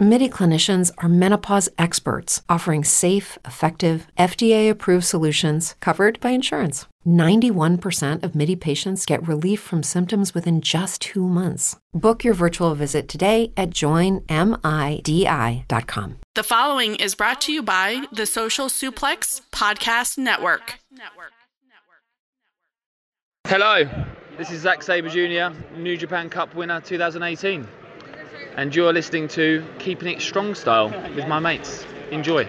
MIDI clinicians are menopause experts offering safe, effective, FDA approved solutions covered by insurance. 91% of MIDI patients get relief from symptoms within just two months. Book your virtual visit today at joinmidi.com. The following is brought to you by the Social Suplex Podcast Network. Hello, this is Zack Sabre Jr., New Japan Cup winner 2018. And you're listening to Keeping It Strong Style with my mates. Enjoy.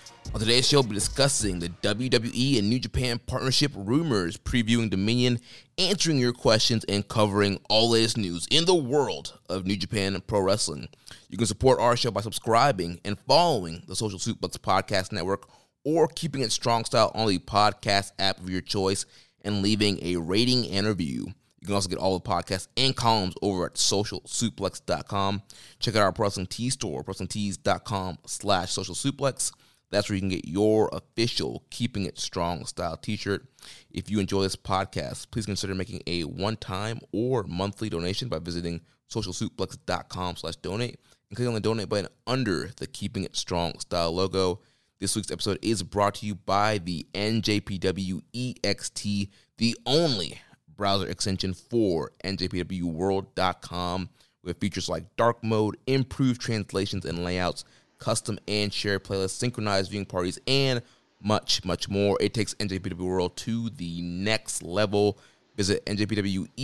On today's show, we'll be discussing the WWE and New Japan partnership rumors, previewing Dominion, answering your questions, and covering all latest news in the world of New Japan Pro Wrestling. You can support our show by subscribing and following the Social Suplex Podcast Network or keeping it strong style on the podcast app of your choice and leaving a rating and review. You can also get all the podcasts and columns over at socialsuplex.com. Check out our Wrestling Tee store, ProWrestlingTees.com slash social suplex. That's where you can get your official Keeping It Strong style t shirt. If you enjoy this podcast, please consider making a one time or monthly donation by visiting socialsuplex.com slash donate and click on the donate button under the Keeping It Strong style logo. This week's episode is brought to you by the NJPW EXT, the only browser extension for NJPWWorld.com with features like dark mode, improved translations and layouts custom and shared playlists, synchronized viewing parties, and much, much more. It takes NJPW World to the next level. Visit njpwext.us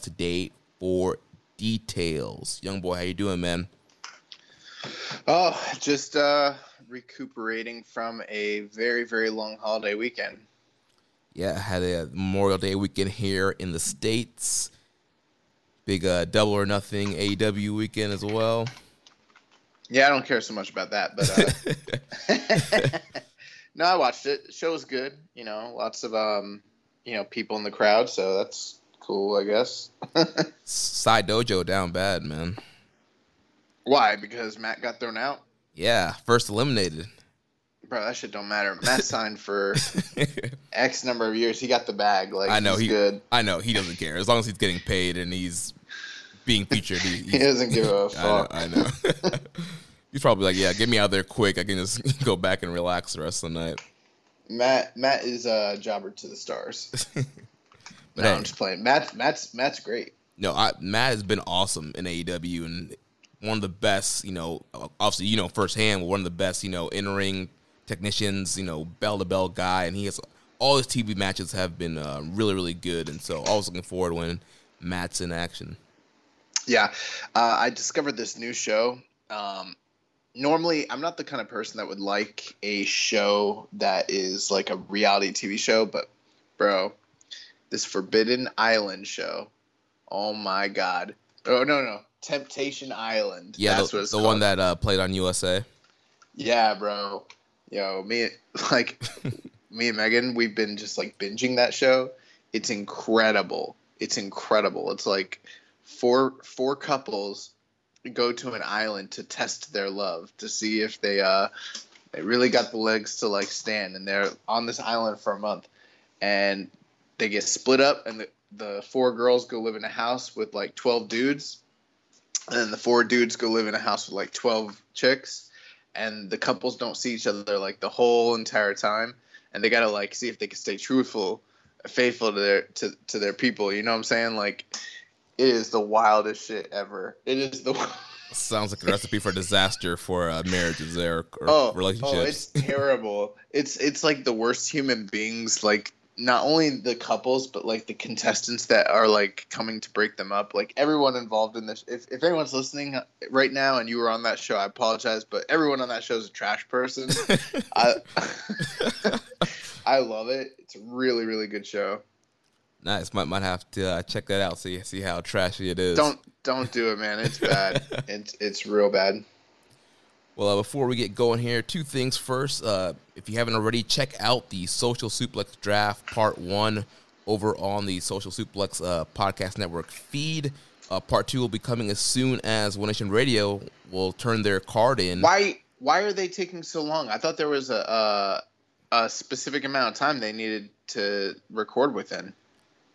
today for details. Young boy, how you doing, man? Oh, just uh, recuperating from a very, very long holiday weekend. Yeah, I had a Memorial Day weekend here in the States. Big uh, double or nothing AEW weekend as well. Yeah, I don't care so much about that, but uh, no, I watched it. The show was good. You know, lots of um, you know, people in the crowd, so that's cool, I guess. Side Dojo down bad, man. Why? Because Matt got thrown out. Yeah, first eliminated. Bro, that shit don't matter. Matt signed for X number of years. He got the bag. Like I know he's he good. I know he doesn't care as long as he's getting paid and he's being featured. He, He doesn't give a fuck. I know. I know. he's probably like, yeah, get me out there quick. I can just go back and relax the rest of the night. Matt Matt is a jobber to the stars. But no, hey, I'm just playing. Matt Matt's Matt's great. no, I, Matt has been awesome in AEW and one of the best. You know, obviously, you know firsthand, one of the best. You know, in ring technicians. You know, bell to bell guy, and he has all his TV matches have been uh, really, really good. And so, I was looking forward to when Matt's in action. Yeah, uh, I discovered this new show. Um, normally, I'm not the kind of person that would like a show that is like a reality TV show, but bro, this Forbidden Island show. Oh my god! Oh no no, Temptation Island. Yeah, that's the, what it's the one that uh, played on USA. Yeah, bro. Yo, me like me and Megan, we've been just like binging that show. It's incredible. It's incredible. It's like four four couples go to an island to test their love to see if they uh they really got the legs to like stand and they're on this island for a month. And they get split up and the, the four girls go live in a house with like 12 dudes. And then the four dudes go live in a house with like 12 chicks. And the couples don't see each other like the whole entire time. And they gotta like see if they can stay truthful faithful to their to, to their people you know what i'm saying? Like it is the wildest shit ever it is the Sounds like a recipe for disaster for uh, marriages there or oh, relationships. Oh, it's terrible. it's it's like the worst human beings. Like not only the couples, but like the contestants that are like coming to break them up. Like everyone involved in this. If if anyone's listening right now and you were on that show, I apologize, but everyone on that show is a trash person. I I love it. It's a really really good show. Nice. Might might have to uh, check that out. See see how trashy it is. Don't don't do it, man. It's bad. it's it's real bad. Well, uh, before we get going here, two things. First, uh, if you haven't already, check out the Social Suplex Draft Part One over on the Social Suplex uh, Podcast Network feed. Uh, part two will be coming as soon as One Nation Radio will turn their card in. Why why are they taking so long? I thought there was a a, a specific amount of time they needed to record within.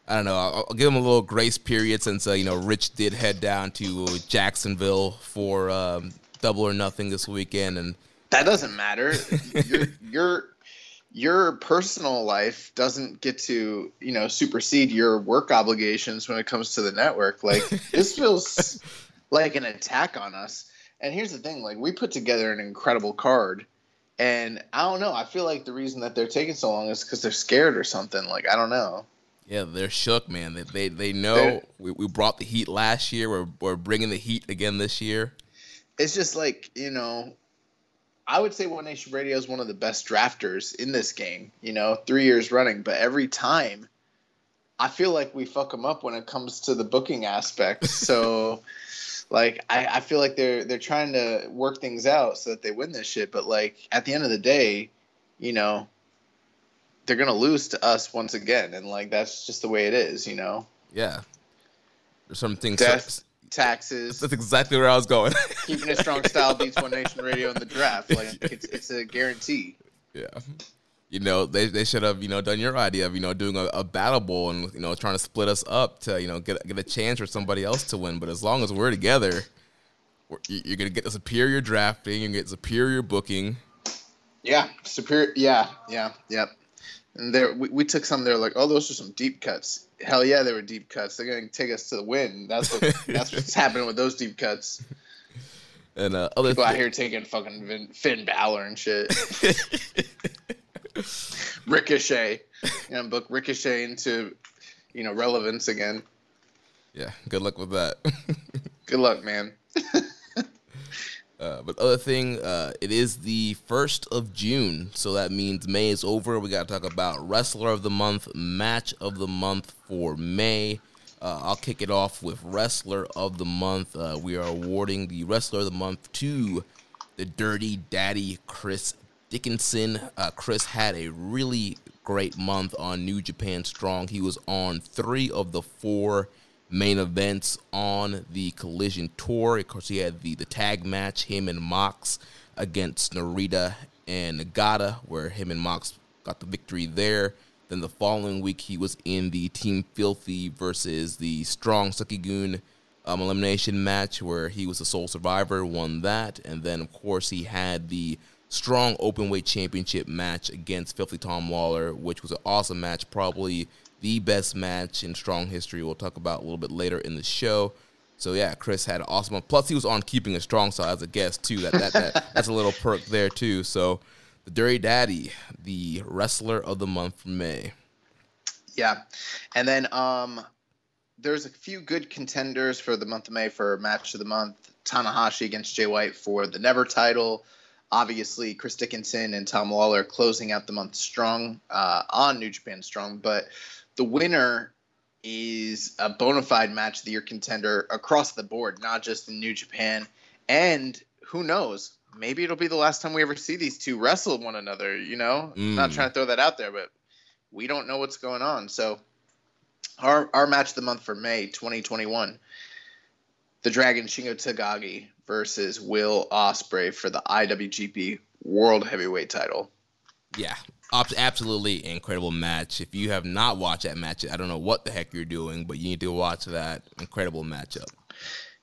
I don't know. I'll, I'll give them a little grace period since uh, you know Rich did head down to Jacksonville for um, Double or Nothing this weekend, and that doesn't matter. your, your your personal life doesn't get to you know supersede your work obligations when it comes to the network. Like this feels like an attack on us. And here's the thing: like we put together an incredible card. And I don't know. I feel like the reason that they're taking so long is because they're scared or something. Like I don't know. Yeah, they're shook, man. They they, they know we, we brought the heat last year. We're we're bringing the heat again this year. It's just like you know, I would say One Nation Radio is one of the best drafters in this game. You know, three years running, but every time, I feel like we fuck them up when it comes to the booking aspect. So. like I, I feel like they're they're trying to work things out so that they win this shit but like at the end of the day you know they're gonna lose to us once again, and like that's just the way it is, you know. Yeah. There's some things. Death, taxes. That's exactly where I was going. keeping a strong style beats One Nation Radio in the draft. Like it's it's a guarantee. Yeah. You know, they, they should have, you know, done your idea of, you know, doing a, a battle bowl and, you know, trying to split us up to, you know, get, get a chance for somebody else to win. But as long as we're together, we're, you're going to get a superior drafting, you get superior booking. Yeah, superior. Yeah, yeah, yep. And there, we, we took some. They're like, oh, those are some deep cuts. Hell yeah, they were deep cuts. They're gonna take us to the win. That's what, that's what's happening with those deep cuts. And uh, other people th- out here taking fucking Finn, Finn Balor and shit. Ricochet, you know, book Ricochet into, you know, relevance again. Yeah, good luck with that. good luck, man. Uh, but other thing, uh, it is the first of June, so that means May is over. We got to talk about wrestler of the month, match of the month for May. Uh, I'll kick it off with wrestler of the month. Uh, we are awarding the wrestler of the month to the Dirty Daddy Chris Dickinson. Uh, Chris had a really great month on New Japan Strong. He was on three of the four main events on the Collision Tour. Of course, he had the, the tag match, him and Mox against Narita and Nagata, where him and Mox got the victory there. Then the following week, he was in the Team Filthy versus the Strong Suzuki-gun um, elimination match, where he was the sole survivor, won that. And then, of course, he had the Strong Openweight Championship match against Filthy Tom Lawler, which was an awesome match, probably the best match in strong history. We'll talk about a little bit later in the show. So yeah, Chris had an awesome one. Plus, he was on Keeping It Strong, so as a guest too. That that, that that's a little perk there too. So, the Dirty Daddy, the wrestler of the month for May. Yeah, and then um, there's a few good contenders for the month of May for match of the month. Tanahashi against Jay White for the Never title. Obviously, Chris Dickinson and Tom Lawler closing out the month strong uh, on New Japan Strong, but the winner is a bona fide match of the year contender across the board, not just in New Japan. And who knows? maybe it'll be the last time we ever see these two wrestle one another. You know, Mm. not trying to throw that out there, but we don't know what's going on. So, our our match of the month for May 2021, the Dragon Shingo Takagi versus Will Ospreay for the IWGP World Heavyweight Title. Yeah, absolutely incredible match. If you have not watched that match, I don't know what the heck you're doing, but you need to watch that incredible matchup.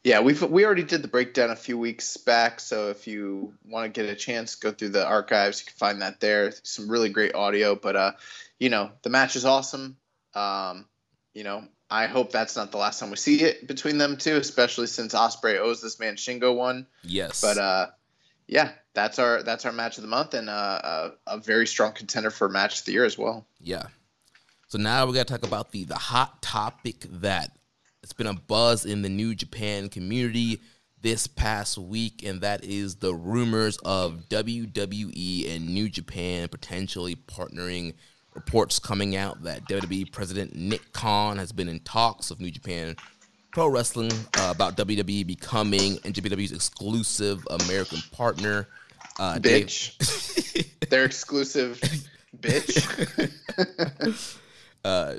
Yeah, we've we already did the breakdown a few weeks back, so if you want to get a chance, go through the archives. You can find that there. Some really great audio, but uh, you know, the match is awesome. Um, you know, I hope that's not the last time we see it between them two, especially since Ospreay owes this man Shingo one. Yes, But uh, yeah, that's our that's our match of the month, and uh, a, a very strong contender for match of the year as well. Yeah. So now we got to talk about the the hot topic that it's been a buzz in the New Japan community this past week, and that is the rumors of WWE and New Japan potentially partnering. Reports coming out that WWE President Nick Khan has been in talks with New Japan Pro Wrestling uh, about WWE becoming NJPW's exclusive American partner. Uh, Dave- Bitch, their exclusive bitch. uh,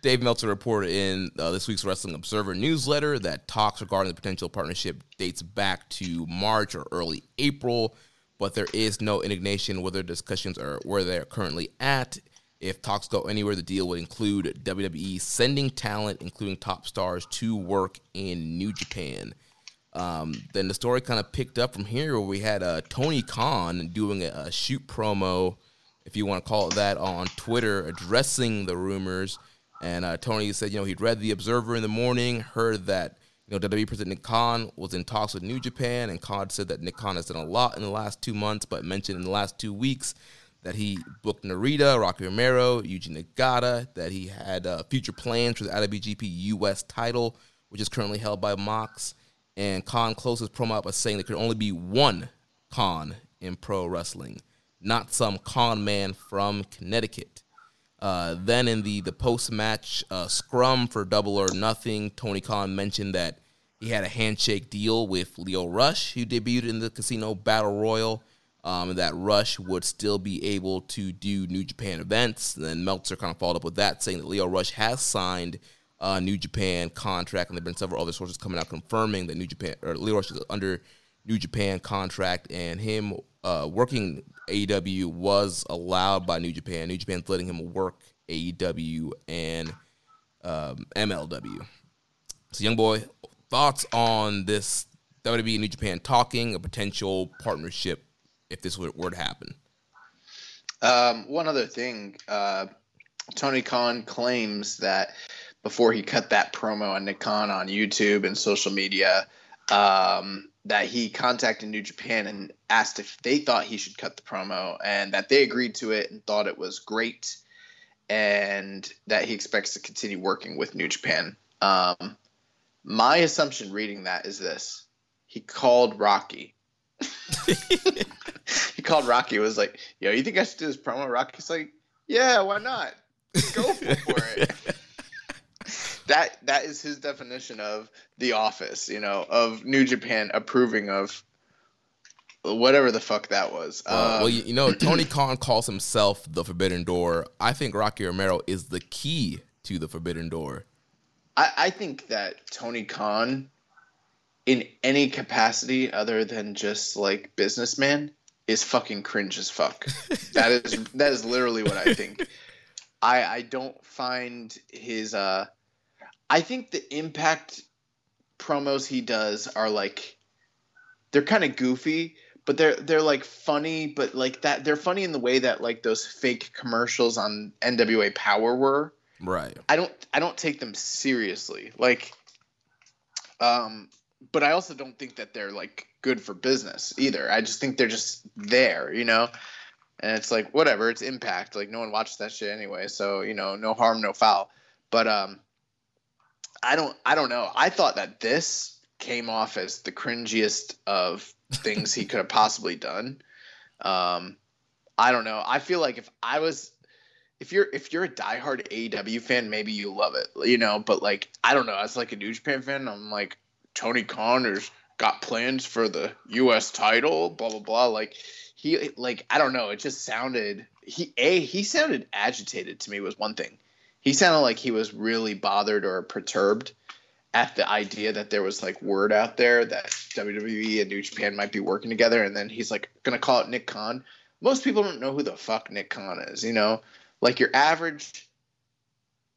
Dave Meltzer reported in uh, this week's Wrestling Observer newsletter that talks regarding the potential partnership dates back to March or early April, but there is no indication whether discussions are where they're currently at. If talks go anywhere, the deal would include WWE sending talent, including top stars, to work in New Japan. Um, then the story kind of picked up from here, where we had uh, Tony Khan doing a, a shoot promo, if you want to call it that, on Twitter addressing the rumors. And uh, Tony said, you know, he'd read the Observer in the morning, heard that you know WWE President Khan was in talks with New Japan, and Khan said that Nick Khan has done a lot in the last two months, but mentioned in the last two weeks that he booked Narita, Rocky Romero, Yuji Nagata, that he had uh, future plans for the IWGP US title, which is currently held by Mox. And Khan closed his promo out by saying there could only be one Khan in pro wrestling, not some con man from Connecticut. Uh, then in the the post match uh, scrum for Double or Nothing, Tony Khan mentioned that he had a handshake deal with Lio Rush, who debuted in the Casino Battle Royal, um, that Rush would still be able to do New Japan events. And then Meltzer kind of followed up with that, saying that Lio Rush has signed a New Japan contract, and there have been several other sources coming out confirming that New Japan or Lio Rush is under New Japan contract, and him uh, working AEW was allowed by New Japan. New Japan's letting him work AEW and um, MLW. So, young boy, thoughts on this WWE New Japan talking a potential partnership if this were, were to happen? Um, one other thing, uh, Tony Khan claims that before he cut that promo on Nick Khan on YouTube and social media, um, that he contacted New Japan and asked if they thought he should cut the promo, and that they agreed to it and thought it was great, and that he expects to continue working with New Japan. Um, my assumption reading that is this: he called Rocky. he called Rocky. Was like, "Yo, you think I should do this promo?" Rocky's like, "Yeah, why not? Go for it." that that is his definition of the office. You know, of New Japan approving of whatever the fuck that was. Uh, Um, well, you, you know, Tony Khan calls himself the Forbidden Door. I think Rocky Romero is the key to the Forbidden Door. I, I think that Tony Khan, in any capacity other than just like businessman, is fucking cringe as fuck. that is that is literally what I think. I I don't find his uh I think the impact promos he does are like they're kind of goofy, but they're they're like funny, but like that they're funny in the way that like those fake commercials on NWA Power were. Right. I don't I don't take them seriously. Like um but I also don't think that they're like good for business either. I just think they're just there, you know? And it's like whatever, it's impact. Like no one watches that shit anyway, so you know, no harm, no foul. But um I don't I don't know. I thought that this came off as the cringiest of things he could have possibly done. Um I don't know. I feel like if I was if you're if you're a diehard AEW fan, maybe you love it, you know. But like, I don't know. As like a New Japan fan, I'm like Tony has got plans for the U.S. title, blah blah blah. Like he, like I don't know, it just sounded he a he sounded agitated to me was one thing. He sounded like he was really bothered or perturbed at the idea that there was like word out there that WWE and New Japan might be working together, and then he's like gonna call it Nick Khan. Most people don't know who the fuck Nick Khan is, you know, like your average,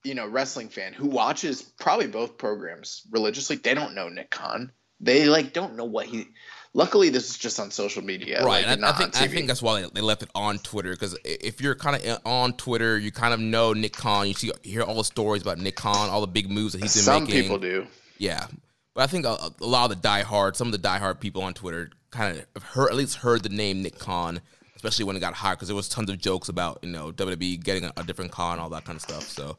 you know, wrestling fan who watches probably both programs religiously. They don't know Nick Khan. They like don't know what he. Luckily, this is just on social media, right? Like, and I, I think I think that's why they, left it on Twitter because if you're kind of on Twitter, you kind of know Nick Khan. You see, hear all the stories about Nick Khan, all the big moves that he's been Some making. people do. Yeah, but I think a, a lot of the diehard, some of the diehard people on Twitter, kind of heard at least heard the name Nick Khan, especially when it got hot because there was tons of jokes about you know WWE getting a, a different Khan, all that kind of stuff. So,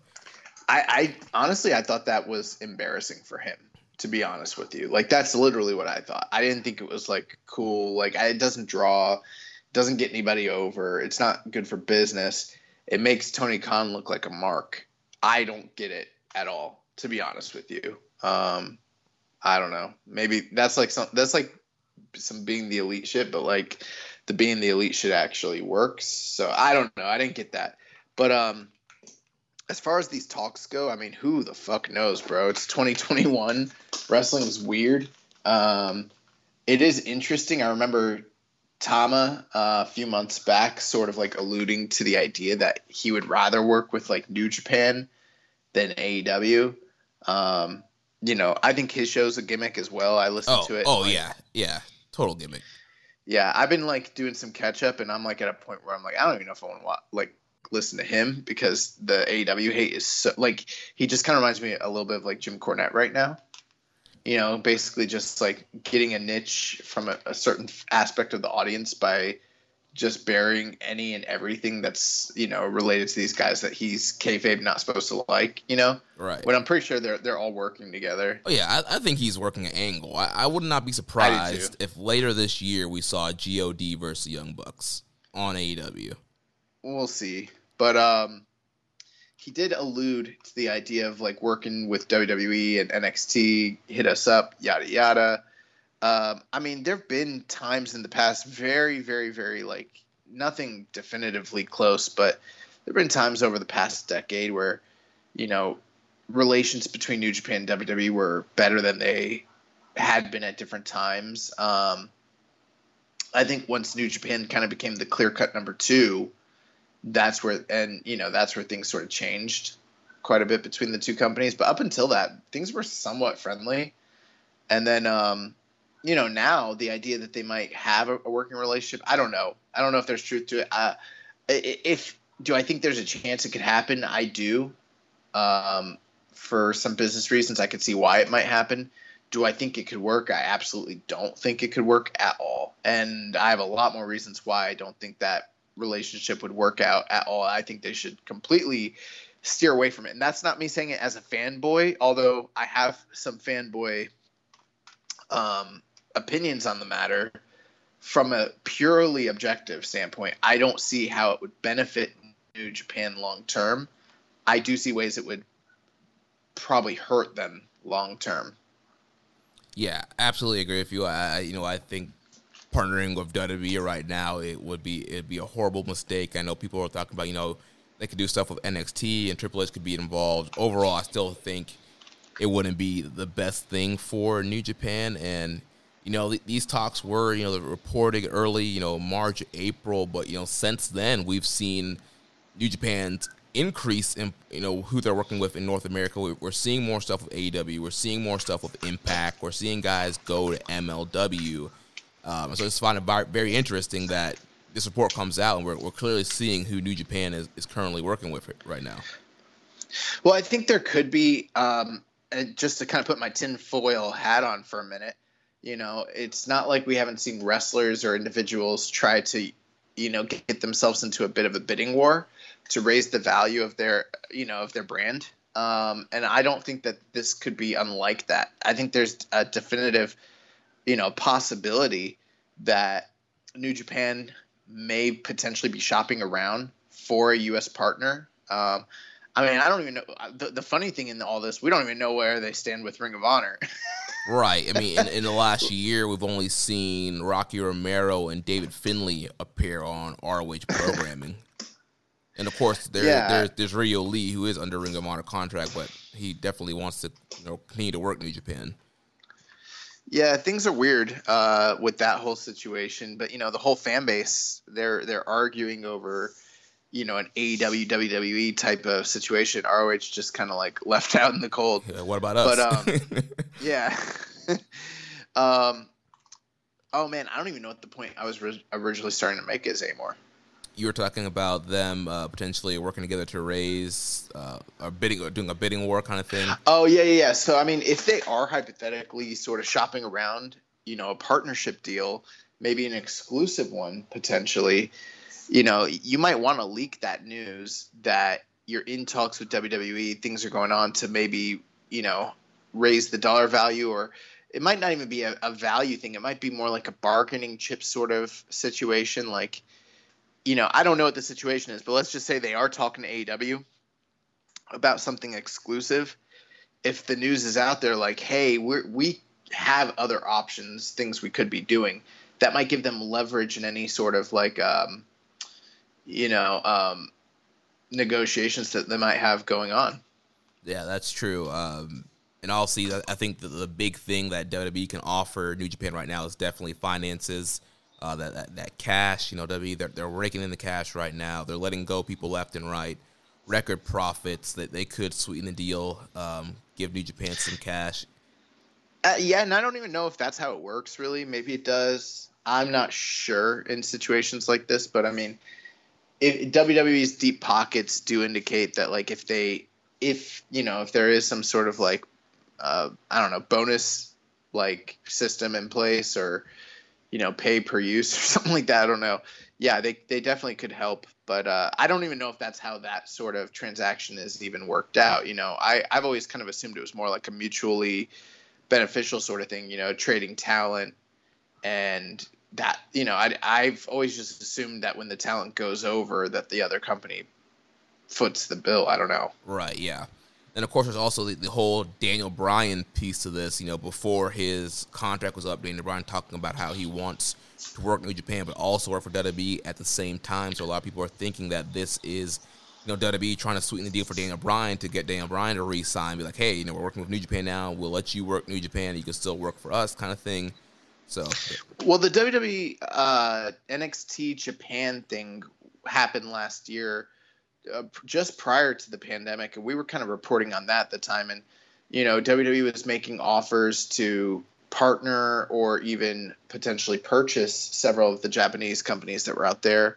I, I honestly I thought that was embarrassing for him. To be honest with you, like that's literally what I thought. I didn't think it was like cool. Like it doesn't draw, doesn't get anybody over. It's not good for business. It makes Tony Khan look like a mark. I don't get it at all. To be honest with you, um, I don't know. Maybe that's like some that's like some being the elite shit, but like the being the elite shit actually works. So I don't know. I didn't get that, but um as far as these talks go, I mean, who the fuck knows, bro? It's 2021. Wrestling is weird. Um, it is interesting. I remember Tama uh, a few months back, sort of like alluding to the idea that he would rather work with like New Japan than AEW. Um, you know, I think his show's a gimmick as well. I listen oh, to it. oh like, yeah, yeah, total gimmick. yeah, I've been like doing some catch up, and I'm like at a point where I'm like, I don't even know if I want to like listen to him because the AEW hate is so like he just kind of reminds me a little bit of like Jim Cornette right now. You know, basically just like getting a niche from a, a certain aspect of the audience by just burying any and everything that's you know related to these guys that he's kayfabe not supposed to like. You know, Right. But I'm pretty sure they're they're all working together. Oh yeah, I, I think he's working an angle. I, I would not be surprised if later this year we saw God versus Young Bucks on AEW. We'll see. But um, he did allude to the idea of like working with WWE and NXT, hit us up, yada yada. Um, I mean, there have been times in the past, very, very, very like nothing definitively close, but there have been times over the past decade where, you know, relations between New Japan and WWE were better than they had been at different times. Um, I think once New Japan kind of became the clear cut number two, that's where and you know that's where things sort of changed quite a bit between the two companies. But up until that, things were somewhat friendly. And then um, you know now the idea that they might have a, a working relationship, I don't know. I don't know if there's truth to it. Uh, if do I think there's a chance it could happen? I do. Um, for some business reasons, I could see why it might happen. Do I think it could work? I absolutely don't think it could work at all. And I have a lot more reasons why I don't think that relationship would work out at all. I think they should completely steer away from it. And that's not me saying it as a fanboy, although I have some fanboy um, opinions on the matter. From a purely objective standpoint, I don't see how it would benefit New Japan long term. I do see ways it would probably hurt them long term. Yeah, absolutely agree with you. I, I- you know, I think partnering with WWE right now it would be it'd be a horrible mistake. I know people are talking about you know they could do stuff with NXT and Triple H could be involved. Overall, I still think it wouldn't be the best thing for New Japan. And you know th- these talks were you know the reporting early you know March April, but you know since then we've seen New Japan's increase in you know who they're working with in North America. We- We're seeing more stuff with AEW. We're seeing more stuff with Impact. We're seeing guys go to MLW. Um, so I just find it very interesting that this report comes out and we're, we're clearly seeing who New Japan is, is currently working with right now. Well, I think there could be, um, just to kind of put my tinfoil hat on for a minute, you know, it's not like we haven't seen wrestlers or individuals try to, you know, get themselves into a bit of a bidding war to raise the value of their, you know, of their brand. Um, and I don't think that this could be unlike that. I think there's a definitive, you know, possibility that New Japan may potentially be shopping around for a U.S. partner. Um, I mean, I don't even know. uh, The, the funny thing in all this, we don't even know where they stand with Ring of Honor. Right. I mean, in, in the last year, we've only seen Rocky Romero and David Finlay appear on ROH programming. And of course, there, Yeah. there's, there's Rio Lee, who is under Ring of Honor contract, but he definitely wants to you know, continue to work New Japan. Yeah, things are weird uh, with that whole situation, but you know the whole fan base they're they're arguing over you know an AEW WWE type of situation. ROH just kind of like left out in the cold. Yeah, what about us? But, um, Yeah. um. Oh man, I don't even know what the point I was ri- originally starting to make is anymore. You were talking about them uh, potentially working together to raise uh, or bidding or doing a bidding war kind of thing. Oh yeah, yeah, yeah. So I mean, if they are hypothetically sort of shopping around, you know, a partnership deal, maybe an exclusive one potentially, you know, you might want to leak that news that you're in talks with WWE, things are going on to maybe, you know, raise the dollar value or it might not even be a, a value thing. It might be more like a bargaining chip sort of situation. Like, you know, I don't know what the situation is, but let's just say they are talking to AEW about something exclusive if the news is out there like hey we we have other options things we could be doing that might give them leverage in any sort of like um, you know um, negotiations that they might have going on Yeah, that's true. Um, and also, I think the, the big thing that WWE can offer New Japan right now is definitely finances. Uh, that, that that cash, you know, WWE they're, they're raking in the cash right now. They're letting go people left and right. Record profits that they could sweeten the deal, um, give New Japan some cash. uh, yeah and i don't even know if that's how it works really maybe it does i'm not sure in situations like this but i mean if wwe's deep pockets do indicate that like if they if you know if there is some sort of like uh, i don't know bonus like system in place or you know pay per use or something like that. I don't know. Yeah they, they definitely could help but uh, i don't even know if that's how that sort of transaction is even worked out. You know I, i've always kind of assumed it was more like a mutually beneficial sort of thing you know trading talent and that you know I, i've always just assumed that when the talent goes over that the other company foots the bill. I don't know. Right, yeah. And of course, there's also the, the whole Daniel Bryan piece to this. You know, before his contract was up, Daniel Bryan talking about how he wants to work New Japan, but also work for WWE at the same time. So a lot of people are thinking that this is, you know, WWE trying to sweeten the deal for Daniel Bryan to get Daniel Bryan to re-sign, be like, hey, you know, we're working with New Japan now. We'll let you work New Japan. You can still work for us, kind of thing. So Well, the WWE uh, NXT Japan thing happened last year, uh, just prior to the pandemic, and we were kind of reporting on that at the time. And you know, WWE was making offers to partner or even potentially purchase several of the Japanese companies that were out there.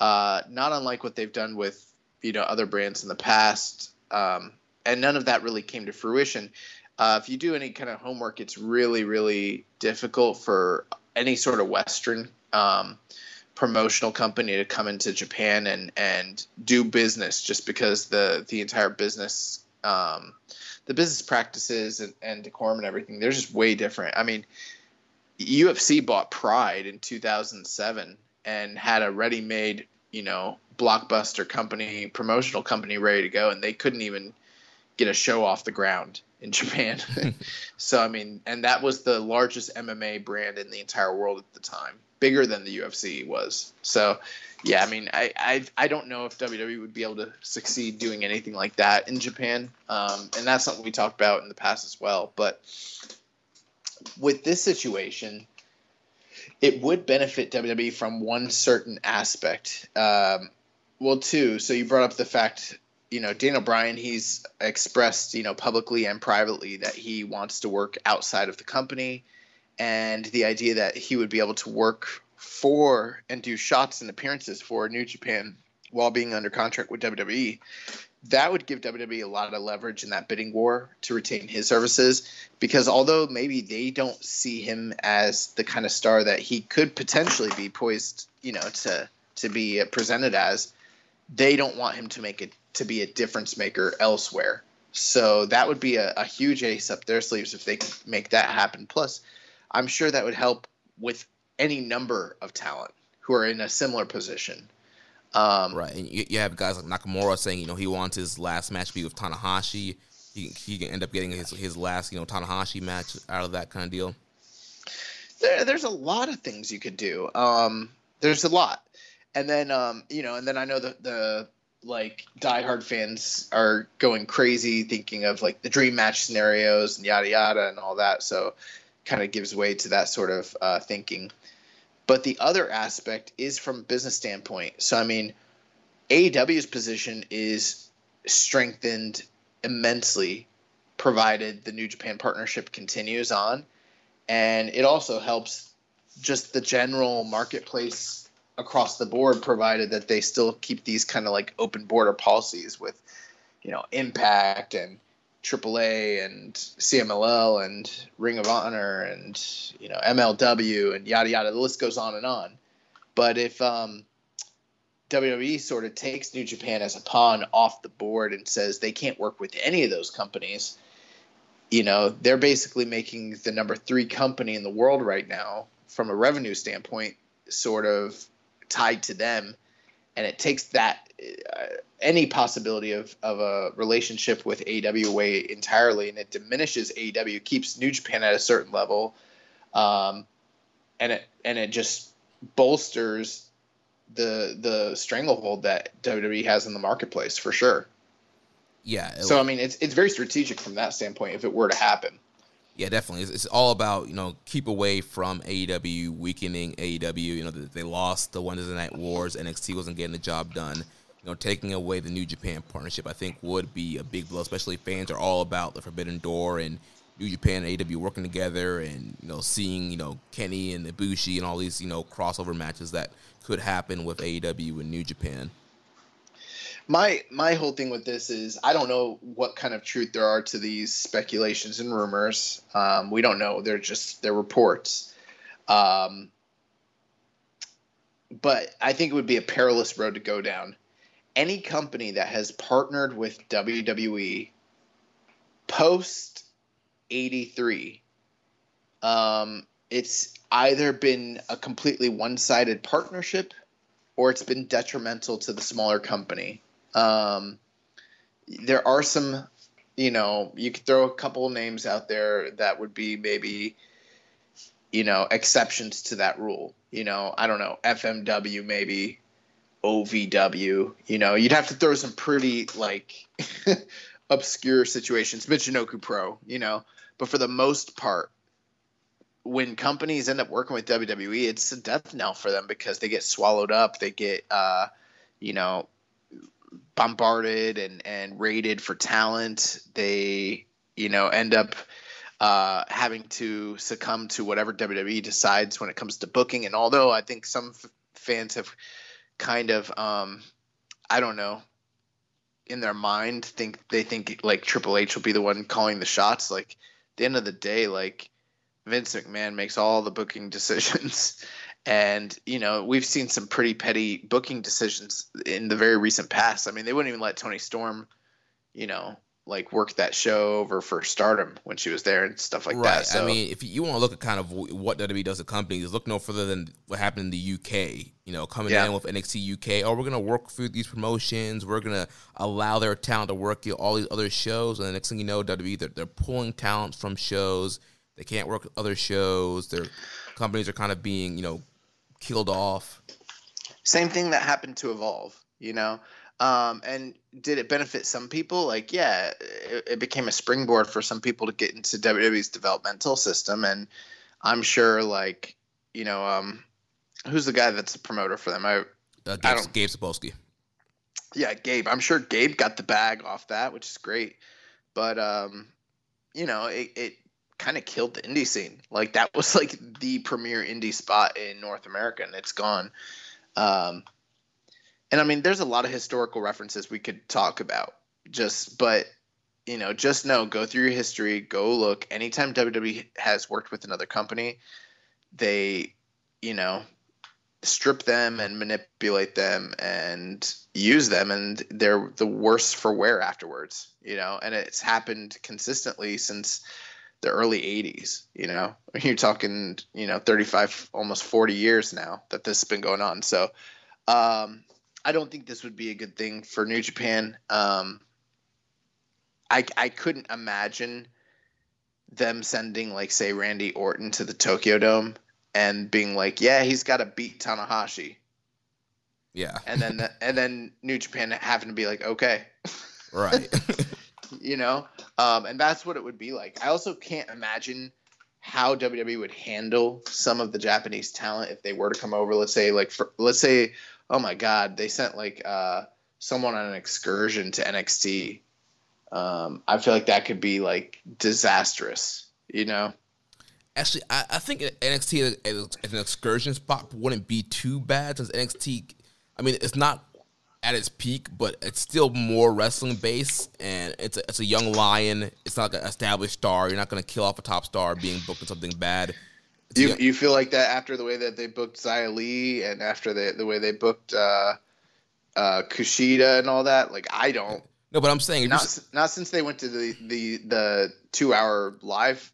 Uh, not unlike what they've done with you know other brands in the past, um, and none of that really came to fruition. Uh, if you do any kind of homework, it's really, really difficult for any sort of Western um, promotional company to come into Japan and and do business just because the the entire business um, the business practices and, and decorum and everything they're just way different. I mean, UFC bought Pride in 2007 and had a ready-made you know blockbuster company promotional company ready to go, and they couldn't even get a show off the ground in Japan. so I mean, and that was the largest MMA brand in the entire world at the time, bigger than the UFC was. So yeah, I mean, I I, I don't know if WWE would be able to succeed doing anything like that in Japan, um, and that's something we talked about in the past as well. But with this situation, it would benefit WWE from one certain aspect. Um, well, two. So you brought up the fact, you know, Daniel Bryan, he's expressed, you know, publicly and privately that he wants to work outside of the company, and the idea that he would be able to work for and do shots and appearances for New Japan while being under contract with WWE. That would give WWE a lot of leverage in that bidding war to retain his services because although maybe they don't see him as the kind of star that he could potentially be poised, you know, to to be presented as, they don't want him to make it to be a difference maker elsewhere. So that would be a, a huge ace up their sleeves if they could make that happen. Plus, I'm sure that would help with any number of talent who are in a similar position. Um, right, and you, you have guys like Nakamura saying, you know, he wants his last match to be with Tanahashi. He, he can end up getting his his last, you know, Tanahashi match out of that kind of deal. There, there's a lot of things you could do. Um, there's a lot, and then um, you know, and then I know that the like diehard fans are going crazy thinking of like the dream match scenarios and yada yada and all that. So, kind of gives way to that sort of uh, thinking. But the other aspect is from a business standpoint. So I mean, AEW's position is strengthened immensely, provided the New Japan partnership continues on, and it also helps just the general marketplace across the board, provided that they still keep these kind of like open border policies with, you know, Impact and AAA and CMLL and Ring of Honor and you know MLW and yada yada. The list goes on and on. But if um, WWE sort of takes New Japan as a pawn off the board and says they can't work with any of those companies, you know they're basically making the number three company in the world right now from a revenue standpoint sort of tied to them, and it takes that. Uh, any possibility of, of a relationship with AEW away entirely, and it diminishes AEW, keeps New Japan at a certain level, um, and it and it just bolsters the the stranglehold that WWE has in the marketplace for sure. Yeah. So I mean, it's it's very strategic from that standpoint if it were to happen. Yeah, definitely. It's, it's all about you know keep away from AEW, weakening AEW. You know they lost the Wednesday Night Wars. NXT wasn't getting the job done you know, taking away the New Japan partnership, I think would be a big blow. Especially fans are all about the Forbidden Door and New Japan and AW working together, and you know, seeing you know Kenny and Ibushi and all these you know crossover matches that could happen with AEW and New Japan. My my whole thing with this is I don't know what kind of truth there are to these speculations and rumors. Um, we don't know. They're just they're reports. Um, but I think it would be a perilous road to go down any company that has partnered with WWE post 83 um, it's either been a completely one-sided partnership or it's been detrimental to the smaller company. Um, there are some you know you could throw a couple names out there that would be maybe you know exceptions to that rule. You know i don't know fmw maybe OVW. You know, you'd have to throw some pretty like obscure situations, Michinoku Pro, you know. But for the most part, when companies end up working with WWE, it's a death knell for them because they get swallowed up. They get, uh, you know, bombarded and, and raided for talent. They, you know, end up uh, having to succumb to whatever WWE decides when it comes to booking. And although I think some f- fans have kind of um, I don't know in their mind think they think like Triple H will be the one calling the shots. Like at the end of the day, like Vince McMahon makes all the booking decisions. And you know we've seen some pretty petty booking decisions in the very recent past. I mean, they wouldn't even let Toni Storm, you know, like work that show over for Stardom when she was there and stuff like right. that. So, I mean, if you want to look at kind of what WWE does to companies, look no further than what happened in the UK. You know, coming yeah. in with NXT UK, oh, we're gonna work through these promotions. We're gonna allow their talent to work you know, all these other shows, and the next thing you know, WWE they're, they're pulling talent from shows. They can't work other shows. Their companies are kind of being you know killed off. Same thing that happened to Evolve. You know, um, and did it benefit some people? Like, yeah, it, it, became a springboard for some people to get into WWE's developmental system. And I'm sure, like, you know, um, who's the guy that's the promoter for them? I, uh, Gabe, I Gabe Sapolsky. Yeah, Gabe. I'm sure Gabe got the bag off that, which is great. But, um, you know, it, it kind of killed the indie scene. Like, that was like the premier indie spot in North America, and it's gone. Um, and I mean, there's a lot of historical references we could talk about. Just, but you know, just know, go through your history, go look. Anytime WWE has worked with another company, they, you know, strip them and manipulate them and use them, and they're the worse for wear afterwards. You know, and it's happened consistently since the early 80s you know you're talking you know 35 almost 40 years now that this has been going on so um I don't think this would be a good thing for New Japan. Um, I I couldn't imagine them sending like say Randy Orton to the Tokyo Dome and being like, yeah, he's got to beat Tanahashi. Yeah. And then and then New Japan having to be like, okay. Right. you know, um, and that's what it would be like. I also can't imagine how WWE would handle some of the Japanese talent if they were to come over. Let's say, like, for, let's say, oh my God, they sent like uh, someone on an excursion to NXT. Um, I feel like that could be like disastrous. You know. Actually, I, I think NXT as an excursion spot wouldn't be too bad since NXT. I mean, it's not at its peak, but it's still more wrestling based, and it's a, it's a young lion. It's not like an established star. You're not going to kill off a top star being booked in something bad. You you feel like that after the way that they booked Xia Li and after the the way they booked uh, uh, Kushida and all that? Like I don't. No, but I'm saying not not since they went to the the the two hour live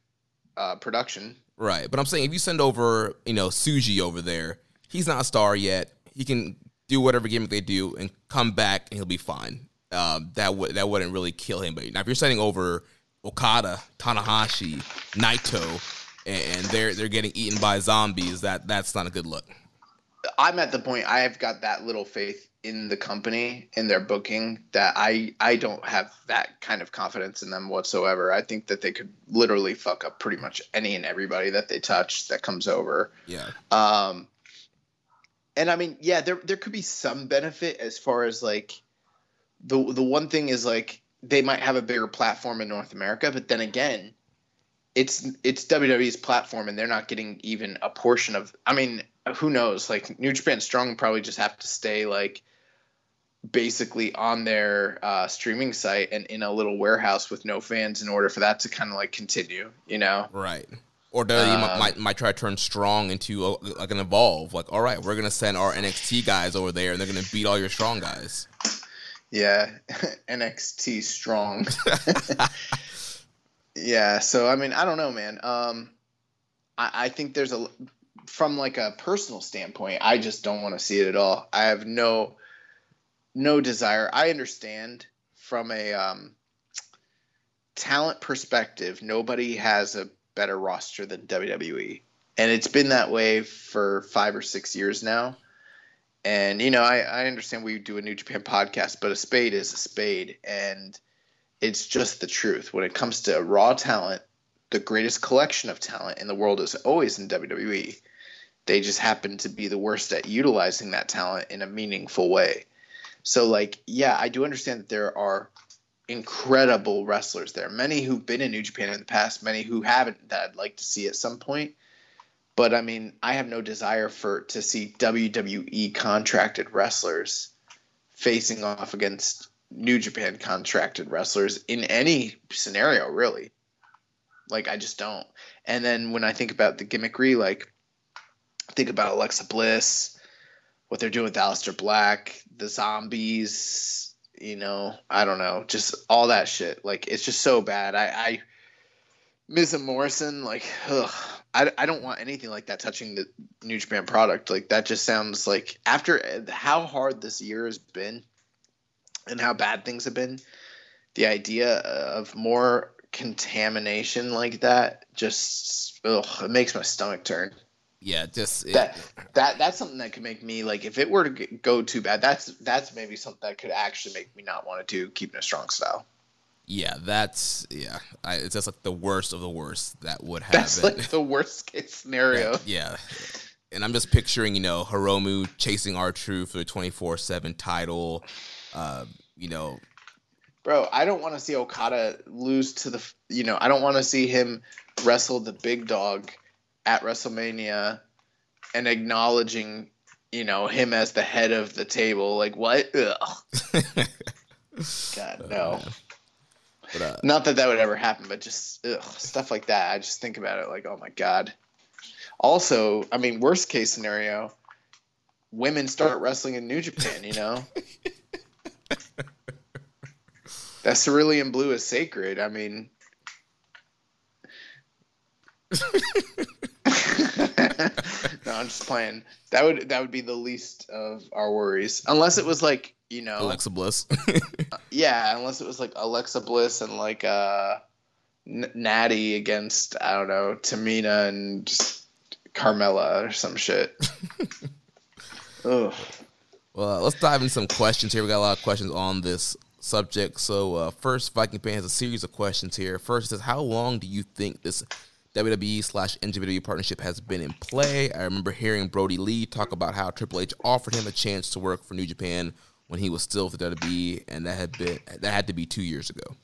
uh, production. Right, but I'm saying if you send over you know Tsuji over there, he's not a star yet. He can do whatever gimmick they do and come back and he'll be fine. Um, that would that wouldn't really kill him. But now if you're sending over Okada, Tanahashi, Naito, and they're they're getting eaten by zombies, that that's not a good look. I'm at the point I have got that little faith in the company in their booking that I I don't have that kind of confidence in them whatsoever. I think that they could literally fuck up pretty much any and everybody that they touch that comes over. Yeah. Um and I mean, yeah, there there could be some benefit as far as like the the one thing is like they might have a bigger platform in North America, but then again, it's it's WWE's platform and they're not getting even a portion of I mean, who knows? Like New Japan Strong probably just have to stay like basically on their uh, streaming site and in a little warehouse with no fans in order for that to kind of like continue, you know? Right. Or WWE uh, might, might try to turn strong into a, like an evolve. Like, all right, we're gonna send our NXT guys over there, and they're gonna beat all your strong guys. Yeah, NXT strong. yeah, so I mean, I don't know, man. Um, I, I think there's a from like a personal standpoint, I just don't want to see it at all. I have no no desire. I understand from a um, talent perspective, nobody has a better roster than WWE. And it's been that way for five or six years now. And, you know, I, I understand we do a New Japan podcast, but a spade is a spade. And it's just the truth. When it comes to raw talent, the greatest collection of talent in the world is always in WWE. They just happen to be the worst at utilizing that talent in a meaningful way. So, like, yeah, I do understand that there are incredible wrestlers there. Many who've been in New Japan in the past, many who haven't that I'd like to see at some point. But I mean, I have no desire for to see WWE contracted wrestlers facing off against New Japan contracted wrestlers in any scenario, really. Like I just don't. And then when I think about the gimmickry, like think about Alexa Bliss, what they're doing with Aleister Black, the zombies, you know, I don't know, just all that shit. Like it's just so bad. I, I Miz and Morrison, like, ugh, I, I don't want anything like that touching the New Japan product. Like that just sounds like after how hard this year has been and how bad things have been, the idea of more contamination like that just ugh, it makes my stomach turn yeah, just it, that that that's something that could make me like if it were to go too bad, that's that's maybe something that could actually make me not want to do keeping a strong style. Yeah, that's yeah. I, it's just like the worst of the worst that would happen. That's like the worst case scenario. yeah, and I'm just picturing you know Hiromu chasing R-Truth for the 24 seven title. Uh, you know, bro, I don't want to see Okada lose to the. You know, I don't want to see him wrestle the big dog at WrestleMania and acknowledging, you know, him as the head of the table. Like what? God no. But, uh, Not that that would ever happen, but just ugh, stuff like that. I just think about it like, oh my god. Also, I mean, worst case scenario, women start wrestling in New Japan. You know. that cerulean blue is sacred. I mean, No, I'm just playing. That would that would be the least of our worries, unless it was like you know Alexa Bliss. yeah, unless it was like Alexa Bliss and like uh, N- Natty against I don't know Tamina and Carmella or some shit. Ugh. Well, let's dive into some questions here. We got a lot of questions on this subject. So, uh, first, Viking fan has a series of questions here. First, says, how long do you think this WWE slash NJPW partnership has been in play? I remember hearing Brodie Lee talk about how Triple H offered him a chance to work for New Japan when he was still with the WWE, and that had been that had to be two years ago.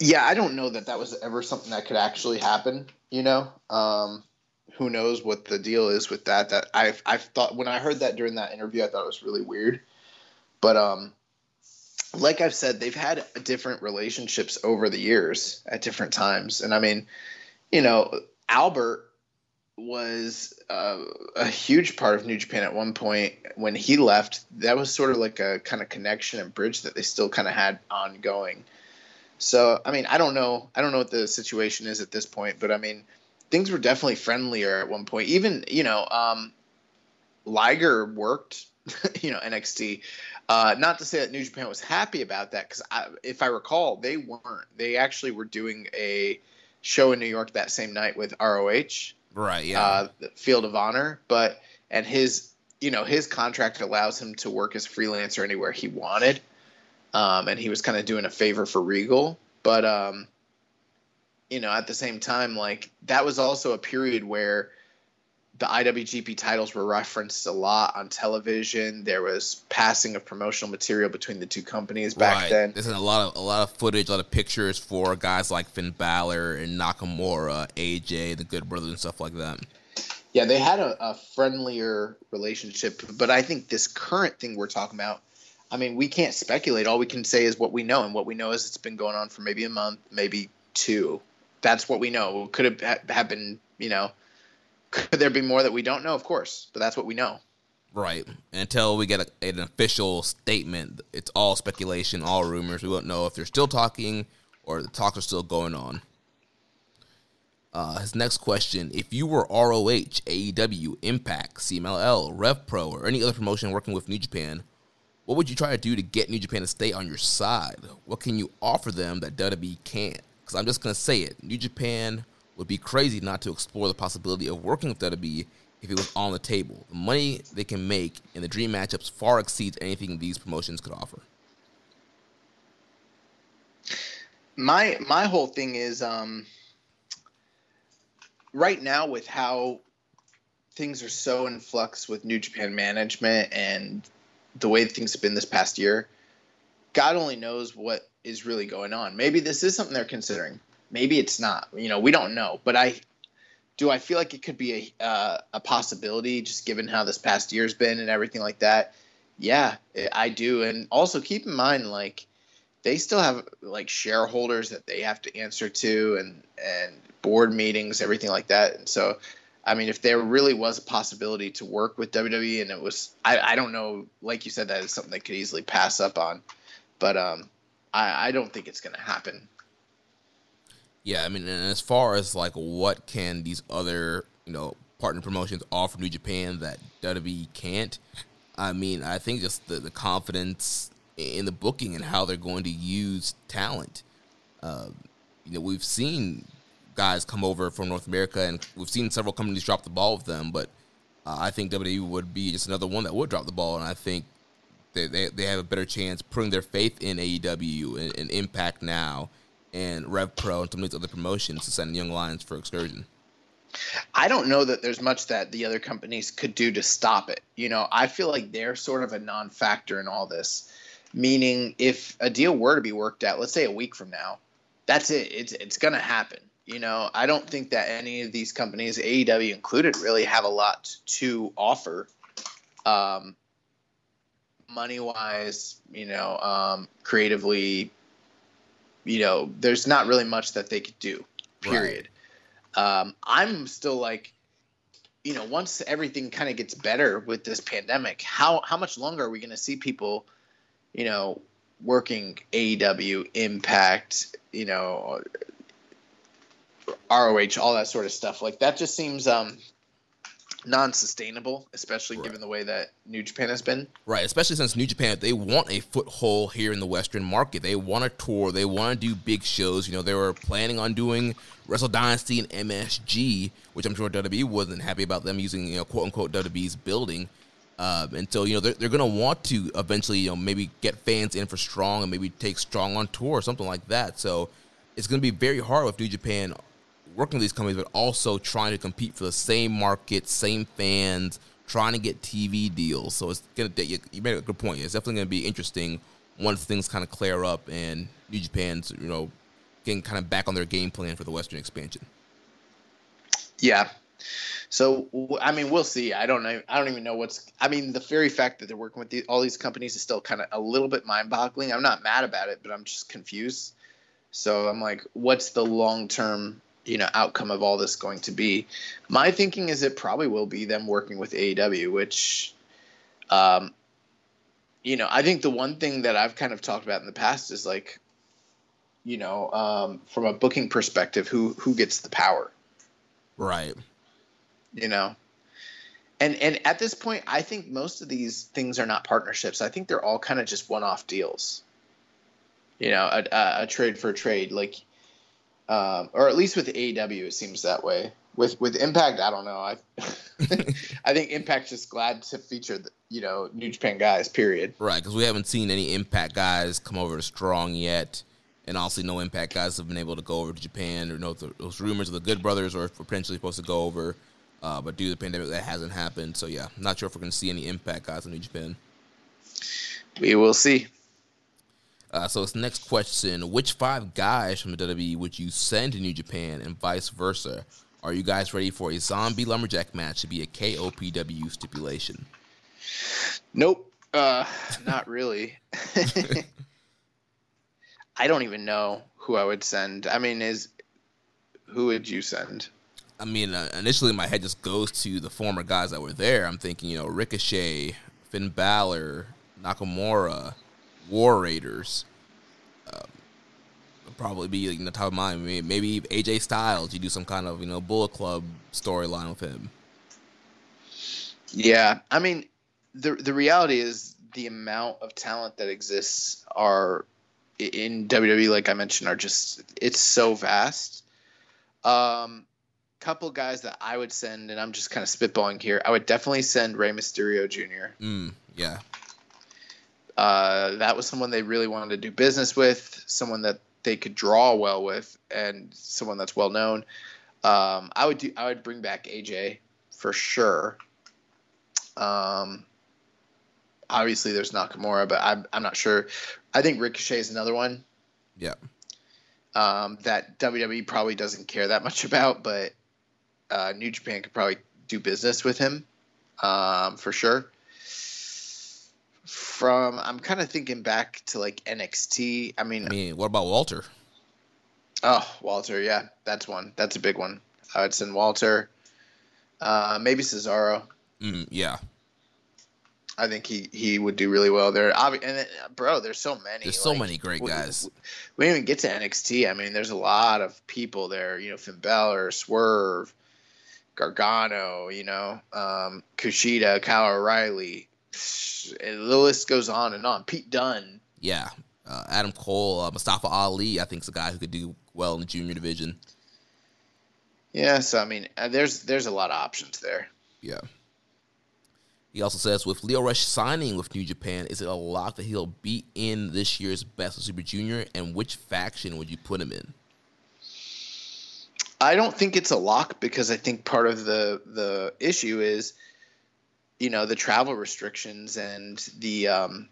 Yeah, I don't know that that was ever something that could actually happen. You know, um, who knows what the deal is with that? That I've I've thought when I heard that during that interview, I thought it was really weird. But um, like I've said, they've had different relationships over the years at different times, and I mean, you know, Albert was uh, a huge part of New Japan at one point when he left. That was sort of like a kind of connection and bridge that they still kind of had ongoing. So I mean, I don't know. I don't know what the situation is at this point, but I mean, things were definitely friendlier at one point. Even you know, um, Liger worked, you know, NXT. Uh, not to say that New Japan was happy about that, because if I recall, they weren't. They actually were doing a show in New York that same night with ROH, Right. Yeah. uh, the Field of Honor, but and his you know his contract allows him to work as freelancer anywhere he wanted, um, and he was kind of doing a favor for Regal, but um, you know at the same time like that was also a period where the IWGP titles were referenced a lot on television. There was passing of promotional material between the two companies back right. then. There's a lot of a lot of footage, a lot of pictures for guys like Finn Balor and Nakamura, AJ, the Good Brothers, and stuff like that. Yeah, they had a, a friendlier relationship, but I think this current thing we're talking about, I mean, we can't speculate. All we can say is what we know, and what we know is it's been going on for maybe a month, maybe two. That's what we know. Could have ha- happened, you know. Could there be more that we don't know? Of course, but that's what we know. Right. Until we get a, an official statement, it's all speculation, all rumors. We won't know if they're still talking or the talks are still going on. Uh, his next question: If you were ROH, AEW, Impact, CMLL, RevPro, or any other promotion working with New Japan, what would you try to do to get New Japan to stay on your side? What can you offer them that WWE can't? Because I'm just gonna say it: New Japan would be crazy not to explore the possibility of working with WWE if it was on the table. The money they can make in the dream matchups far exceeds anything these promotions could offer. My my whole thing is um right now with how things are so in flux with New Japan management and the way things have been this past year, God only knows what is really going on. Maybe this is something they're considering. Maybe it's not. You know, we don't know. But I do. I feel like it could be a uh, a possibility, just given how this past year's been and everything like that. Yeah, I do. And also keep in mind, like they still have like shareholders that they have to answer to, and and board meetings, everything like that. And so, I mean, if there really was a possibility to work with WWE, and it was, I, I don't know, like you said, that is something they could easily pass up on. But um, I, I don't think it's going to happen. Yeah, I mean, and as far as like what can these other you know partner promotions offer New Japan that WWE can't, I mean, I think just the, the confidence in the booking and how they're going to use talent. Uh, you know, we've seen guys come over from North America, and we've seen several companies drop the ball with them. But uh, I think WWE would be just another one that would drop the ball, and I think they they, they have a better chance putting their faith in AEW and, and Impact now and Rev Pro and some of these other promotions to send Young Lions for excursion. I don't know that there's much that the other companies could do to stop it. You know, I feel like they're sort of a non-factor in all this. Meaning, if a deal were to be worked out, let's say a week from now, that's it. It's it's gonna happen. You know, I don't think that any of these companies, AEW included, really have a lot to offer, um, money wise. You know, um, creatively. You know, there's not really much that they could do. Period. Um, I'm still like, you know, once everything kind of gets better with this pandemic, how how much longer are we going to see people, you know, working AEW, Impact, you know, ROH, all that sort of stuff? Like that just seems um non-sustainable, especially Right. given the way that New Japan has been. Right, especially since New Japan, they want a foothold here in the Western market. They want to tour. They want to do big shows. You know, they were planning on doing Wrestle Dynasty and MSG, which I'm sure WWE wasn't happy about them using, you know, quote unquote WWE's building. Um, and so, you know, they're, they're going to want to eventually, you know, maybe get fans in for Strong and maybe take Strong on tour or something like that. So it's going to be very hard with New Japan working with these companies, but also trying to compete for the same market, same fans, trying to get TV deals. So it's gonna. You, you made a good point. It's definitely gonna be interesting once things kind of clear up and New Japan's you know getting kind of back on their game plan for the Western expansion. Yeah. So I mean, we'll see. I don't know. I don't even know what's. I mean, the very fact that they're working with the, all these companies is still kind of a little bit mind-boggling. I'm not mad about it, but I'm just confused. So I'm like, what's the long-term, you know, outcome of all this going to be? My thinking is it probably will be them working with AEW, which, um, you know, I think the one thing that I've kind of talked about in the past is like, you know, um, from a booking perspective, who who gets the power? Right. you know and and at this point i think most of these things are not partnerships i think they're all kind of just one-off deals you know a, a, a trade for a trade like um, or at least with AEW it seems that way. With with impact i don't know. I i think impact's just glad to feature the, you know new japan guys period. Right, because we haven't seen any Impact guys come over to Strong yet, and also no Impact guys have been able to go over to Japan or know those rumors of the Good Brothers are potentially supposed to go over, uh, but due to the pandemic, that hasn't happened. So yeah, not sure if we're going to see any Impact guys in New Japan. we will see Uh, so this next question: Which five guys from the WWE would you send to New Japan, and vice versa? Are you guys ready for a zombie lumberjack match to be a KOPW stipulation? Nope. Uh, not really. I don't even know who I would send. I mean, is who would you send? I mean, uh, initially my head just goes to the former guys that were there. I'm thinking, you know, Ricochet, Finn Balor, Nakamura, War Raiders. Um, probably be in the top of mind. Maybe, maybe AJ Styles. You do some kind of you know Bullet Club storyline with him. Yeah, I mean, the the reality is the amount of talent that exists are in WWE, like I mentioned, are just it's so vast. Um, couple guys that I would send, and I'm just kind of spitballing here. I would definitely send Rey Mysterio Jr. Mm, yeah, Uh, that was someone they really wanted to do business with, someone that they could draw well with, and someone that's well known. Um, I would do. I would bring back AJ for sure. Um, obviously, there's Nakamura, but I'm I'm not sure. I think Ricochet is another one yeah. um, that WWE probably doesn't care that much about, but uh, New Japan could probably do business with him um, for sure. From I'm kind of thinking back to like NXT. I mean, I mean, what about Walter? oh Walter, yeah, that's one. That's a big one. I would send Walter. Uh, maybe Cesaro. Mm, yeah, I think he he would do really well there. Obvi- and then, bro, there's so many. there's so many great we- guys. we didn't even get to NXT. I mean, there's a lot of people there. You know, Finn Balor, Swerve, Gargano. You know, um, Kushida, Kyle O'Reilly. And the list goes on and on. Pete Dunn. Yeah, uh, Adam Cole, uh, Mustafa Ali. I think is a guy who could do well in the junior division. Yeah, so I mean, uh, there's there's a lot of options there. Yeah. He also says with Lio Rush signing with New Japan, is it a lock that he'll be in this year's Best of Super Junior? And which faction would you put him in? I don't think it's a lock because I think part of the the issue is, you know, the travel restrictions and the um,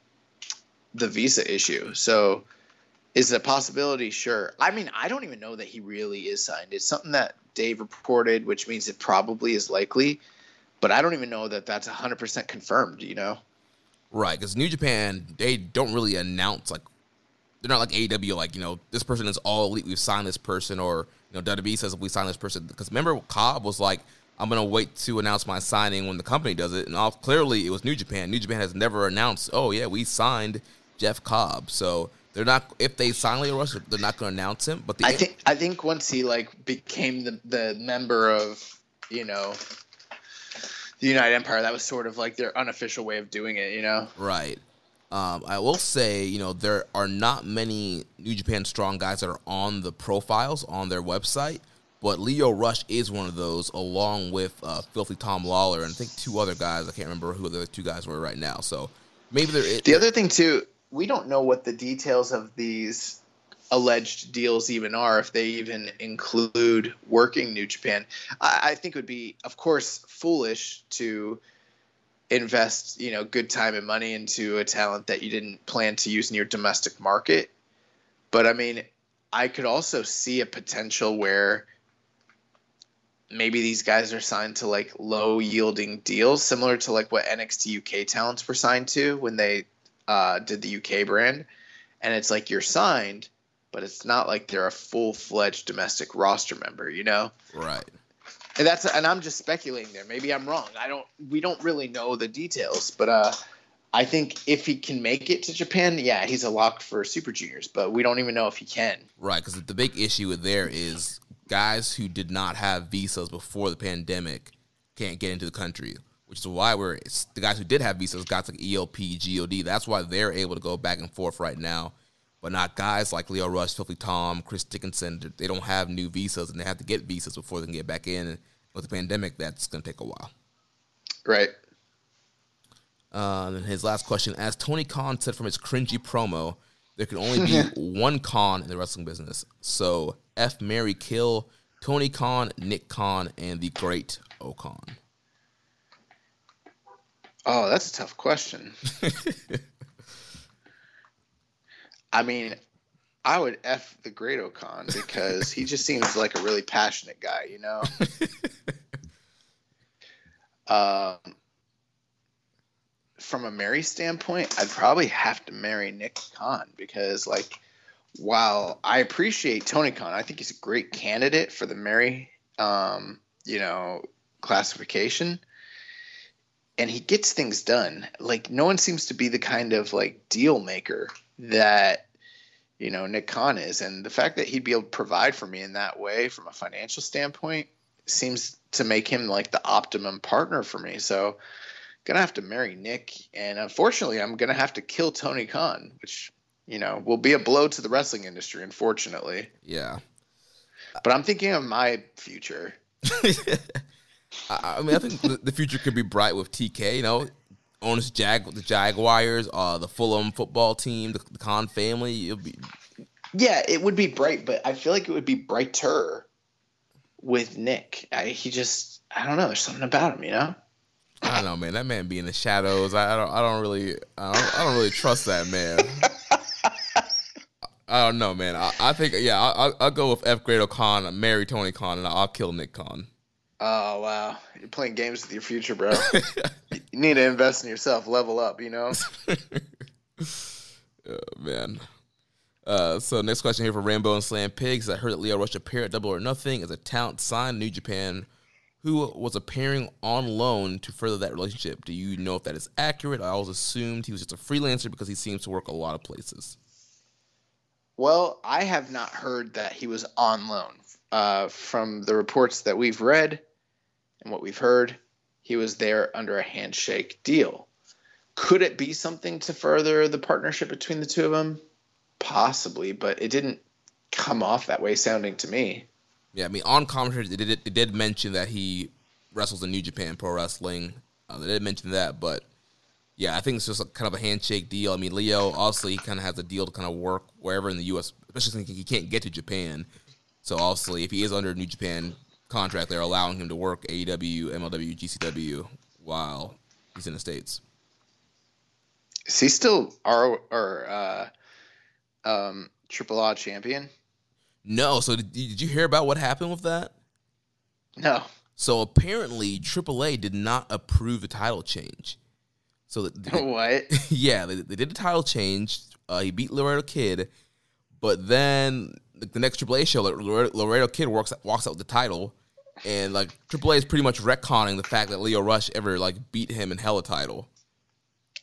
the visa issue. So, is it a possibility? Sure. I mean, I don't even know that he really is signed. It's something that Dave reported, which means it probably is likely, but I don't even know that that's hundred percent confirmed. You know? Right, because New Japan, they don't really announce like they're not like AEW, like you know this person is all elite. We've signed this person, or you know WWE says we signed this person. Because remember, Cobb was like, I'm gonna wait to announce my signing when the company does it, and all clearly it was New Japan. New Japan has never announced, oh yeah, we signed Jeff Cobb. So they're not if they sign Lio Rush, they're not gonna announce him. But the I think I think once he like became the the member of you know the United Empire. That was sort of like their unofficial way of doing it, you know? Right. Um, I will say, you know, there are not many New Japan Strong guys that are on the profiles on their website, but Lio Rush is one of those, along with uh, Filthy Tom Lawler and I think two other guys. I can't remember who the other two guys were right now. So maybe there is. The other thing too, we don't know what the details of these alleged deals even are, if they even include working New Japan. I, I think it would be, of course, foolish to invest, you know, good time and money into a talent that you didn't plan to use in your domestic market. But I mean, I could also see a potential where maybe these guys are signed to like low yielding deals, similar to like what NXT UK talents were signed to when they uh, did the UK brand. And it's like you're signed, but it's not like they're a full fledged domestic roster member, you know? Right. And that's and I'm just speculating there. Maybe I'm wrong. I don't. We don't really know the details, but uh, I think if he can make it to Japan, yeah, he's a lock for Super Juniors. But we don't even know if he can. Right, because the big issue with there is guys who did not have visas before the pandemic can't get into the country, which is why we're the guys who did have visas, got like ELP, God. That's why they're able to go back and forth right now but not guys like Lio Rush, Filthy Tom, Chris Dickinson. They don't have new visas and they have to get visas before they can get back in. And with the pandemic, that's going to take a while. Right. Uh, and his last question: As Tony Khan said from his cringy promo, there can only be one Khan in the wrestling business. So F Mary Kill, Tony Khan, Nick Khan, and the Great O-Khan. Oh, that's a tough question. I mean, I would f the Great O-Khan because he just seems like a really passionate guy, you know. um, from a Mary standpoint, I'd probably have to marry Nick Khan because, like, while I appreciate Tony Khan, I think he's a great candidate for the Mary, um, you know, classification. And he gets things done. Like no one seems to be the kind of like deal maker that you know Nick Khan is, and the fact that he'd be able to provide for me in that way from a financial standpoint seems to make him like the optimum partner for me. So gonna have to marry Nick, and unfortunately, I'm gonna have to kill Tony Khan, which you know will be a blow to the wrestling industry. Unfortunately, yeah. But I'm thinking of my future. I mean, I think the future could be bright with TK. You know, owns Jag the Jaguars, uh, the Fulham football team, the, the Khan family. It'll be yeah, it would be bright, but I feel like it would be brighter with Nick. I, he just I don't know. There's something about him, you know. I don't know, man. That man be in the shadows. I, I don't. I don't really. I don't, I don't really trust that man. I don't know, man. I, I think yeah. I, will go with F. Great O-Khan, marry Tony Khan, and I'll kill Nick Khan. Oh wow, you're playing games with your future, bro. you need to invest in yourself, level up. You know. oh, man. Uh, so next question here for Rainbow and Slam Pigs. I heard that Lio Rush appeared at Double or Nothing as a talent signed New Japan, who was appearing on loan to further that relationship. Do you know if that is accurate? I always assumed he was just a freelancer because he seems to work a lot of places. Well, I have not heard that he was on loan. Uh, from the reports that we've read, and what we've heard, he was there under a handshake deal. Could it be something to further the partnership between the two of them? Possibly, but it didn't come off that way sounding to me. Yeah, I mean, on commentary, they did, they did mention that he wrestles in New Japan Pro Wrestling. Uh, they did mention that, but yeah, I think it's just a, kind of a handshake deal. I mean, Lio obviously he kind of has a deal to kind of work wherever in the U.S., especially since he can't get to Japan. So obviously, if he is under a New Japan contract, they're allowing him to work AEW, MLW, GCW while he's in the states. Is he still our or uh, um, Triple A champion? No. So did, did you hear about what happened with that? No. So apparently, AAA did not approve the title change. So they, what? yeah, they, they did the title change. Uh, he beat Laredo Kid, but then the next AAA show, like Laredo Kid walks walks out with the title, and like AAA is pretty much retconning the fact that Lio Rush ever like beat him and held a title.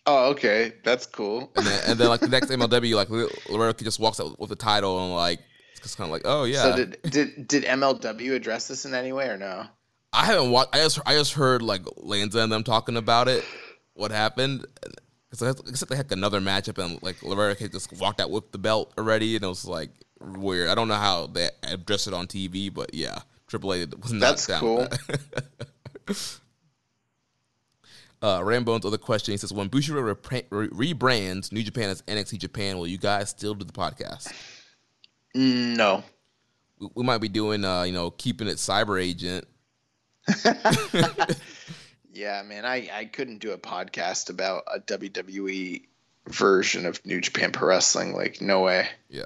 Oh, okay, that's cool. And then, and then like the next MLW, like Laredo Kid just walks out with the title and like it's just kind of like, oh yeah. So did did did MLW address this in any way or no? I haven't watched. I just I just heard like Lanza and them talking about it. What happened? Because I they had another matchup and like Lavera just walked out with the belt already, and it was like weird. I don't know how they addressed it on TV, but yeah, Triple A was not That's down cool. that. uh, Rambone's other question: He says, "When re- rebrands New Japan as NXT Japan, will you guys still do the podcast? No. We, we might be doing, uh, you know, keeping it Cyber Agent. Yeah, man, I, I couldn't do a podcast about a WWE version of New Japan Pro Wrestling. Like, no way. Yeah.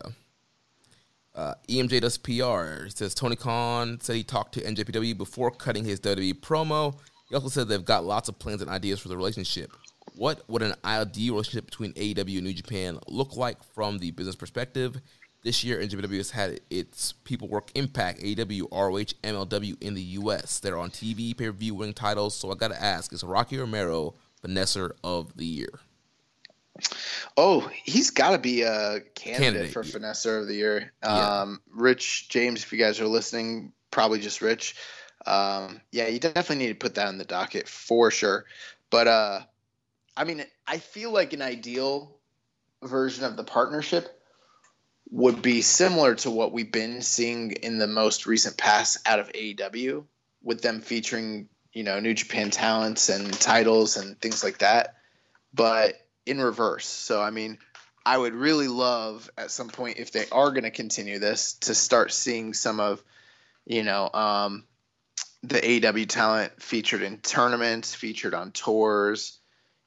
Uh, EMJ does PR. He says Tony Khan said he talked to NJPW before cutting his WWE promo. He also said they've got lots of plans and ideas for the relationship. What would an ideal relationship between AEW and New Japan look like from the business perspective? This year, NJPW has had its people work Impact, AEW, ROH, MLW in the U.S. They're on TV, pay per view, winning titles. So I got to ask: Is Rocky Romero the Nesser of the year? Oh, he's got to be a candidate, Candidate, for yeah. Finesser of the Year. Yeah. Um, Rich James, if you guys are listening, probably just Rich. Um, yeah, you definitely need to put that on the docket for sure. But uh, I mean, I feel like an ideal version of the partnership would be similar to what we've been seeing in the most recent past out of AEW, with them featuring you know New Japan talents and titles and things like that. But in reverse. So I mean, I would really love at some point if they are going to continue this to start seeing some of, you know, um, the AW talent featured in tournaments, featured on tours,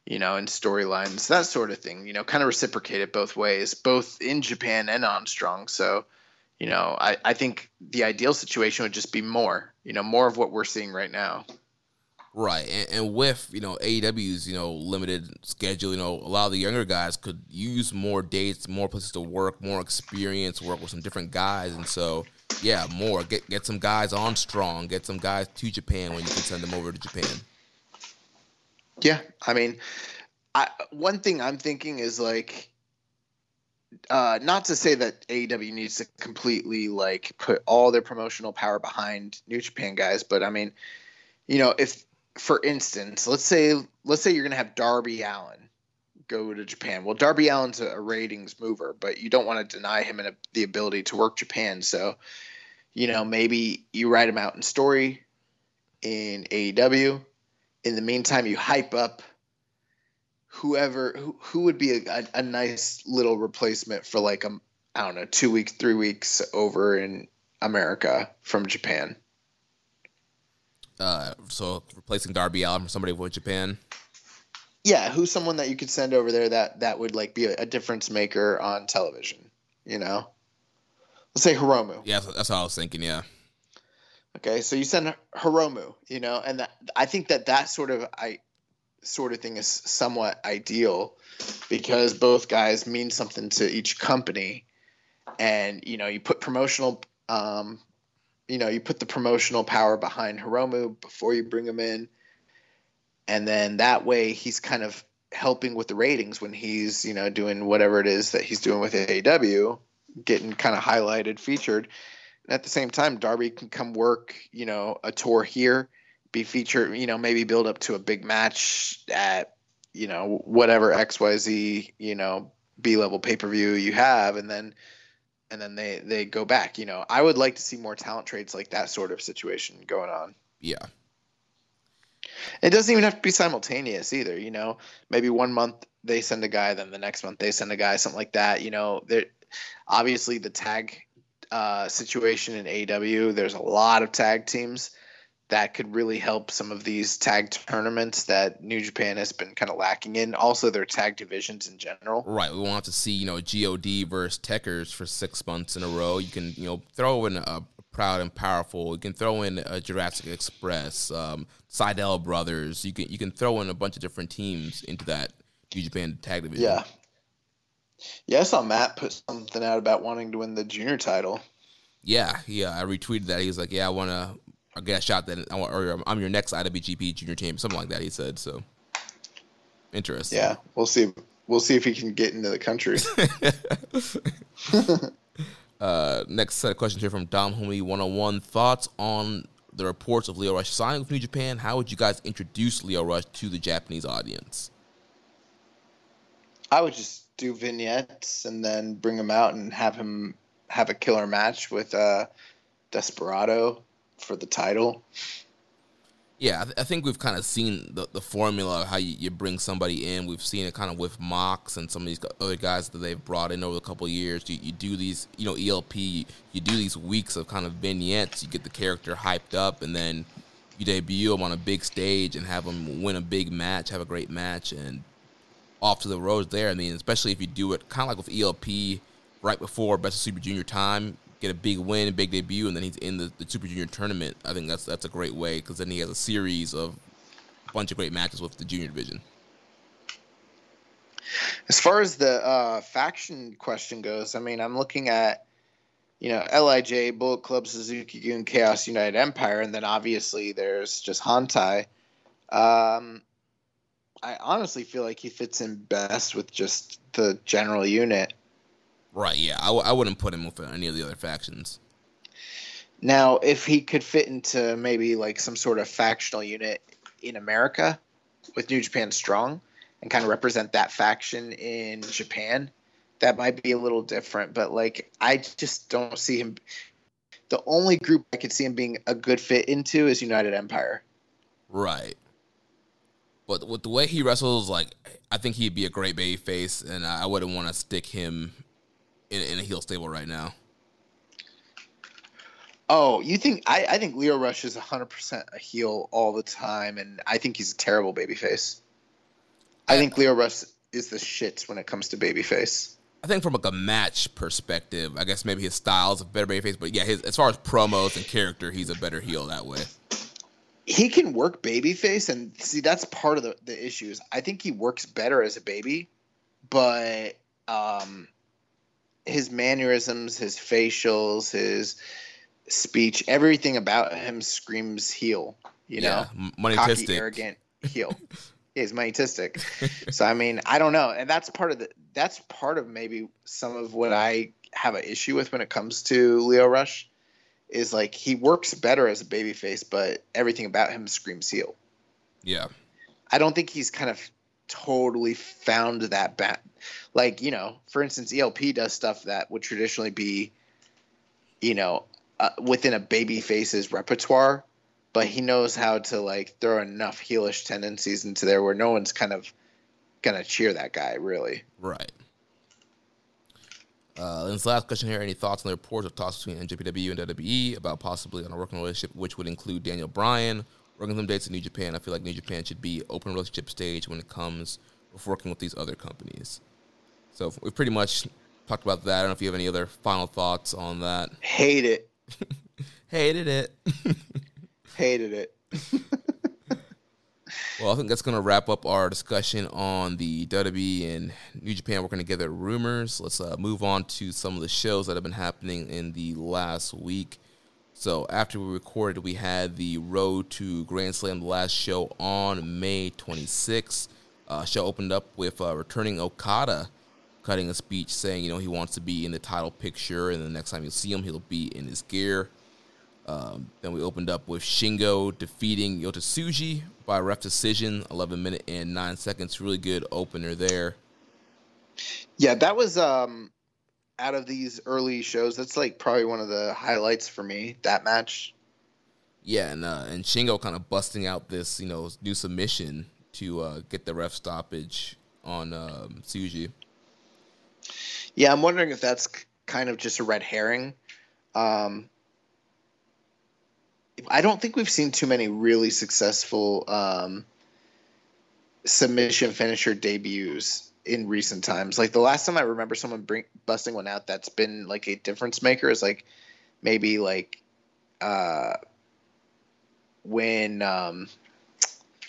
you know, and storylines, that sort of thing. You know, kind of reciprocate it both ways, both in Japan and on Strong. So, you know, I, I think the ideal situation would just be more, you know, more of what we're seeing right now. Right, and, and with you know AEW's you know limited schedule, you know a lot of the younger guys could use more dates, more places to work, more experience, work with some different guys, and so yeah, more get get some guys on strong, get some guys to Japan when you can send them over to Japan. Yeah, I mean, I, one thing I'm thinking is like, uh, not to say that AEW needs to completely like put all their promotional power behind New Japan guys, but I mean, you know, if for instance, let's say let's say you're gonna have Darby Allin go to Japan. Well, Darby Allin's a, a ratings mover, but you don't want to deny him an, the ability to work Japan. So, you know, maybe you write him out in story in AEW in the meantime, you hype up whoever who, who would be a, a, a nice little replacement for like a I don't know two weeks, three weeks over in America from Japan. Uh, so replacing Darby Allin from somebody with Japan. Yeah, who's someone that you could send over there that that would like be a, a difference maker on television? You know, let's say Hiromu. Yeah, that's, that's what I was thinking. Yeah, Okay, so you send Hiromu, you know, and that, I think that that sort of I sort of thing is somewhat ideal because both guys mean something to each company, and you know you put promotional, um, you know you put the promotional power behind Hiromu before you bring him in, and then that way he's kind of helping with the ratings when he's you know doing whatever it is that he's doing with AEW, getting kind of highlighted, featured. And at the same time, Darby can come work, you know, a tour here, be featured, you know, maybe build up to a big match at, you know, whatever XYZ, you know, B level pay per view you have, and then and then they they go back. You know, I would like to see more talent trades like that sort of situation going on. yeah, It doesn't even have to be simultaneous either. You know, maybe one month they send a guy, then the next month they send a guy, something like that. You know, there obviously the tag uh, situation in AW. There's a lot of tag teams that could really help some of these tag tournaments that New Japan has been kind of lacking in. Also, their tag divisions in general. right. We want to see you know God versus Tekkers for six months in a row. You can you know throw in a proud and powerful. You can throw in a Jurassic Express, um, Sydal Brothers. You can you can throw in a bunch of different teams into that New Japan tag division. Yeah. Yeah, I saw Matt put something out about wanting to win the junior title. Yeah, yeah. I retweeted that. He was like, "Yeah, I want to. I get a shot that I want, or I'm your next IWGP Junior Team, something like that." He said. So interesting. Yeah, we'll see. We'll see if he can get into the country. Uh, next set of questions here from Dom Homie 101. Thoughts on the reports of Lio Rush signing with New Japan, how would you guys introduce Lio Rush to the Japanese audience? I would just do vignettes and then bring him out and have him have a killer match with uh, Desperado for the title. Yeah, I, th- I think we've kind of seen the, the formula of how you, you bring somebody in. We've seen it kind of with Mox and some of these other guys that they've brought in over a couple years. You, you do these, you know, ELP, you, you do these weeks of kind of vignettes. You get the character hyped up, and then you debut them on a big stage and have them win a big match, have a great match, and off to the roads there. I mean, especially if you do it kind of like with ELP right before Best of Super Junior time, get a big win, big debut, and then he's in the, the Super Junior tournament. I think that's that's a great way because then he has a series of a bunch of great matches with the junior division. As far as the uh, faction question goes, I mean, I'm looking at you know Lij, Bullet Club, Suzuki Gun, Chaos United Empire, and then obviously there's just Hontai. Um, I honestly feel like he fits in best with just the general unit. Right. Yeah. I w- I wouldn't put him with any of the other factions. Now, if he could fit into maybe like some sort of factional unit in America with New Japan Strong and kind of represent that faction in Japan, that might be a little different. But like, I just don't see him. The only group I could see him being a good fit into is United Empire. Right. But with the way he wrestles, like I think he'd be a great baby face, and I wouldn't want to stick him in, in a heel stable right now. Oh, you think I, I think Lio Rush is 100% a heel all the time, and I think he's a terrible babyface. I think Lio Rush is the shits when it comes to babyface. I think from like a match perspective, I guess maybe his style is a better babyface, but yeah, his, as far as promos and character, he's a better heel that way. He can work babyface, and see that's part of the the issues. I think he works better as a baby, but um, his mannerisms, his facials, his speech, everything about him screams heel. You Yeah, know, m- moneytistic. cocky, arrogant heel. he's moneytistic. so I mean, I don't know, and that's part of the that's part of maybe some of what I have an issue with when it comes to Lio Rush is like he works better as a babyface, but everything about him screams heel. Yeah. I don't think he's kind of totally found that bat. Like, you know, for instance, ELP does stuff that would traditionally be, you know, uh, within a baby face's repertoire, but he knows how to like throw enough heelish tendencies into there where no one's kind of gonna cheer that guy really. Right. Uh, and this last question here: Any thoughts on the reports of talks between NJPW and WWE about possibly on a working relationship, which would include Daniel Bryan, working some dates in New Japan? I feel like New Japan should be open relationship stage when it comes with working with these other companies. So we've pretty much talked about that. I don't know if you have any other final thoughts on that. Hate it. Hated it. Hated it. Well, I think that's going to wrap up our discussion on the WWE and New Japan working together rumors. Let's uh, move on to some of the shows that have been happening in the last week. So, after we recorded, we had the Road to Grand Slam, the last show on May 26th. Uh, show opened up with uh, returning Okada cutting a speech saying, you know, he wants to be in the title picture, and the next time you see him, he'll be in his gear. Um, then we opened up with Shingo defeating Yota Tsuji by ref decision, 11 minute and 9 seconds. Really good opener there. Yeah, that was um out of these early shows, that's like probably one of the highlights for me, that match. Yeah, and uh, and Shingo kind of busting out this, you know, new submission to uh, get the ref stoppage on um, Tsuji. Yeah, I'm wondering if that's kind of just a red herring. Um, I don't think we've seen too many really successful um, submission finisher debuts in recent times. Like the last time I remember someone bring, busting one out that's been like a difference maker is like maybe like uh, when um,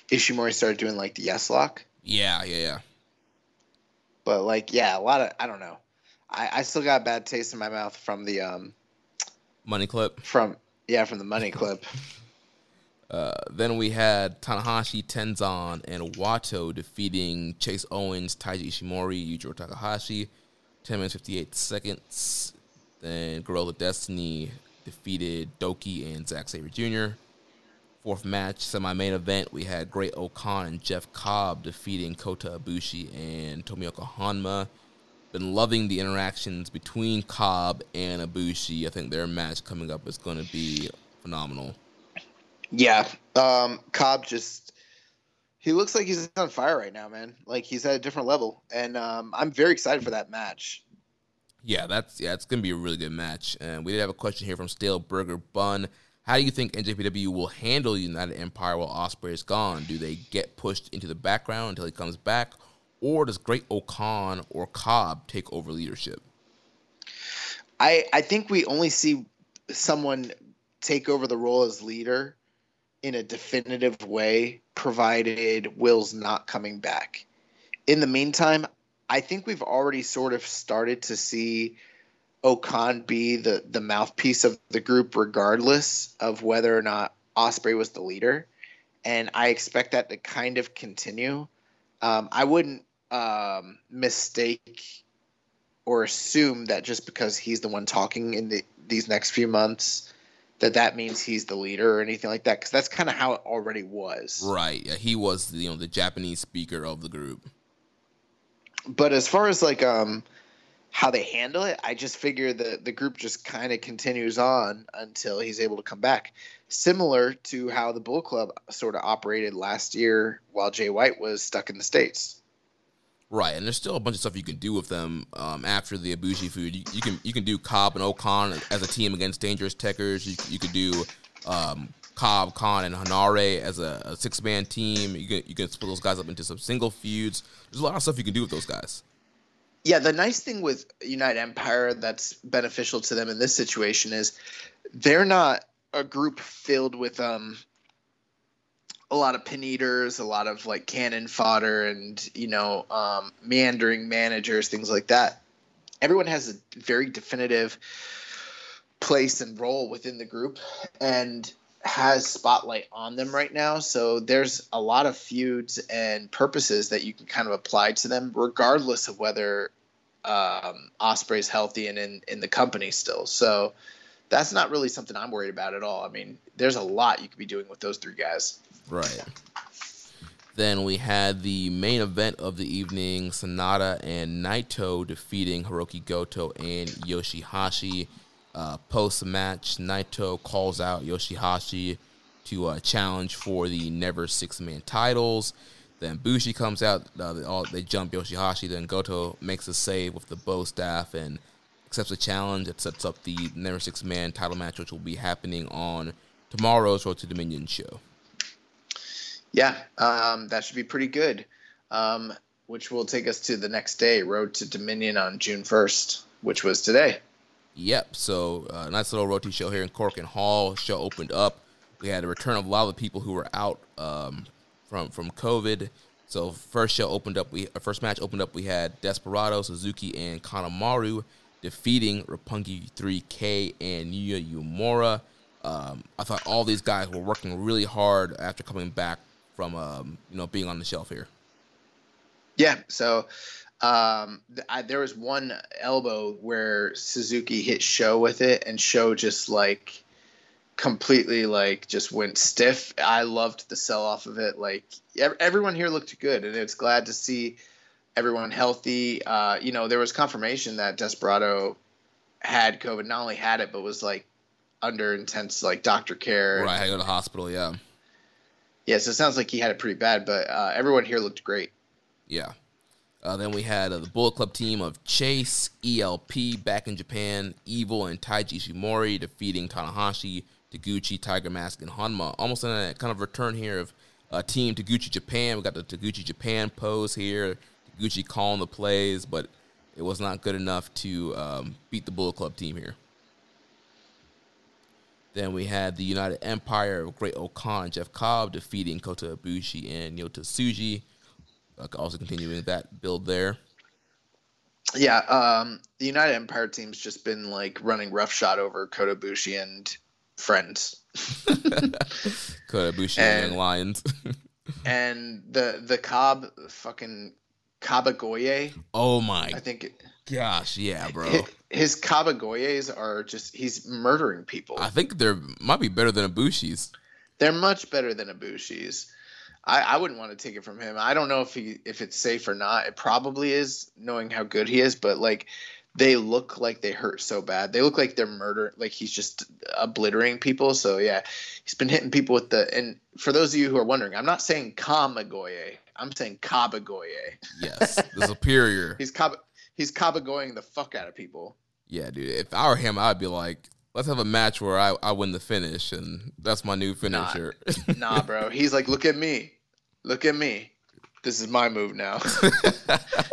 Ishimori started doing like the yes lock. Yeah, yeah, yeah. But like, yeah, a lot of I don't know. I, I still got a bad taste in my mouth from the um Money clip. from yeah from the money clip. Uh, then we had Tanahashi, Tenzan, and Wato defeating Chase Owens, Taiji Ishimori, Yujiro Takahashi. 10 minutes 58 seconds. Then Gorilla Destiny defeated DOUKI and Zack Sabre Jr. Fourth match, semi-main event, we had Great-O-Khan and Jeff Cobb defeating Kota Ibushi and Tomoaki Honma. Been loving the interactions between Cobb and Ibushi. I think their match coming up is going to be phenomenal. Yeah, um, Cobb just he looks like he's on fire right now, man. Like he's at a different level, and um, I'm very excited for that match. Yeah, that's yeah, it's gonna be a really good match. And we did have a question here from Stale Burger Bun. How do you think NJPW will handle United Empire while Ospreay is gone? Do they get pushed into the background until he comes back, or does Great-O-Khan or Cobb take over leadership? I I think we only see someone take over the role as leader in a definitive way, provided Will's not coming back. In the meantime, I think we've already sort of started to see O-Khan be the the mouthpiece of the group, regardless of whether or not Ospreay was the leader, and I expect that to kind of continue. Um, I wouldn't um, mistake or assume that just because he's the one talking in the, these next few months that that means he's the leader or anything like that because that's kind of how it already was right yeah he was you know the japanese speaker of the group but as far as like um how they handle it, I just figure that the group just kind of continues on until he's able to come back. Similar to how the Bullet Club sort of operated last year while Jay White was stuck in the States. Right, and there's still a bunch of stuff you can do with them um, after the Ibushi feud. You, you, can you can do Cobb and O-Khan as a team against Dangerous Tekkers. You, you could do um, Cobb, Khan, and Henare as a, a six man team. You can you can split those guys up into some single feuds. There's a lot of stuff you can do with those guys. Yeah, the nice thing with United Empire that's beneficial to them in this situation is they're not a group filled with um a lot of pin eaters, a lot of like cannon fodder, and you know um, meandering managers, things like that. Everyone has a very definitive place and role within the group, and has spotlight on them right now. So there's a lot of feuds and purposes that you can kind of apply to them, regardless of whether um, Ospreay's healthy and in, in the company still. So that's not really something I'm worried about at all. I mean, there's a lot you could be doing with those three guys. Right. Then we had the main event of the evening Sanada and Naito defeating Hiroki Goto and Yoshihashi. Uh, Post match, Naito calls out Yoshihashi to uh, challenge for the Never Six Man titles. Then Bushi comes out. Uh, they, all, they jump Yoshihashi. Then Goto makes a save with the Bo staff and accepts the challenge. It sets up the Never Six Man title match, which will be happening on tomorrow's Road to Dominion show. Yeah, um, that should be pretty good. Um, which will take us to the next day, Road to Dominion on June 1st, which was today. Yep. So, uh, nice little Road to show here in Korakuen Hall. Show opened up. We had a return of a lot of people who were out um, from from COVID. So first show opened up. We first match opened up. We had Desperado, Suzuki, and Kanemaru defeating Roppongi 3K and Yuya Uemura. Um, I thought all these guys were working really hard after coming back from um, you know being on the shelf here. Yeah. So um, I, there was one elbow where Suzuki hit Show with it, and Show just like completely like just went stiff. I loved the sell off of it. Like everyone here looked good, and it's glad to see everyone healthy. Uh, you know, there was confirmation that Desperado had COVID. Not only had it, but was like under intense like doctor care. Right, had to go to the hospital. Yeah. Yeah, so it sounds like he had it pretty bad, but uh, everyone here looked great. Yeah. Uh, then we had uh, the Bullet Club team of Chase, ELP back in Japan, Evil, and Taiji Ishimori defeating Tanahashi, Taguchi, Tiger Mask, and Honma. Almost in a kind of return here of uh, Team Taguchi Japan. We got the Taguchi Japan pose here. Taguchi calling the plays, but it was not good enough to um, beat the Bullet Club team here. Then we had the United Empire of Great-O-Khan, Jeff Cobb defeating Kota Ibushi and Yota Tsuji also continuing that build there. Yeah, um, the United Empire team's just been like running roughshod over Kota Ibushi and friends. Kota Ibushi and Young Lions. and the the Cobb fucking Kabagoye. Oh my! I think. It, gosh, yeah, bro. His, his Kabagoyes are just he's murdering people. I think they're might be better than Ibushi's. They're much better than Ibushi's. I, I wouldn't want to take it from him. I don't know if he if it's safe or not. It probably is, knowing how good he is. But like, they look like they hurt so bad. They look like they're murder. Like he's just obliterating people. So yeah, he's been hitting people with the. And for those of you who are wondering, I'm not saying Kamigoye. I'm saying Kabagoye. Yes, the superior. he's Kab- he's Kabagoying the fuck out of people. Yeah, dude. If I were him, I'd be like, let's have a match where I, I win the finish, and that's my new finisher. Nah, nah bro. He's like, look at me, look at me. This is my move now.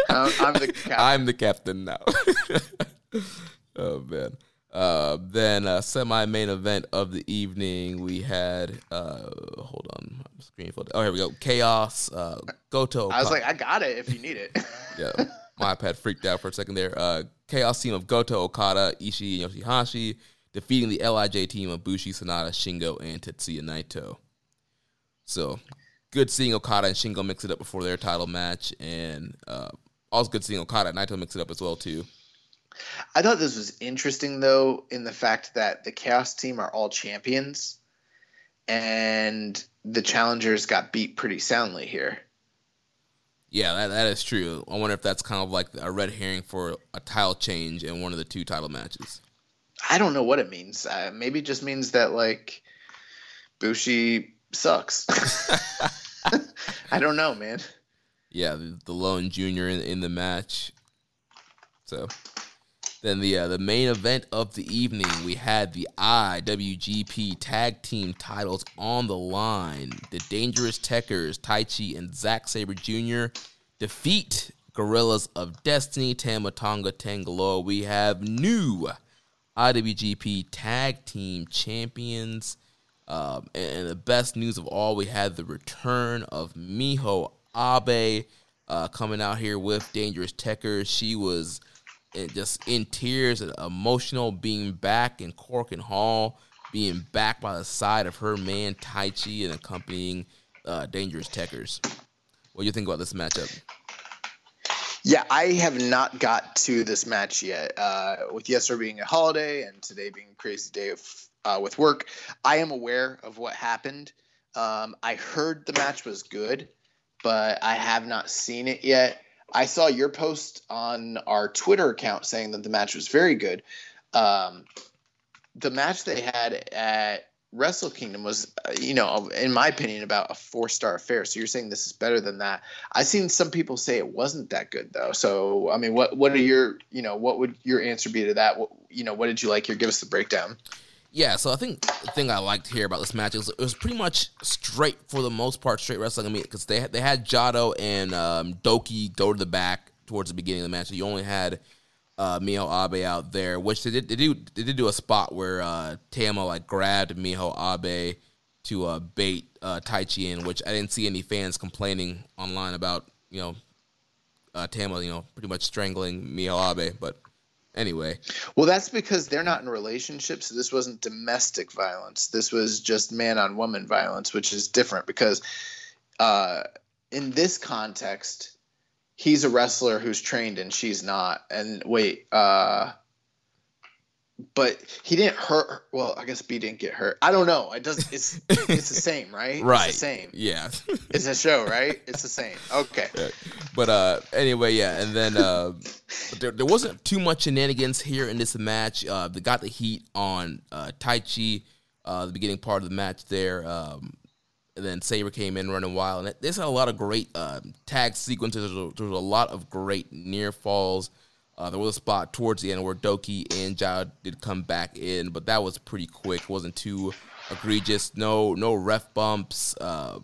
I'm, I'm, the captain. I'm the captain now. oh man. Uh, then uh, semi-main event of the evening, we had. Uh, hold on, screen full. Oh, here we go. Chaos. Uh, Goto. I was like, I got it if you need it. yeah, my iPad freaked out for a second there. Uh, Chaos team of Goto, Okada, Ishii, and Yoshihashi defeating the Lij team of Bushi, Sanada, Shingo, and Tetsuya Naito. So good seeing Okada and Shingo mix it up before their title match, and uh, also good seeing Okada and Naito mix it up as well too. I thought this was interesting though, in the fact that the Chaos team are all champions, and the challengers got beat pretty soundly here. Yeah, that, that is true. I wonder if that's kind of like a red herring for a title change in one of the two title matches. I don't know what it means. Uh, maybe it just means that like Bushi sucks. I don't know, man. Yeah, the, the lone junior in, in the match. So then the uh, the main event of the evening, we had the IWGP Tag Team titles on the line. The Dangerous Tekkers, Taichi and Zack Sabre Jr. defeat Gorillas of Destiny, Tama Tonga Tanga Loa. We have new IWGP Tag Team Champions. Um, and the best news of all, we had the return of Miho Abe uh, coming out here with Dangerous Tekkers. She was in, just in tears and emotional being back in Korakuen Hall, being back by the side of her man Taichi and accompanying uh, Dangerous Tekkers. What do you think about this matchup? Yeah, I have not got to this match yet. Uh, with yesterday being a holiday and today being a crazy day of, uh, with work, I am aware of what happened. Um, I heard the match was good, but I have not seen it yet. I saw your post on our Twitter account saying that the match was very good. Um, the match they had at Wrestle Kingdom was, you know, in my opinion, about a four star affair. So you're saying this is better than that. I've seen some people say it wasn't that good though. So I mean, what what are your, you know, what would your answer be to that? What, you know, what did you like here? Give us the breakdown. Yeah, so I think the thing I liked here about this match is it was pretty much straight for the most part, straight wrestling. I mean, because they had, they had Jado and um, Douki go to the back towards the beginning of the match. So you only had uh, Miho Abe out there, which they did they did they did do a spot where uh, Tama like grabbed Miho Abe to uh, bait uh, Taichi in, which I didn't see any fans complaining online about. You know, uh, Tama, you know, pretty much strangling Miho Abe, but anyway. Well, that's because they're not in relationships. So this wasn't domestic violence. This was just man on woman violence, which is different because uh, in this context, he's a wrestler who's trained and she's not. And wait, uh, but he didn't hurt. Her. Well, I guess B didn't get hurt. I don't know. It does. It's it's the same, right? Right. It's the same. Yeah. it's a show, right? It's the same. Okay. But uh, anyway, yeah, and then uh, there, there wasn't too much shenanigans here in this match. Uh, they got the heat on uh, Taichi, uh, the beginning part of the match there. Um, and then Sabre came in running wild, and there's a lot of great uh, tag sequences. There was, there was a lot of great near falls. Uh, there was a spot towards the end where Douki and Jado did come back in, but that was pretty quick. Wasn't too egregious. No, no ref bumps. Uh,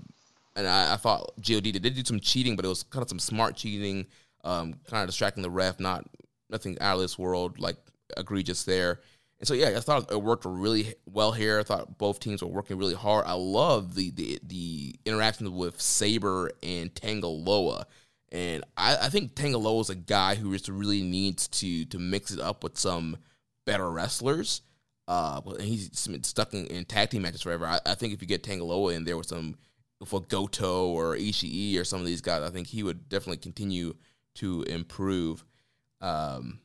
and I, I thought Gedo did, did do some cheating, but it was kind of some smart cheating, um, kind of distracting the ref. Not nothing out of this world like egregious there. And so yeah, I thought it worked really well here. I thought both teams were working really hard. I love the the the interactions with Sabre and Tanga Loa. And I, I think Tangaloa is a guy who just really needs to to mix it up with some better wrestlers. Uh, and he's been stuck in, in tag team matches forever. I, I think if you get Tanga Loa in there with some for Goto or Ishii or some of these guys, I think he would definitely continue to improve. Um,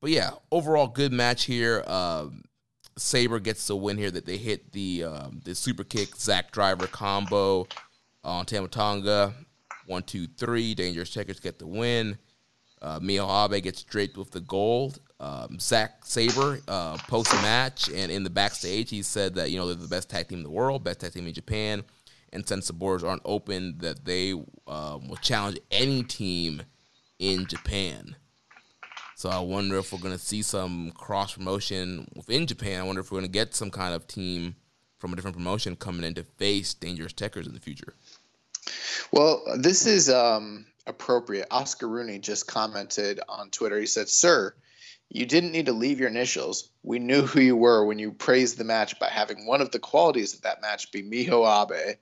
but yeah, overall good match here. Um, Sabre gets the win here. That they hit the um, the super kick Zack Driver combo on Tama Tonga. One, two, three. Dangerous Tekkers get the win. Uh, Miho Abe gets draped with the gold. Um, Zack Sabre uh, post match and in the backstage, he said that you know they're the best tag team in the world, best tag team in Japan, and since the borders aren't open, that they um, will challenge any team in Japan. So I wonder if we're going to see some cross promotion within Japan. I wonder if we're going to get some kind of team from a different promotion coming in to face Dangerous Tekkers in the future. Well, this is um, appropriate. Oscar Rooney just commented on Twitter. He said, "Sir, you didn't need to leave your initials. We knew who you were when you praised the match by having one of the qualities of that match be Miho Abe."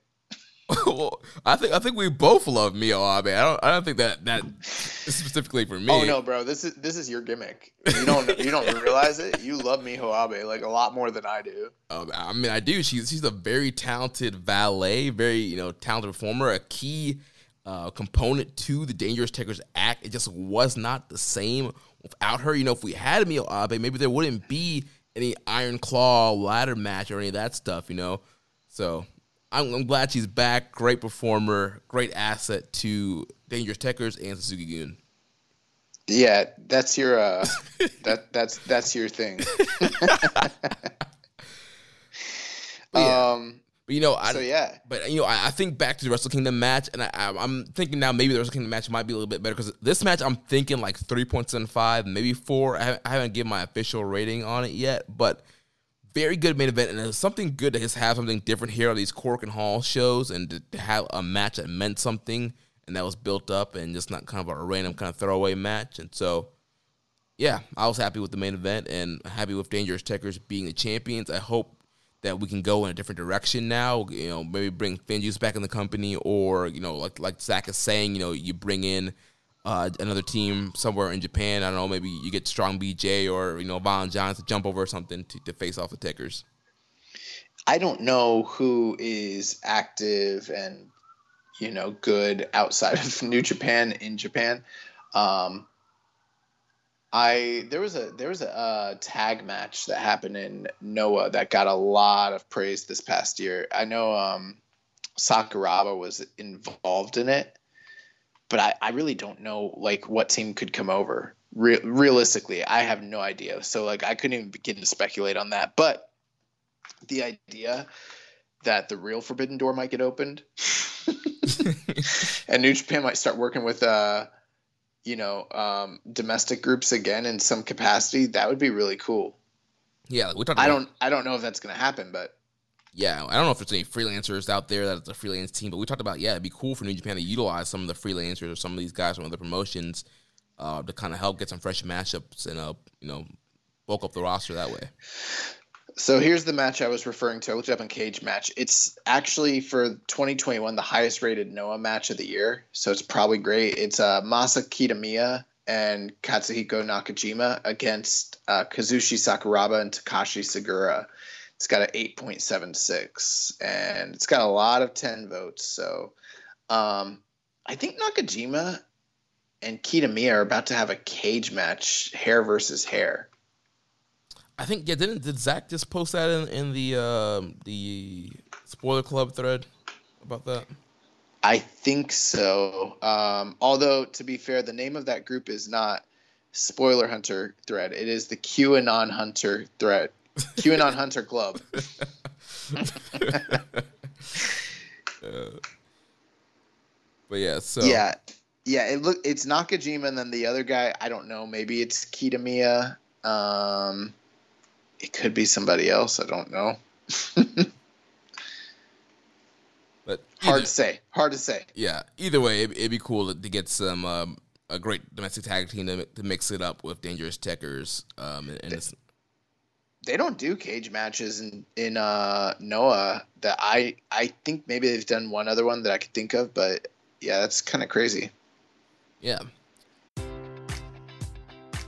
Well, I think I think we both love Miho Abe. I don't I don't think that that specifically for me. Oh no, bro, this is this is your gimmick. You don't you don't realize it. You love Miho Abe like a lot more than I do. Um, I mean, I do. She's she's a very talented valet, very you know talented performer, a key uh, component to the Dangerous Tekkers act. It just was not the same without her. You know, if we had Miho Abe, maybe there wouldn't be any Iron Claw ladder match or any of that stuff. You know, so I'm, I'm, glad she's back. Great performer, great asset to Dangerous Tekkers and Suzuki Gun. Yeah, that's your uh, that that's that's your thing. yeah. Um, but you know, I, so yeah. But you know, I, I, think back to the Wrestle Kingdom match, and I, am thinking now maybe the Wrestle Kingdom match might be a little bit better because this match I'm thinking like three point seven five, maybe four. I haven't, I haven't given my official rating on it yet, but very good main event, and it's something good to just have something different here on these Korakuen Hall shows, and to have a match that meant something and that was built up, and just not kind of a random kind of throwaway match. And so, yeah, I was happy with the main event and happy with Dangerous Tekkers being the champions. I hope that we can go in a different direction now. You know, maybe bring FinJuice back in the company, or you know, like like Zach is saying, you know, you bring in uh, another team somewhere in Japan. I don't know, maybe you get Strong BJ or you know Violent Giants to jump over or something to, to face off the Tekkers. I don't know who is active and you know good outside of New Japan in Japan. Um, I there was a there was a, a, tag match that happened in Noah that got a lot of praise this past year. I know um, Sakuraba was involved in it, but I, I really don't know like what team could come over. Re- realistically, I have no idea. So like I couldn't even begin to speculate on that. But the idea that the real Forbidden Door might get opened, and New Japan might start working with uh, you know, um, domestic groups again in some capacity, that would be really cool. Yeah, we talked. I don't. I don't know if that's going to happen, but yeah, I don't know if there's any freelancers out there that's a freelance team, but we talked about yeah, it'd be cool for New Japan to utilize some of the freelancers or some of these guys from other promotions uh, to kind of help get some fresh matchups and uh, you know bulk up the roster that way. So here's the match I was referring to. I looked up on Cage Match. It's actually for 2021 the highest rated Noah match of the year, so it's probably great. It's uh, Masa Kitamiya and Katsuhiko Nakajima against uh, Kazushi Sakuraba and Takashi Sugiura. It's got an 8.76, and it's got a lot of 10 votes. So um, I think Nakajima and Kitamiya are about to have a cage match, hair versus hair. I think yeah. Didn't did Zach just post that in in the uh, the spoiler club thread about that? I think so. Um, although to be fair, the name of that group is not Spoiler Hunter thread. It is the QAnon Hunter thread. QAnon Hunter Club. uh, but yeah, so yeah, yeah. It look it's Nakajima, and then the other guy. I don't know. Maybe it's Kitamiya. Um, it could be somebody else. I don't know. but either, hard to say. Hard to say. Yeah. Either way, it, would be cool to, get some um, a great domestic tag team to, to mix it up with Dangerous Tekkers. Um, and, and they don't do cage matches in in uh, Noah that I I think maybe they've done one other one that I could think of, but yeah, that's kind of crazy. Yeah.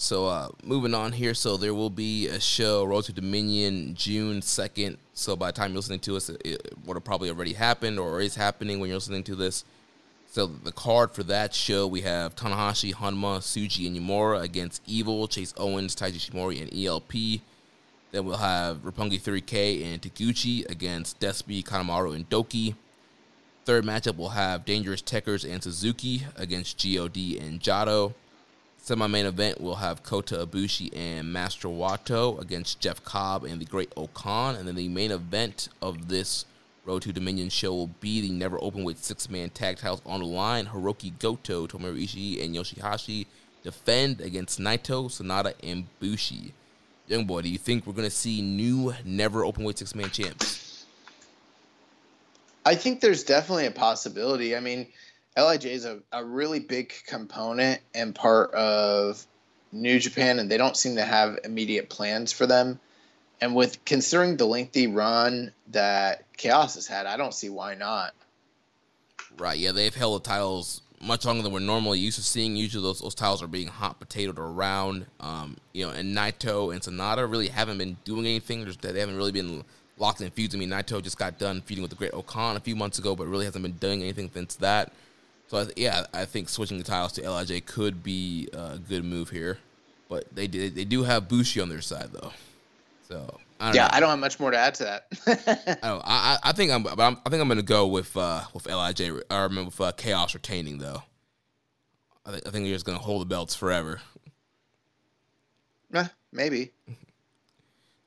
So uh, moving on here, so there will be a show, Road to Dominion, June second. So by the time you're listening to us, it would have probably already happened or is happening when you're listening to this. So the card for that show, we have Tanahashi, Honma, Tsuji, and Uemura against Evil, Chase Owens, Taiji Ishimori, and ELP. Then we'll have Roppongi 3K and Taguchi against Despi, Kanemaru, and DOUKI. Third matchup, we'll have Dangerous Tekkers and Suzuki against Gedo and Jado. Semi-main event, we'll have Kota Ibushi and Master Wato against Jeff Cobb and the Great O-Khan. And then the main event of this Road to Dominion show will be the never open weight six-man tag titles on the line. Hiroki Goto, Tomohiro Ishii, and Yoshihashi defend against Naito, Sanada, and Bushi. Young boy, do you think we're going to see new never open weight six-man champs? I think there's definitely a possibility. I mean, LIJ is a, a really big component and part of New Japan, and they don't seem to have immediate plans for them. And with considering the lengthy run that Chaos has had, I don't see why not. Right, yeah, they've held the titles much longer than we're normally used to seeing. Usually, those, those titles are being hot potatoed around. Um, you know, and Naito and Sanada really haven't been doing anything. They haven't really been locked in feuds. I mean, Naito just got done feuding with the Great O-Khan a few months ago, but really hasn't been doing anything since that. So I th- yeah, I think switching the titles to Lij could be a good move here, but they did they do have Bushi on their side though, so I yeah, know. I don't have much more to add to that. I, I, I think I'm, I'm, i think I'm gonna go with uh, with Lij or with uh, Chaos retaining though. I, th- I think they're just gonna hold the belts forever. Yeah, maybe.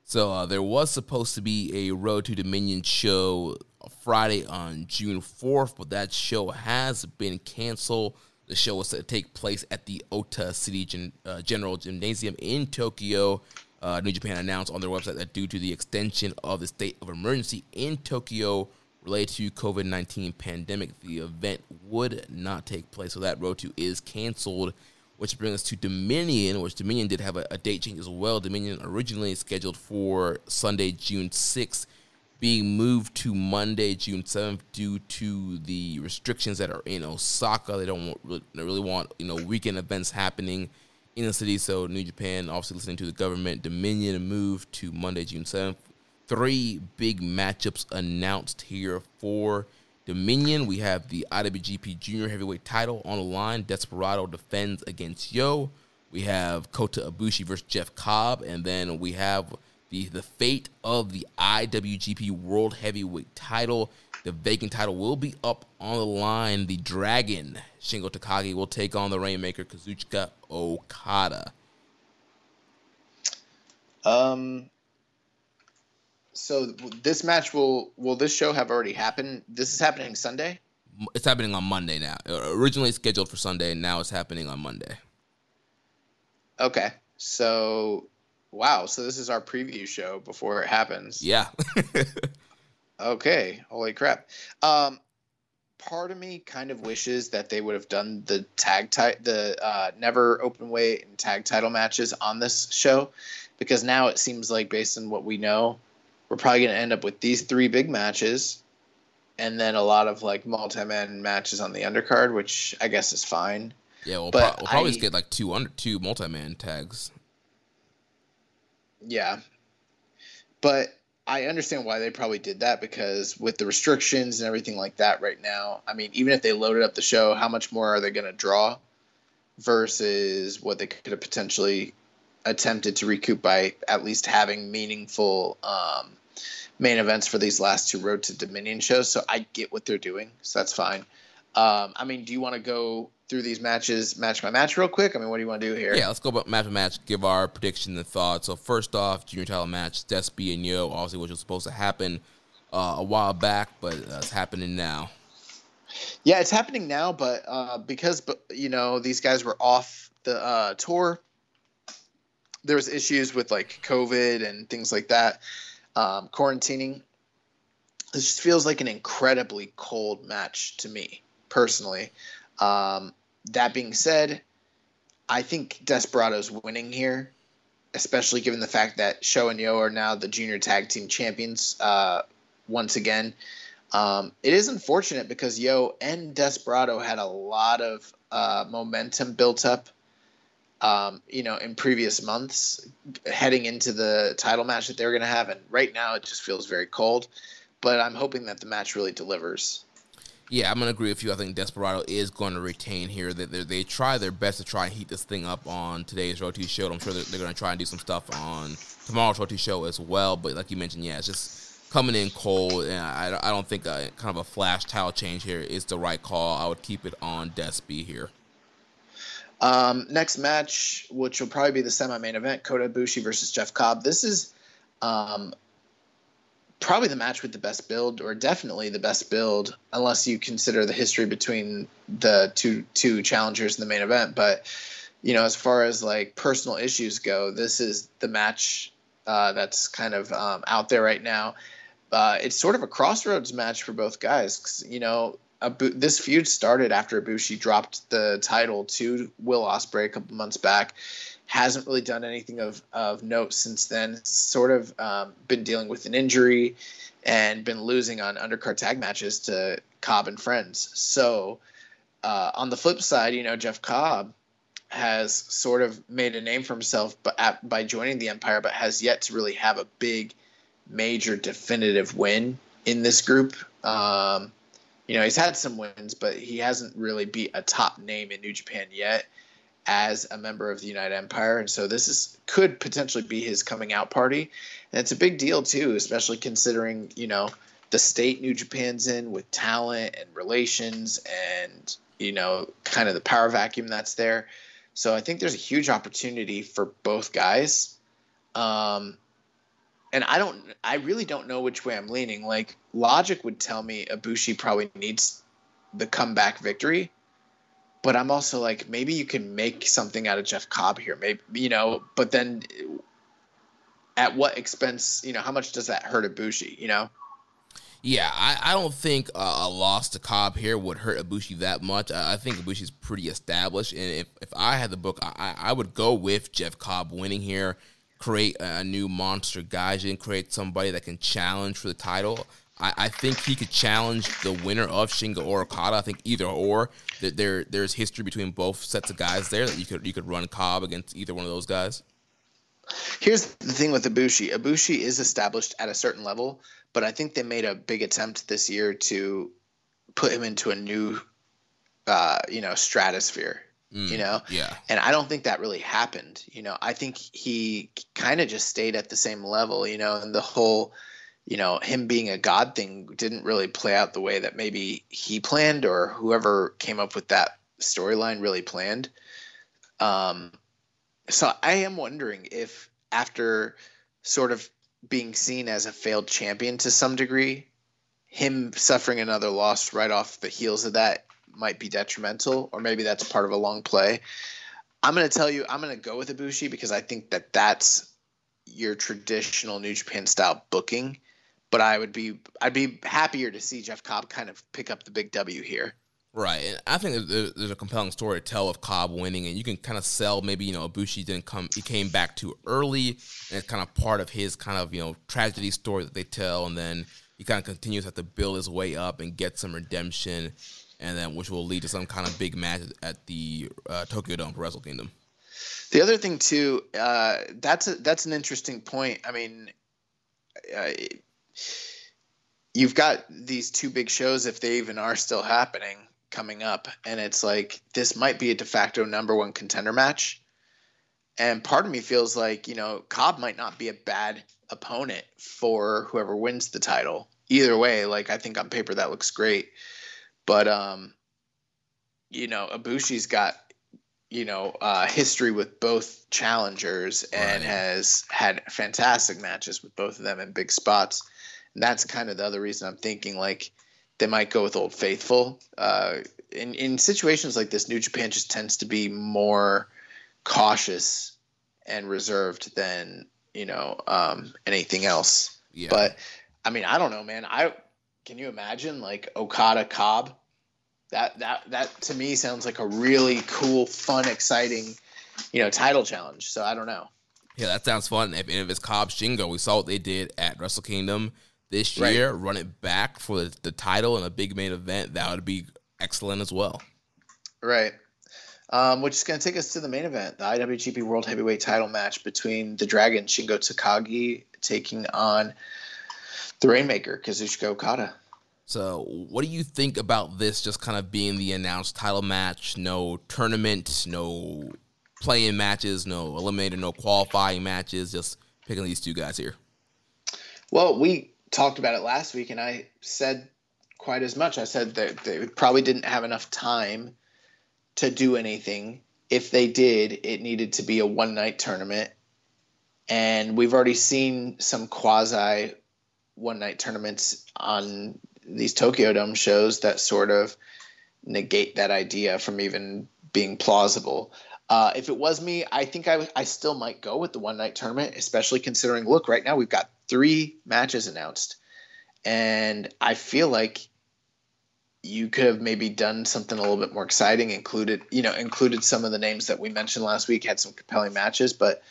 So uh, there was supposed to be a Road to Dominion show Friday on June 4th, but that show has been canceled. The show was to take place at the Ota City Gen- uh, General Gymnasium in Tokyo. Uh, New Japan announced on their website that due to the extension of the state of emergency in Tokyo related to COVID 19 pandemic, the event would not take place. So that road to is canceled, which brings us to Dominion, which Dominion did have a, a date change as well. Dominion originally scheduled for Sunday, June 6th being moved to Monday, June 7th, due to the restrictions that are in Osaka. They don't really, really want you know weekend events happening in the city. So New Japan, obviously listening to the government, Dominion moved to Monday, June 7th. Three big matchups announced here for Dominion. We have the IWGP Junior Heavyweight title on the line. Desperado defends against Yo. We have Kota Ibushi versus Jeff Cobb, and then we have the, the fate of the IWGP World Heavyweight title. The vacant title will be up on the line. The Dragon, Shingo Takagi, will take on the Rainmaker, Kazuchika Okada. Um, so this match will will this show have already happened? This is happening Sunday. It's happening on Monday now. Originally scheduled for Sunday, now it's happening on Monday. Okay, so Wow, so this is our preview show before it happens. Yeah. okay, holy crap. Um, part of me kind of wishes that they would have done the tag ti- the uh, never open weight and tag title matches on this show, because now it seems like based on what we know, we're probably going to end up with these three big matches, and then a lot of like multi-man matches on the undercard, which I guess is fine. Yeah, we'll, pro- we'll probably I- just get like two under two multi man tags. Yeah. But I understand why they probably did that because with the restrictions and everything like that right now, I mean, even if they loaded up the show, how much more are they going to draw versus what they could have potentially attempted to recoup by at least having meaningful um, main events for these last two Road to Dominion shows? So I get what they're doing. So that's fine. Um, I mean, do you want to go through these matches match by match real quick? I mean, what do you want to do here? Yeah, let's go about match by match, give our prediction and thoughts. So first off, junior title match, Despy and Yo, obviously which was supposed to happen uh, a while back, but uh, it's happening now. Yeah, it's happening now, but uh, because but you know these guys were off the uh, tour, there was issues with like COVID and things like that, um, quarantining. This just feels like an incredibly cold match to me personally. Um, that being said, I think Desperado's winning here, especially given the fact that Show and Yo are now the junior tag team champions uh, once again. Um, it is unfortunate because Yo and Desperado had a lot of uh, momentum built up, um, you know, in previous months, heading into the title match that they were going to have, and right now it just feels very cold. But I'm hoping that the match really delivers. Yeah, I'm gonna agree with you. I think Desperado is going to retain here. That they, they try their best to try and heat this thing up on today's Road to show. I'm sure they're, they're going to try and do some stuff on tomorrow's Road to show as well. But like you mentioned, yeah, it's just coming in cold, and I, I don't think a, kind of a flash tile change here is the right call. I would keep it on Despy here. Um, next match, which will probably be the semi-main event, Kota Ibushi versus Jeff Cobb. This is um, probably the match with the best build, or definitely the best build, unless you consider the history between the two two challengers in the main event. But you know, as far as like personal issues go, this is the match uh, that's kind of um, out there right now. Uh, it's sort of a crossroads match for both guys. 'cause, you know, Abu- this feud started after Ibushi dropped the title to Will Ospreay a couple months back. Hasn't really done anything of, of note since then. Sort of um, been dealing with an injury and been losing on undercard tag matches to Cobb and friends. So uh, on the flip side, you know, Jeff Cobb has sort of made a name for himself at, by joining the Empire, but has yet to really have a big, major, definitive win in this group. Um, you know, he's had some wins, but he hasn't really beat a top name in New Japan yet as a member of the United Empire. And so this is could potentially be his coming out party. And it's a big deal too, especially considering, you know, the state New Japan's in with talent and relations and, you know, kind of the power vacuum that's there. So I think there's a huge opportunity for both guys. Um, and I don't, I really don't know which way I'm leaning. Like logic would tell me Ibushi probably needs the comeback victory, but I'm also like maybe you can make something out of Jeff Cobb here, maybe you know. But then, at what expense? You know, how much does that hurt Ibushi? You know. Yeah, I, I don't think uh, a loss to Cobb here would hurt Ibushi that much. I, I think Ibushi's pretty established, and if, if I had the book, I, I would go with Jeff Cobb winning here, create a new monster Gaijin, create somebody that can challenge for the title. I, I think he could challenge the winner of Shingo or Okada. I think either or. That there there's history between both sets of guys there that you could you could run Cobb against either one of those guys. Here's the thing with Ibushi. Ibushi is established at a certain level, but I think they made a big attempt this year to put him into a new, uh, you know, stratosphere. Mm, you know, Yeah. and I don't think that really happened. You know, I think he kind of just stayed at the same level. You know, and the whole, you know, him being a god thing didn't really play out the way that maybe he planned or whoever came up with that storyline really planned. Um, so I am wondering if after sort of being seen as a failed champion to some degree, him suffering another loss right off the heels of that might be detrimental, or maybe that's part of a long play. I'm going to tell you, I'm going to go with Ibushi because I think that that's your traditional New Japan style booking. But I would be I'd be happier to see Jeff Cobb kind of pick up the big W here. Right, and I think there's a compelling story to tell of Cobb winning, and you can kind of sell maybe you know Ibushi didn't come, he came back too early, and it's kind of part of his kind of you know tragedy story that they tell, and then he kind of continues to have to build his way up and get some redemption, and then which will lead to some kind of big match at the uh, Tokyo Dome for Wrestle Kingdom. The other thing too, uh, that's a, that's an interesting point. I mean, uh, you've got these two big shows if they even are still happening coming up, and it's like this might be a de facto number one contender match. And part of me feels like you know Cobb might not be a bad opponent for whoever wins the title. Either way, like I think on paper that looks great, but um, you know Ibushi's got you know uh, history with both challengers and right. has had fantastic matches with both of them in big spots. And that's kind of the other reason I'm thinking like they might go with Old Faithful. Uh, in in situations like this, New Japan just tends to be more cautious and reserved than you know um, anything else. Yeah. But I mean, I don't know, man. I can you imagine like Okada Cobb? That that that to me sounds like a really cool, fun, exciting, you know, title challenge. So I don't know. Yeah, that sounds fun. If, if it's Cobb Shingo, we saw what they did at Wrestle Kingdom this year, right. run it back for the, the title and a big main event, that would be excellent as well. Right. Um, which is going to take us to the main event, the IWGP World Heavyweight Title match between the Dragon Shingo Takagi taking on the Rainmaker Kazuchika Okada. So, what do you think about this? Just kind of being the announced title match, no tournament, no playing matches, no eliminator, no qualifying matches, just picking these two guys here. Well, we talked about it last week, and I said quite as much. I said that they probably didn't have enough time to do anything. If they did, it needed to be a one night tournament. And we've already seen some quasi one night tournaments on these Tokyo Dome shows that sort of negate that idea from even being plausible. Uh, if it was me, I think I, I still might go with the one night tournament, especially considering look, right now we've got three matches announced. And I feel like you could have maybe done something a little bit more exciting, included, you know, included some of the names that we mentioned last week, had some compelling matches, but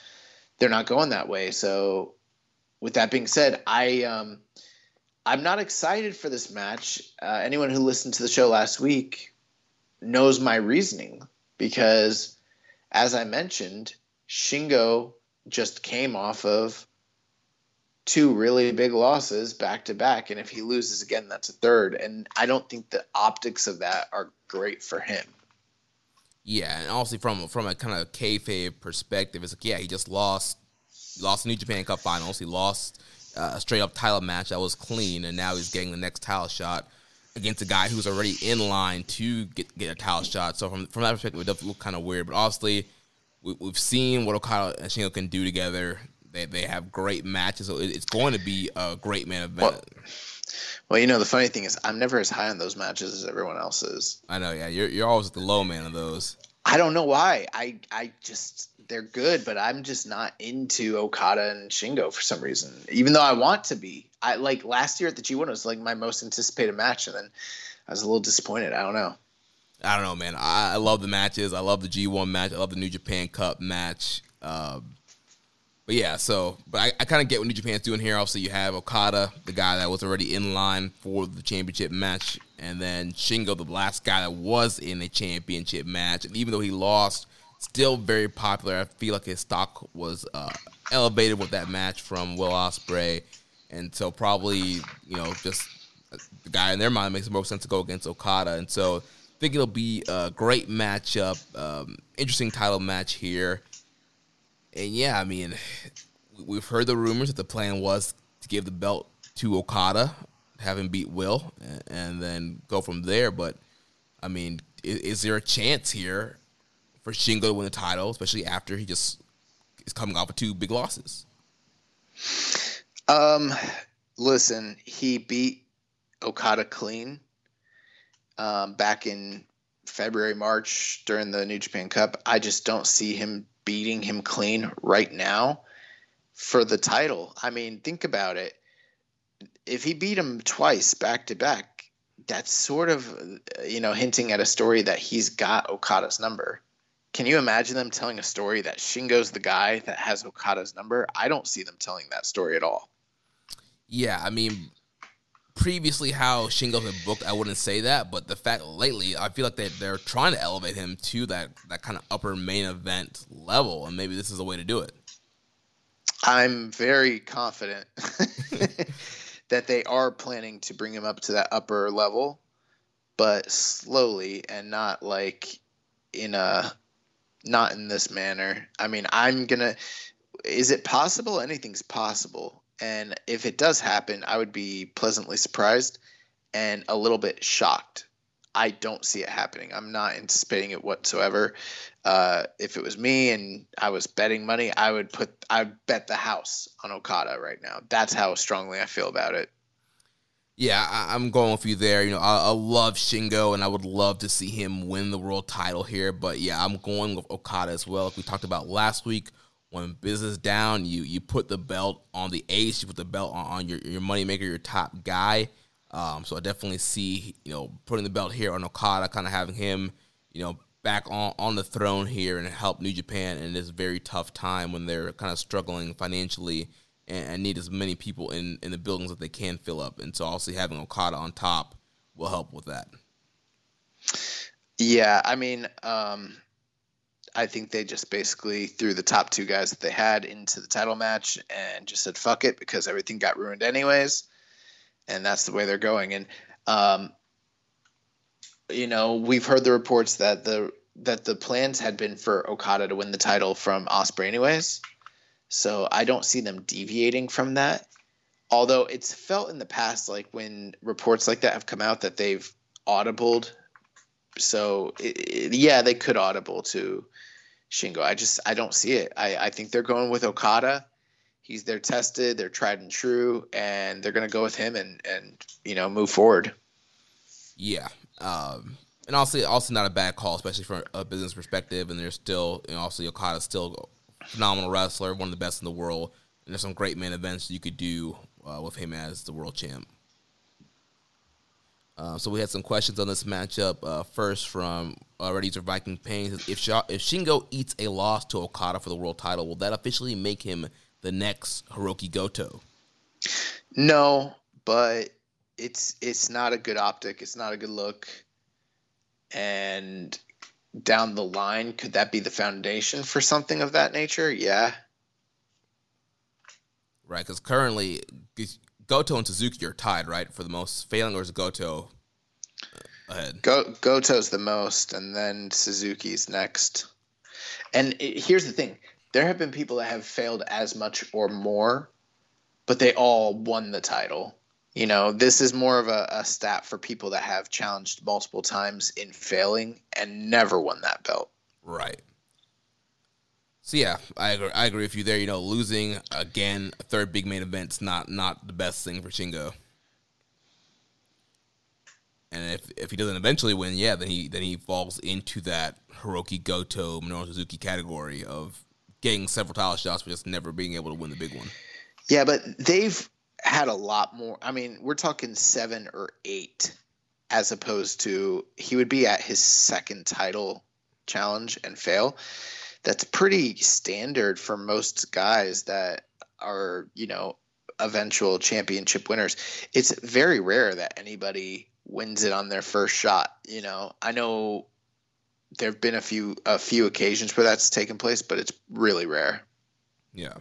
they're not going that way. So with that being said, I um I'm not excited for this match. Uh, anyone who listened to the show last week knows my reasoning because, as I mentioned, Shingo just came off of two really big losses back to back. And if he loses again, that's a third. And I don't think the optics of that are great for him. Yeah, and also from from a kind of kayfabe perspective, it's like yeah, he just lost, lost the New Japan Cup Finals. He lost uh, a straight up title match that was clean, and now he's getting the next title shot against a guy who's already in line to get get a title shot. So from from that perspective, it does look kind of weird. But obviously, we, have seen what Okada and Shingo can do together. They they have great matches, so it's going to be a great main event. Well, well, you know the funny thing is, I'm never as high on those matches as everyone else is. I know, yeah. You're you're always the low man of those. I don't know why. I I just they're good, but I'm just not into Okada and Shingo for some reason. Even though I want to be. I like last year at the G1 was like my most anticipated match, and then I was a little disappointed. I don't know. I don't know, man. I, I love the matches. I love the G1 match. I love the New Japan Cup match. Um, but yeah, so but I, I kind of get what New Japan's doing here. Obviously, you have Okada, the guy that was already in line for the championship match, and then Shingo, the last guy that was in a championship match. And even though he lost, still very popular. I feel like his stock was uh, elevated with that match from Will Ospreay, and so probably you know just the guy in their mind makes the most sense to go against Okada, and so I think it'll be a great matchup, um, interesting title match here. And yeah, I mean, we've heard the rumors that the plan was to give the belt to Okada, have him beat Will, and then go from there. But I mean, is, there a chance here for Shingo to win the title, especially after he just is coming off of two big losses? Um, listen, he beat Okada clean um, back in February, March during the New Japan Cup. I just don't see him beating him clean right now for the title. I mean, think about it. if he beat him twice back to back, that's sort of you know hinting at a story that he's got Okada's number. Can you imagine them telling a story that Shingo's the guy that has Okada's number? I don't see them telling that story at all. Yeah, I mean, previously how Shingo had booked, I wouldn't say that, but the fact lately, I feel like they they're trying to elevate him to that that kind of upper main event level, and maybe this is a way to do it. I'm very confident that they are planning to bring him up to that upper level, but slowly and not like in a not in this manner. I mean, I'm gonna. Is it possible? Anything's possible. And if it does happen, I would be pleasantly surprised and a little bit shocked. I don't see it happening. I'm not anticipating it whatsoever. Uh, if it was me and I was betting money, I would put I bet the house on Okada right now. That's how strongly I feel about it. Yeah, I, am going with you there. You know, I, I, love Shingo, and I would love to see him win the world title here. But yeah, I'm going with Okada as well. Like we talked about last week, when business down, you you put the belt on the ace, you put the belt on, on your your moneymaker, your top guy. Um, so I definitely see you know putting the belt here on Okada, kind of having him you know back on on the throne here and help New Japan in this very tough time when they're kind of struggling financially and, and need as many people in in the buildings that they can fill up. And so also having Okada on top will help with that. Yeah, I mean, um, I think they just basically threw the top two guys that they had into the title match and just said fuck it because everything got ruined anyways, and that's the way they're going. And um, you know, we've heard the reports that the that the plans had been for Okada to win the title from Ospreay anyways. So I don't see them deviating from that. Although it's felt in the past like when reports like that have come out that they've audibled so it, it, yeah, they could audible to Shingo. I just I don't see it. I, I think they're going with Okada. He's they're tested, they're tried and true, and they're gonna go with him and and you know move forward. Yeah, um, and also also not a bad call, especially from a business perspective. And there's still know, also Okada's still a phenomenal wrestler, one of the best in the world, and there's some great main events you could do uh, with him as the world champ. Uh, so we had some questions on this matchup. Uh, first from already uh, Viking Pain. If, Sh- if Shingo eats a loss to Okada for the world title, will that officially make him the next Hiroki Goto? No, but it's it's not a good optic. It's not a good look. And down the line, could that be the foundation for something of that nature? Yeah. Right, because currently Goto and Suzuki are tied, right, for the most failing, or is Goto uh, ahead? Go, Goto's the most, and then Suzuki's next. And it, here's the thing: there have been people that have failed as much or more, but they all won the title. You know, this is more of a, a stat for people that have challenged multiple times in failing and never won that belt. Right. So yeah, I agree, I agree with you there. You know, losing again third big main event's not not the best thing for Shingo. And if if he doesn't eventually win, yeah, then he then he falls into that Hiroki Goto Minoru Suzuki category of getting several title shots but just never being able to win the big one. Yeah, but they've had a lot more. I mean, we're talking seven or eight, as opposed to he would be at his second title challenge and fail that's pretty standard for most guys that are, you know, eventual championship winners. It's very rare that anybody wins it on their first shot. You know, I know there have been a few a few occasions where that's taken place, but it's really rare. Yeah.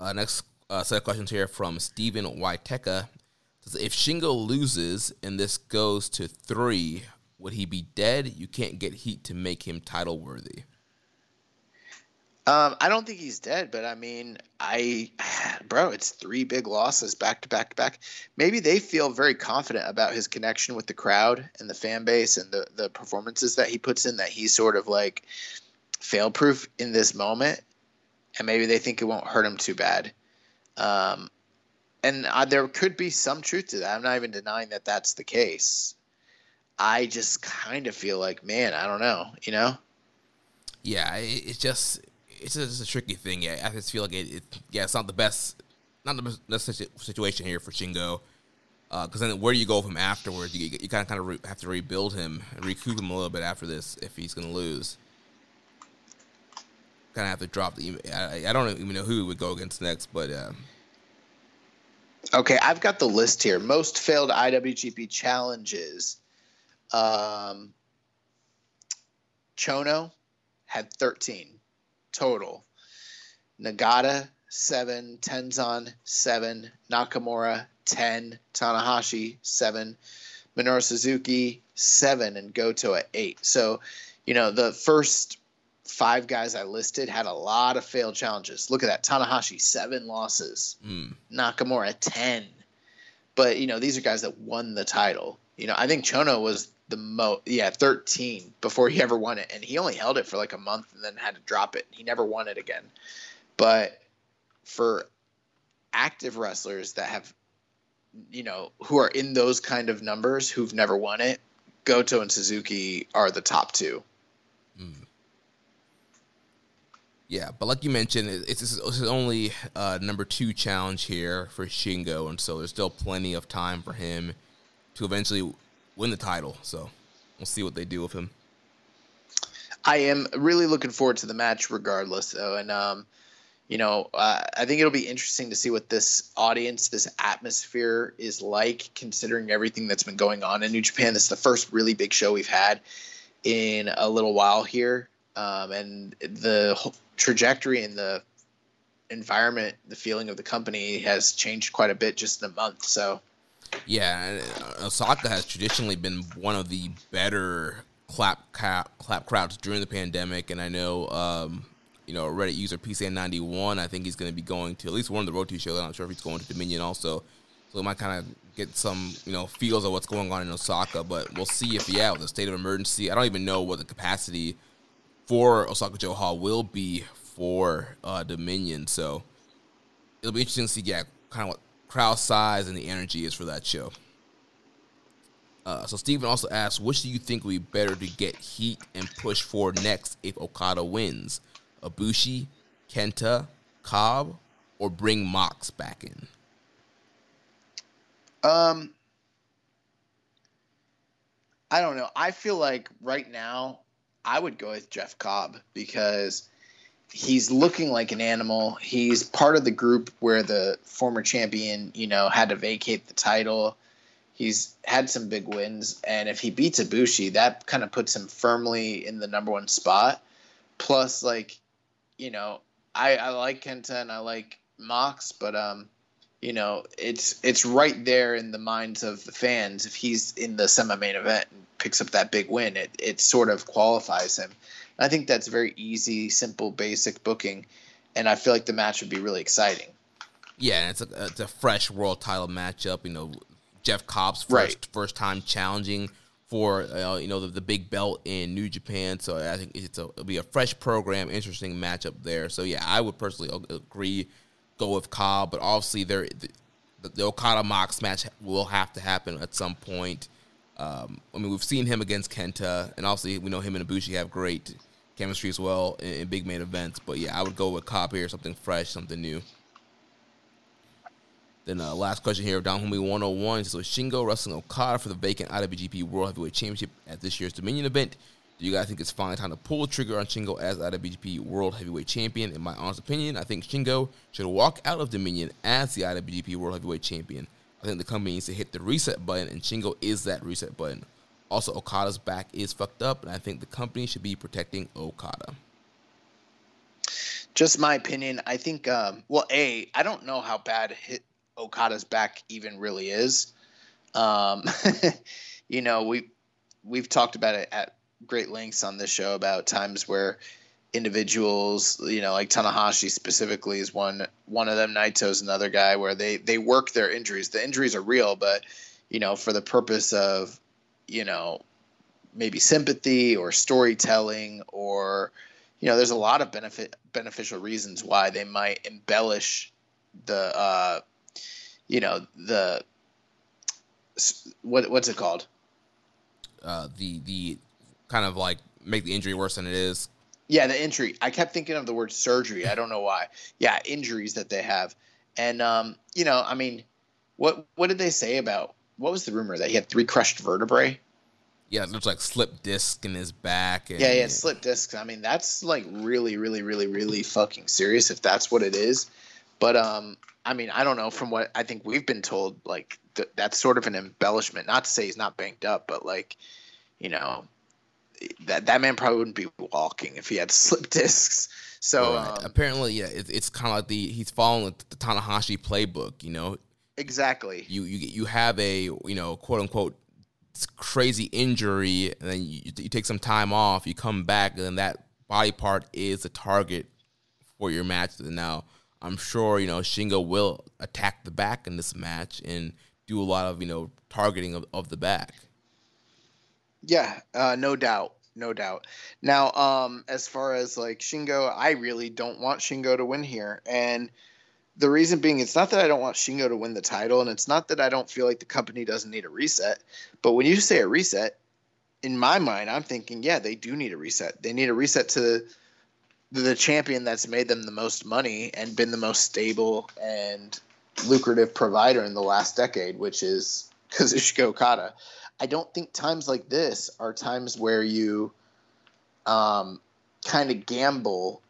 Uh, next uh, set of questions here from Stephen Waiteka. If Shingo loses and this goes to three, would he be dead? You can't get heat to make him title worthy. Um, I don't think he's dead, but I mean, I, bro, it's three big losses back to back to back. Maybe they feel very confident about his connection with the crowd and the fan base and the the performances that he puts in. That he's sort of like fail proof in this moment, and maybe they think it won't hurt him too bad. Um, and there could be some truth to that. I'm not even denying that that's the case. I just kind of feel like, man, I don't know, you know. Yeah, it just it's just a tricky thing. Yeah, I just feel like it, it, Yeah, it's not the best, not the best situation here for Shingo. Because uh, then, where do you go from afterwards? You, you kind of kind of re- have to rebuild him and recoup him a little bit after this if he's going to lose. Kind of have to drop the. I, I, don't even know who would go against next, but. Uh, okay, I've got the list here. Most failed IWGP challenges. Um, Chono had 13 total. Nagata, 7. Tenzan, 7. Nakamura, 10, Tanahashi 7, Minoru Suzuki 7, and Goto at 8. So, you know, the first five guys I listed had a lot of failed challenges. Look at that. Tanahashi, 7 losses. Mm. Nakamura, 10. But, you know, these are guys that won the title. You know, I think Chono was the most, yeah, 13 before he ever won it. And he only held it for like a month and then had to drop it. He never won it again. But for active wrestlers that have you know, who are in those kind of numbers who've never won it, Goto and Suzuki are the top two. Mm. Yeah, but like you mentioned, it's, it's only uh, number two challenge here for Shingo, and so there's still plenty of time for him to eventually win the title. So we'll see what they do with him. I am really looking forward to the match, regardless, though, and um, you know, uh, I think it'll be interesting to see what this audience, this atmosphere is like, considering everything that's been going on in New Japan. This is the first really big show we've had in a little while here, um, and the trajectory and the environment, the feeling of the company has changed quite a bit just in a month. So, yeah, uh, Osaka has traditionally been one of the better clap clap, clap crowds during the pandemic, and I know. Um, you know, Reddit user PCN91. I think he's going to be going to at least one of the Road to shows. I'm not sure if he's going to Dominion also. So we might kind of get some, you know, feels of what's going on in Osaka. But we'll see if, yeah, with the state of emergency, I don't even know what the capacity for Osaka-jo Hall will be for uh, Dominion. So it'll be interesting to see, yeah, kind of what crowd size and the energy is for that show. Uh, so Steven also asks, which do you think would be better to get heat and push for next if Okada wins? Ibushi, Kenta, Cobb, or bring Mox back in? Um, I don't know. I feel like right now I would go with Jeff Cobb because he's looking like an animal. He's part of the group where the former champion, you know, had to vacate the title. He's had some big wins, and if he beats Ibushi, that kind of puts him firmly in the number one spot. Plus, like you know, I, I like Kenta and I like Mox, but um, you know, it's it's right there in the minds of the fans. If he's in the semi-main event and picks up that big win, it it sort of qualifies him. And I think that's very easy, simple, basic booking, and I feel like the match would be really exciting. Yeah, it's a it's a fresh world title matchup. You know, Jeff Cobb's first right. first time challenging for uh, you know the, the, big belt in New Japan. So I think it's a, it'll be a fresh program, interesting matchup there. So yeah, I would personally agree go with Cobb, but obviously there the, the Okada Mox match will have to happen at some point. Um, I mean, we've seen him against Kenta, and obviously we know him and Ibushi have great chemistry as well in, in big main events. But yeah, I would go with Cobb here, something fresh, something new. Then uh, last question here, Don Homie 101. So Shingo wrestling Okada for the vacant IWGP World Heavyweight Championship at this year's Dominion event. Do you guys think it's finally time to pull the trigger on Shingo as IWGP World Heavyweight Champion? In my honest opinion, I think Shingo should walk out of Dominion as the IWGP World Heavyweight Champion. I think the company needs to hit the reset button, and Shingo is that reset button. Also, Okada's back is fucked up, and I think the company should be protecting Okada. Just my opinion. I think, um, well, A, I don't know how bad hit Okada's back even really is. Um, you know, we we've talked about it at great lengths on this show about times where individuals, you know, like Tanahashi specifically is one one of them. Naito's another guy where they they work their injuries. The injuries are real, but you know, for the purpose of you know maybe sympathy or storytelling or you know, there's a lot of benefit beneficial reasons why they might embellish the uh, you know the what what's it called? Uh, the the kind of like make the injury worse than it is. Yeah, the injury. I kept thinking of the word surgery. I don't know why. Yeah, injuries that they have, And um, you know, I mean, what what did they say about what was the rumor that he had three crushed vertebrae? Yeah, there's like slip disc in his back. And, Yeah, yeah, slip discs. I mean, that's like really, really, really, really fucking serious if that's what it is. But um, I mean, I don't know. From what I think we've been told, like th- that's sort of an embellishment. Not to say he's not banked up, but like, you know, that that man probably wouldn't be walking if he had slip discs. So Right. um, apparently, yeah, it, it's kind of like the he's following the, the Tanahashi playbook. You know, exactly. you you you have a you know quote unquote crazy injury, and then you, you take some time off, you come back, and then that body part is the target for your match. And now I'm sure you know Shingo will attack the back in this match and do a lot of you know targeting of, of the back. Yeah, uh, no doubt, no doubt. Now, um, as far as like Shingo, I really don't want Shingo to win here, and the reason being, it's not that I don't want Shingo to win the title, and it's not that I don't feel like the company doesn't need a reset. But when you say a reset, in my mind, I'm thinking, yeah, they do need a reset. They need a reset to the, champion that's made them the most money and been the most stable and lucrative provider in the last decade, which is Kazuchika Okada. I don't think times like this are times where you um, kind of gamble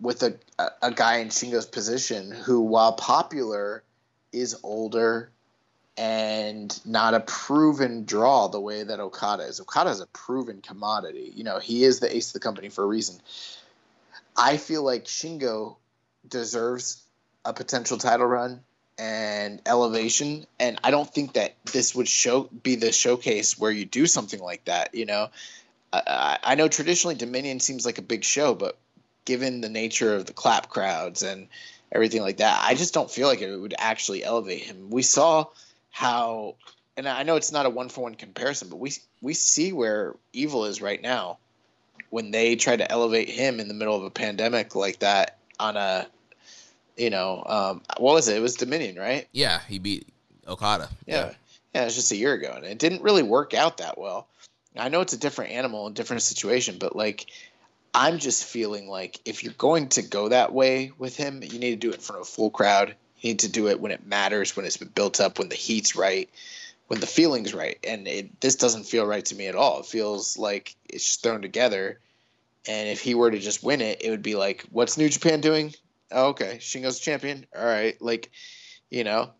with a, a, guy in Shingo's position who, while popular, is older and not a proven draw the way that Okada is. Okada is a proven commodity. You know, he is the ace of the company for a reason. I feel like Shingo deserves a potential title run and elevation and i don't think that this would show be the showcase where you do something like that you know i, I know traditionally dominion seems like a big show but given the nature of the clap crowds and everything like that i just don't feel like it would actually elevate him we saw how and i know it's not a one for one comparison but we we see where evil is right now when they try to elevate him in the middle of a pandemic like that on a you know, um, what was it? It was Dominion, right? Yeah, he beat Okada. Yeah. yeah. it was just a year ago, and it didn't really work out that well. I know it's a different animal and different situation, but like, I'm just feeling like if you're going to go that way with him, you need to do it in front of a full crowd. You need to do it when it matters, when it's been built up, when the heat's right, when the feeling's right. And it, this doesn't feel right to me at all. It feels like it's just thrown together. And if he were to just win it, it would be like, what's New Japan doing? Oh, okay, Shingo's champion. All right, like, you know,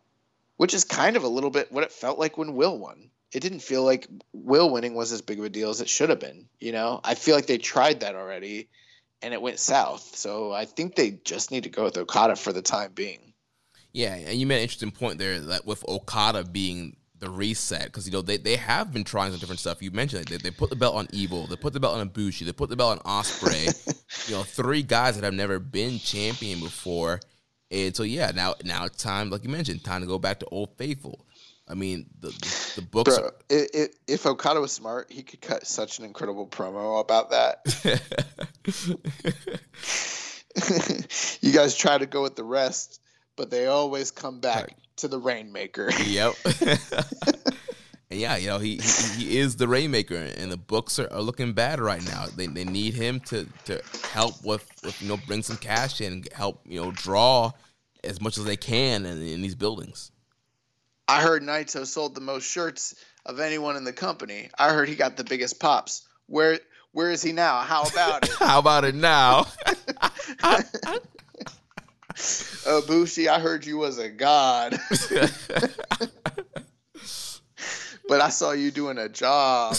which is kind of a little bit what it felt like when Will won. It didn't feel like Will winning was as big of a deal as it should have been. You know, I feel like they tried that already, and it went south. So I think they just need to go with Okada for the time being. Yeah, and you made an interesting point there that with Okada being the reset, because you know they, they have been trying some different stuff. You mentioned it. They, they put the belt on Evil, they put the belt on Ibushi, they put the belt on Ospreay. you know, three guys that have never been champion before, and so yeah, now now it's time, like you mentioned, time to go back to Old Faithful. I mean, the the, books. Bro, it, it, if Okada was smart, he could cut such an incredible promo about that. you guys try to go with the rest, but they always come back to the Rainmaker. Yep. and yeah, you know, he, he he is the Rainmaker, and the books are, are looking bad right now. They, they need him to, to help with, with, you know, bring some cash in, and help, you know, draw as much as they can in, in these buildings. I heard Naito sold the most shirts of anyone in the company. I heard he got the biggest pops. Where where is he now? How about it? How about it now? Ibushi, I heard you was a god. but I saw you doing a job.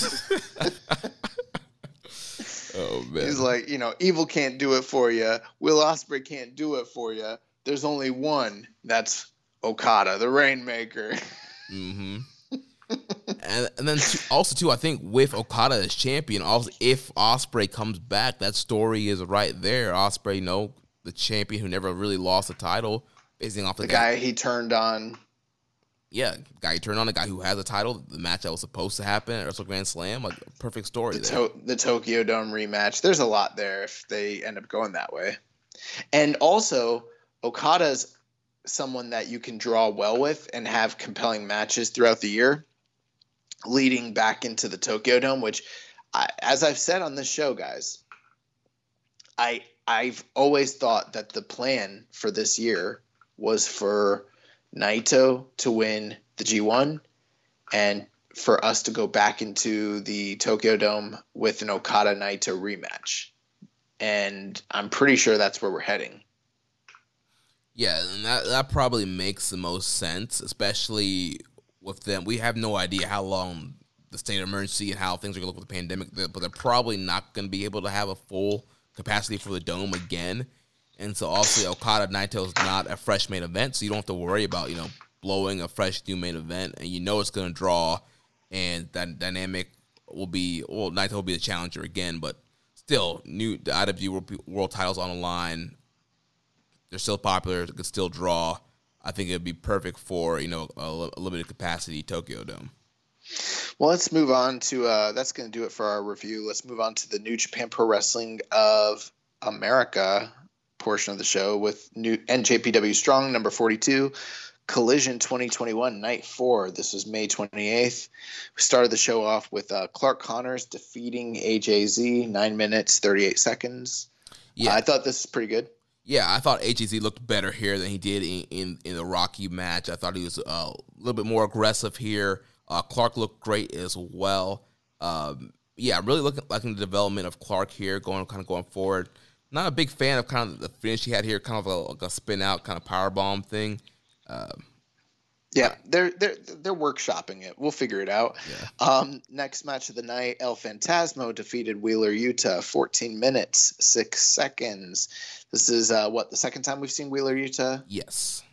oh man. He's like, you know, evil can't do it for you. Will Ospreay can't do it for you. There's only one. That's Okada, the Rainmaker. Mm-hmm. and, and then too, also too, I think with Okada as champion, also if Ospreay comes back, that story is right there. Ospreay, you know, the champion who never really lost a title, facing off the, The guy he turned on. yeah, guy he turned on, a guy who has a title, the match that was supposed to happen at Wrestle Grand Slam, like a perfect story the, there. to- the Tokyo Dome rematch. There's a lot there if they end up going that way. And also, Okada's someone that you can draw well with and have compelling matches throughout the year, leading back into the Tokyo Dome. Which, I, as I've said on this show, guys, I I've always thought that the plan for this year was for Naito to win the G1 and for us to go back into the Tokyo Dome with an Okada Naito rematch. And I'm pretty sure that's where we're heading. Yeah, and that that probably makes the most sense, especially with them. We have no idea how long the state of emergency and how things are going to look with the pandemic, but they're probably not going to be able to have a full capacity for the dome again. And so, obviously, Okada Naito is not a fresh main event, so you don't have to worry about you know blowing a fresh new main event, and you know it's going to draw, and that dynamic will be well. Naito will be the challenger again, but still, new the IW world, world titles on the line. They're still popular. They could still draw. I think it'd be perfect for you know a, a limited capacity Tokyo Dome. Well, let's move on to uh, that's going to do it for our review. Let's move on to the New Japan Pro Wrestling of America portion of the show with new NJPW Strong number 42. Collision 2021 Night 4. This was May 28th. We started the show off with uh, Clark Connors defeating AJZ, 9 minutes, 38 seconds. Yeah. Uh, I thought this was pretty good. Yeah, I thought AJZ looked better here than he did in, in, in the Rocky match. I thought he was uh, a little bit more aggressive here. Uh, Clark looked great as well. Um, yeah, really looking liking the development of Clark here, going kind of going forward. Not a big fan of kind of the finish he had here, kind of a, like a spin out kind of power bomb thing. Um, yeah, they're they're they're workshopping it. We'll figure it out. Yeah. Um, next match of the night, El Phantasmo defeated Wheeler Yuta, 14 minutes six seconds. This is uh, what the second time we've seen Wheeler Yuta. Yes.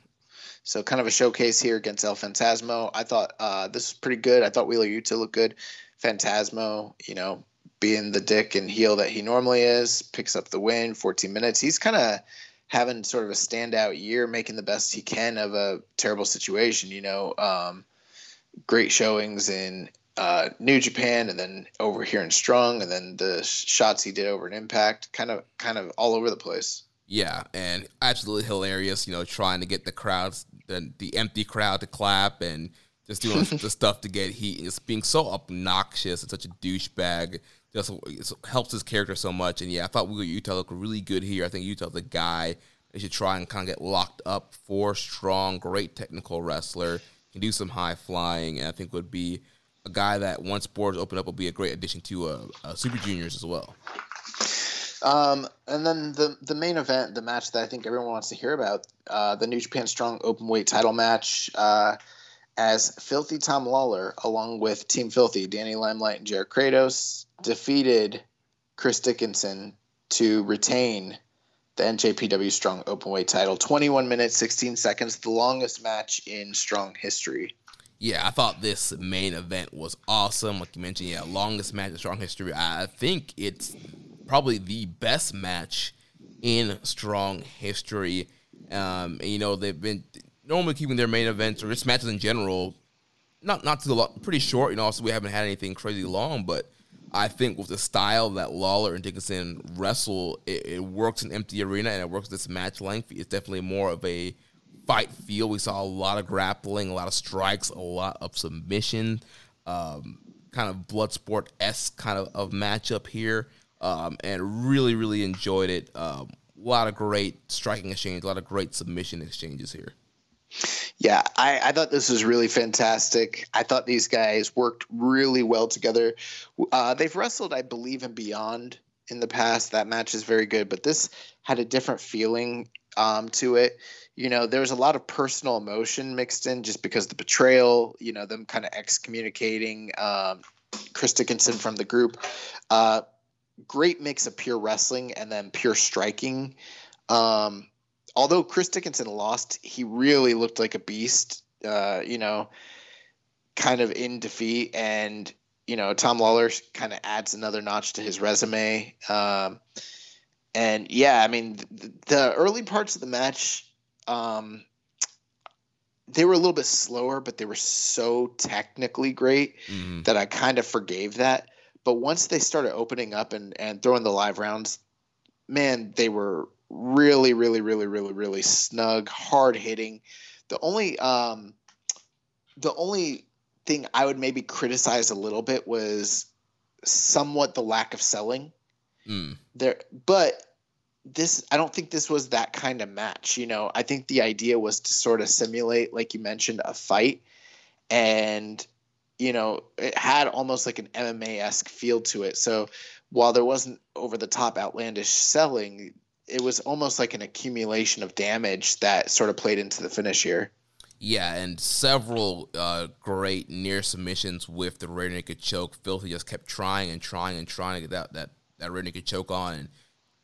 So kind of a showcase here against El Phantasmo. I thought uh, this was pretty good. I thought Wheeler Yuta looked good. Phantasmo, you know, being the dick and heel that he normally is, picks up the win. 14 minutes. He's kind of having sort of a standout year, making the best he can of a terrible situation. You know, um, great showings in uh, New Japan, and then over here in Strong, and then the shots he did over in Impact, kind of, kind of all over the place. Yeah, and absolutely hilarious. You know, trying to get the crowds, the the empty crowd to clap, and just doing the stuff to get heat, and just being so obnoxious and such a douchebag. Just helps his character so much. And yeah, I thought Wheeler Yuta looked really good here. I think Yuta's the guy they should try and kind of get locked up for strong, great technical wrestler. Can do some high flying, and I think would be a guy that once borders open up will be a great addition to uh, uh, Super Juniors as well. Um, and then the the main event, the match that I think everyone wants to hear about, uh, the New Japan Strong Openweight Title match, uh, as Filthy Tom Lawler, along with Team Filthy, Danny Limelight and JR Kratos, defeated Chris Dickinson to retain the NJPW Strong Openweight title. 21 minutes, 16 seconds, the longest match in Strong history. Yeah, I thought this main event was awesome. Like you mentioned, yeah, longest match in Strong history. I think it's probably the best match in strong history. Um, and, you know, they've been normally keeping their main events or just matches in general not not too long, pretty short. You know, also we haven't had anything crazy long, but I think with the style that Lawler and Dickinson wrestle, it, it works in empty arena and it works this match length. It's definitely more of a fight feel. We saw a lot of grappling, a lot of strikes, a lot of submission, um, kind of blood sport esque kind of, of matchup here um, and really, really enjoyed it. Um, a lot of great striking exchange, a lot of great submission exchanges here. Yeah, I, I, thought this was really fantastic. I thought these guys worked really well together. Uh, they've wrestled, I believe, and Beyond in the past. That match is very good, but this had a different feeling um, to it. You know, there was a lot of personal emotion mixed in just because the betrayal, you know, them kind of excommunicating um, Chris Dickinson from the group. Uh, great mix of pure wrestling and then pure striking. Um, although Chris Dickinson lost, he really looked like a beast. Uh, you know, kind of in defeat, and you know Tom Lawler kind of adds another notch to his resume. Um, and yeah, I mean the, the early parts of the match, um, they were a little bit slower, but they were so technically great mm-hmm. that I kind of forgave that. But once they started opening up and, and throwing the live rounds, man, they were really, really, really, really, really snug, hard hitting. The only um, the only thing I would maybe criticize a little bit was somewhat the lack of selling. Mm. There, but this I don't think this was that kind of match. You know, I think the idea was to sort of simulate, like you mentioned, a fight, and you know, it had almost like an MMA esque feel to it. So while there wasn't over the top outlandish selling, it was almost like an accumulation of damage that sort of played into the finish here. Yeah, and several uh, great near submissions with the rear naked choke. Filthy just kept trying and trying and trying to get that that, that rear naked choke on, and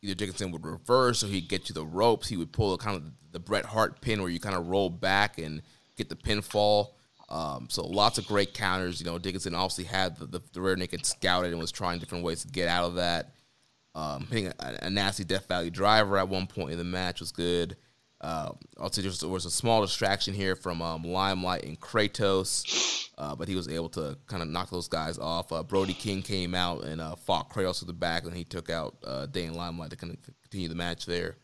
either Dickinson would reverse or he'd get to the ropes. He would pull a kind of the Bret Hart pin where you kind of roll back and get the pinfall. Um, so lots of great counters. You know, Dickinson obviously had the, the, the rear naked scouted and was trying different ways to get out of that. Um, hitting a, a, nasty Death Valley driver at one point in the match was good. Uh, also, there was a small distraction here from um, Limelight and Kratos, uh, but he was able to kind of knock those guys off. Uh, Brody King came out and uh, fought Kratos to the back, and he took out uh, Danny Limelight to kind of continue the match there.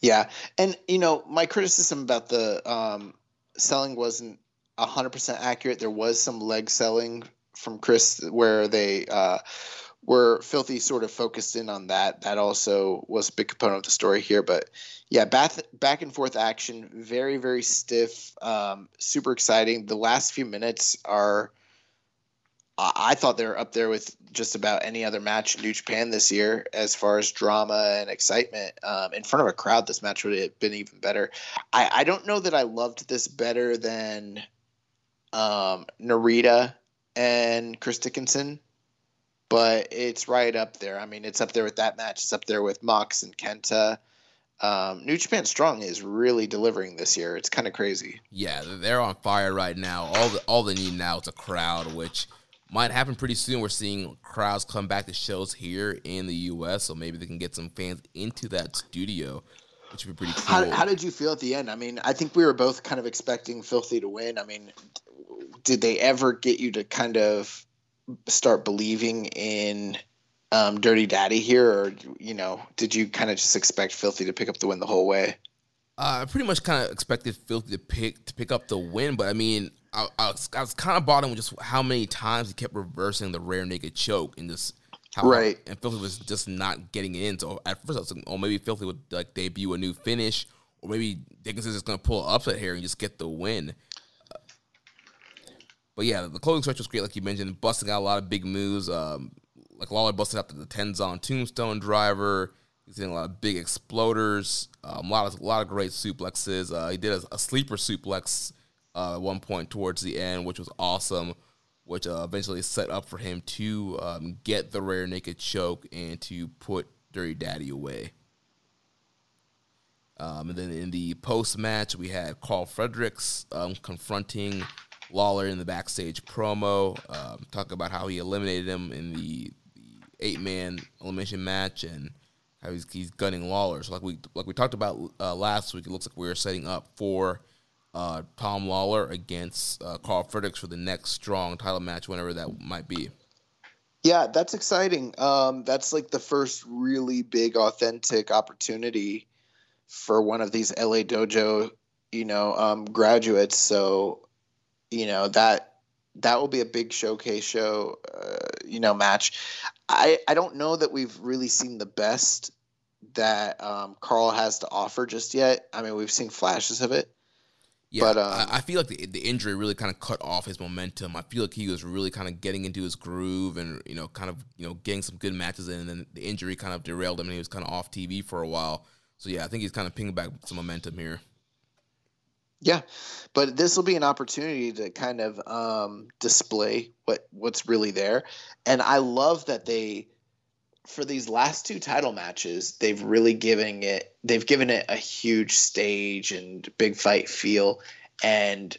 Yeah, and you know my criticism about the um, selling wasn't hundred percent accurate. There was some leg selling from Chris where they were filthy sort of focused in on that. That also was a big component of the story here. But yeah, back back and forth action, very very stiff, um, super exciting. The last few minutes are. I thought they were up there with just about any other match in New Japan this year as far as drama and excitement. Um, in front of a crowd, this match would have been even better. I, I don't know that I loved this better than um, Narita and Chris Dickinson, but it's right up there. I mean, it's up there with that match. It's up there with Mox and Kenta. Um, New Japan Strong is really delivering this year. It's kind of crazy. Yeah, they're on fire right now. All the, all they need now is a crowd, which might happen pretty soon. We're seeing crowds come back to shows here in the U.S., so maybe they can get some fans into that studio, which would be pretty cool. How, how did you feel at the end? I mean, I think we were both kind of expecting Filthy to win. I mean, did they ever get you to kind of start believing in um, Dirty Daddy here, or you know, did you kind of just expect Filthy to pick up the win the whole way? Uh, I pretty much kind of expected Filthy to pick to pick up the win, but I mean, I, I was, was kind of bought with just how many times he kept reversing the rear naked choke and just how right. and Filthy was just not getting it in. So at first I was like, oh, maybe Filthy would like debut a new finish, or maybe Dickinson's just gonna pull an upset here and just get the win. But yeah, the clothing stretch was great, like you mentioned, busting out a lot of big moves. Um, like Lawler busted out the, the Tenzan Tombstone driver. He's hitting a lot of big exploders. Um, a lot of a lot of great suplexes. Uh, he did a, a sleeper suplex uh, at one point towards the end, which was awesome. Which uh, eventually set up for him to um, get the rear naked choke and to put Dirty Daddy away. Um, and then in the post match, we had Karl Fredericks um, confronting Lawler in the backstage promo, um, talking about how he eliminated him in the, the eight man elimination match and how he's, he's gunning Lawler. So like we like we talked about uh, last week, it looks like we are setting up for uh, Tom Lawler against uh, Karl Fredericks for the next strong title match, whenever that might be. Yeah, that's exciting. Um, that's like the first really big, authentic opportunity for one of these LA Dojo, you know, um, graduates. So you know that that will be a big showcase show, uh, you know, match. I I don't know that we've really seen the best that um, Karl has to offer just yet. I mean, we've seen flashes of it. Yeah, but um, I, I, feel like the, the injury really kind of cut off his momentum. I feel like he was really kind of getting into his groove and you know, kind of you know, getting some good matches in, and then the injury kind of derailed him, and he was kind of off TV for a while. So yeah, I think he's kind of pinging back some momentum here. Yeah, but this will be an opportunity to kind of um, display what what's really there, and I love that they, for these last two title matches, they've really given it they've given it a huge stage and big fight feel, and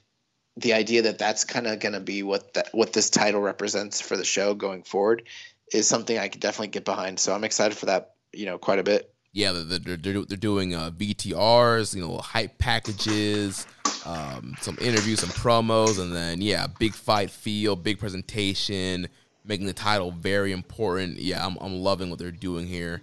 the idea that that's kind of going to be what that what this title represents for the show going forward is something I could definitely get behind. So I'm excited for that, you know, quite a bit yeah, they're, they're, they're doing uh, VTRs, you know, hype packages, um, some interviews, some promos, and then yeah, big fight feel, big presentation, making the title very important. Yeah, I'm I'm loving what they're doing here.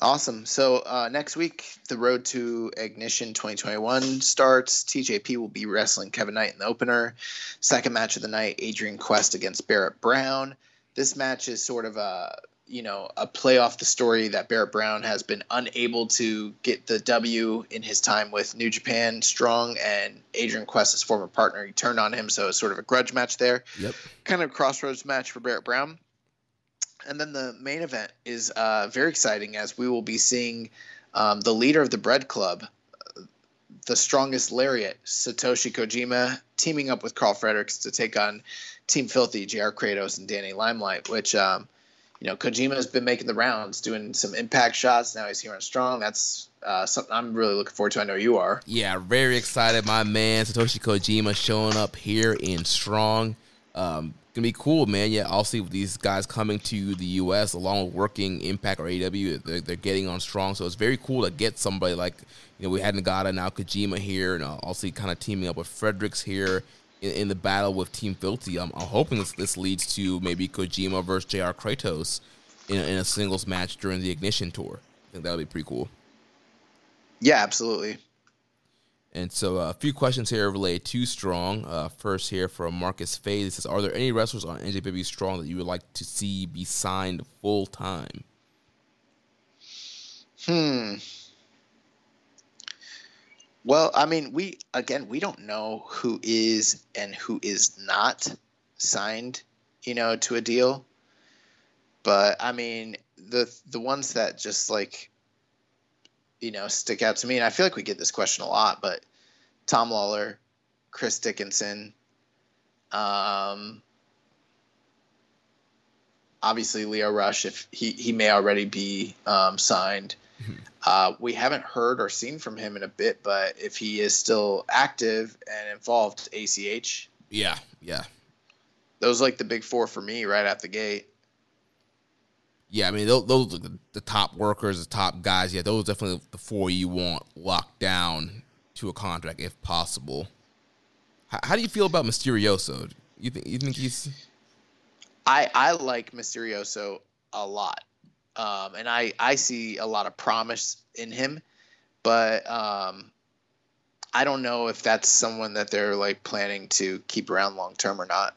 Awesome. So uh, next week, the road to Ignition 2021 starts. TJP will be wrestling Kevin Knight in the opener. Second match of the night, Adrian Quest against Barrett Brown. This match is sort of a you know, a play off the story that Barrett Brown has been unable to get the W in his time with New Japan Strong and Adrian Quest, his former partner, he turned on him, so it's sort of a grudge match there. Yep. Kind of crossroads match for Barrett Brown. And then the main event is uh, very exciting as we will be seeing um, the leader of the Bread Club, the strongest lariat, Satoshi Kojima, teaming up with Karl Fredericks to take on Team Filthy, JR Kratos, and Danny Limelight, which um, you know, Kojima has been making the rounds, doing some impact shots. Now he's here on Strong. That's uh, something I'm really looking forward to. I know you are. Yeah, very excited. My man Satoshi Kojima showing up here in Strong. Um, gonna be cool, man. Yeah, I'll see these guys coming to the U.S. along with working Impact or AEW. They're, they're, getting on Strong, so it's very cool to get somebody like you know we had Nagata now Kojima here, and see kind of teaming up with Fredericks here in, in the battle with Team Filthy. I'm, I'm, hoping this, this leads to maybe Kojima versus JR Kratos in, in a singles match during the Ignition Tour. I think that would be pretty cool. Yeah, absolutely. And so uh, a few questions here related to Strong. Uh, first here from Marcus Fay. This says, are there any wrestlers on NJPW Strong that you would like to see be signed full time? Hmm. Well, I mean, we again, we don't know who is and who is not signed, you know, to a deal. But I mean, the the ones that just like you know, stick out to me and I feel like we get this question a lot, but Tom Lawler, Chris Dickinson, um obviously Lio Rush if he he may already be um, signed. Uh, we haven't heard or seen from him in a bit, but if he is still active and involved, ACH. Yeah, yeah. Those like the big four for me right out the gate. Yeah, I mean those, those are the, the top workers, the top guys. Yeah, those are definitely the four you want locked down to a contract if possible. How, how do you feel about Mysterioso? You think you think he's? I I like Mysterioso a lot um, and I I see a lot of promise in him, but um, I don't know if that's someone that they're like planning to keep around long term or not.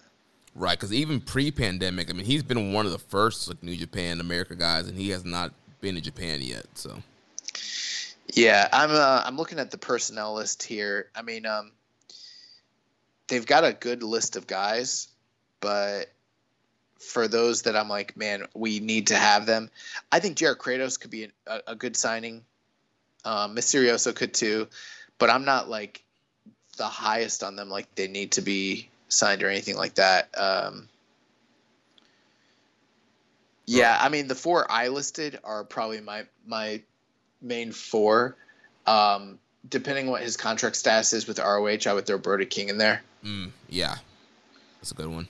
Right, because even pre-pandemic, I mean, he's been one of the first like New Japan America guys, and he has not been to Japan yet. So, yeah, I'm uh, I'm looking at the personnel list here. I mean, um, they've got a good list of guys, but for those that I'm like, man, we need to have them. I think JR Kratos could be a, a good signing. Um, Mysterioso could too, but I'm not like the highest on them. Like they need to be signed or anything like that. Um, yeah, I mean the four I listed are probably my my main four. Um, depending on what his contract status is with ROH, I would throw Brody King in there. Mm, yeah, that's a good one.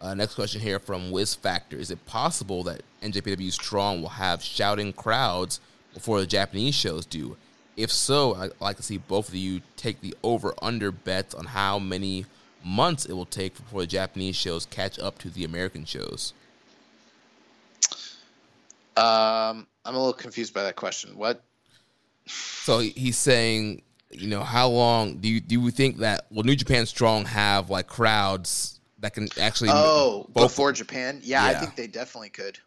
Uh, next question here from Wiz Factor: Is it possible that NJPW Strong will have shouting crowds before the Japanese shows do? If so, I'd like to see both of you take the over/under bets on how many months it will take before the Japanese shows catch up to the American shows. Um, I'm a little confused by that question. What? So he's saying, you know, how long do you do you think that will New Japan Strong have like crowds that can actually oh both, before Japan. Yeah, yeah, I think they definitely could.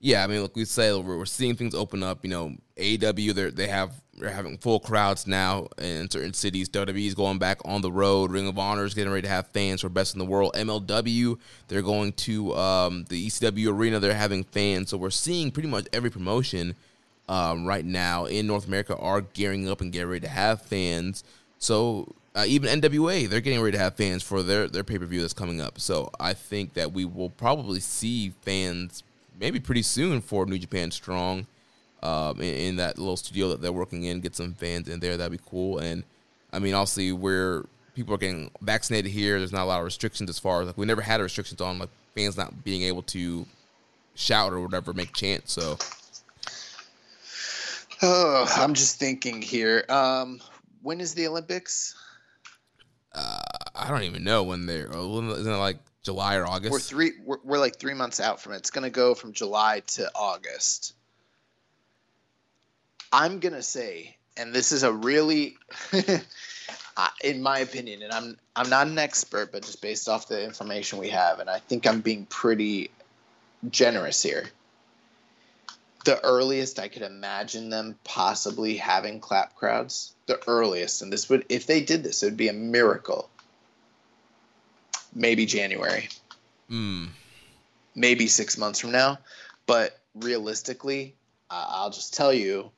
Yeah, I mean, like we say, we're, we're seeing things open up. You know, AEW they they have they're having full crowds now in certain cities. WWE is going back on the road. Ring of Honor is getting ready to have fans for best in the world. MLW they're going to um, the ECW arena. They're having fans. So we're seeing pretty much every promotion um, right now in North America are gearing up and getting ready to have fans. So uh, even NWA, they're getting ready to have fans for their, their pay per view that's coming up. So I think that we will probably see fans maybe pretty soon for New Japan Strong um, in, in, that little studio that they're working in. Get some fans in there. That'd be cool. And I mean, obviously, where people are getting vaccinated here, there's not a lot of restrictions as far as like we never had restrictions on like fans not being able to shout or whatever, make chants. So. Oh, I'm just thinking here. Um, when is the Olympics? Uh, I don't even know when they're. Isn't it like July or August? We're three. We're, we're like three months out from it. It's going to go from July to August. I'm gonna say, and this is a really, in my opinion, and I'm I'm not an expert, but just based off the information we have, and I think I'm being pretty generous here. The earliest I could imagine them possibly having clap crowds, the earliest, and this would, if they did this, it would be a miracle. Maybe January. Mm. Maybe six months from now. But realistically, I'll just tell you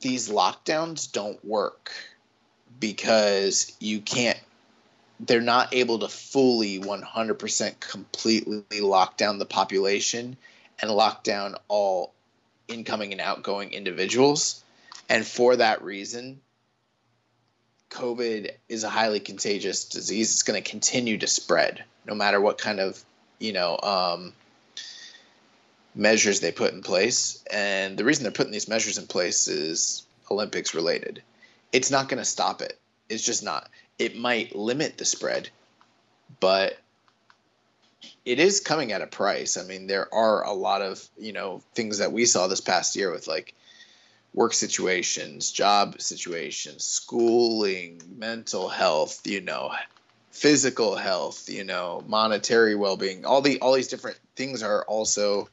these lockdowns don't work because you can't they're not able to fully 100% completely lock down the population and lock down all incoming and outgoing individuals and for that reason covid is a highly contagious disease it's going to continue to spread no matter what kind of you know um, measures they put in place. And the reason they're putting these measures in place is Olympics related. It's not going to stop it. It's just not. It might limit the spread, but it is coming at a price. I mean, there are a lot of, you know, things that we saw this past year with like work situations, job situations, schooling, mental health, you know, physical health, you know, monetary well-being. All the all these different things are also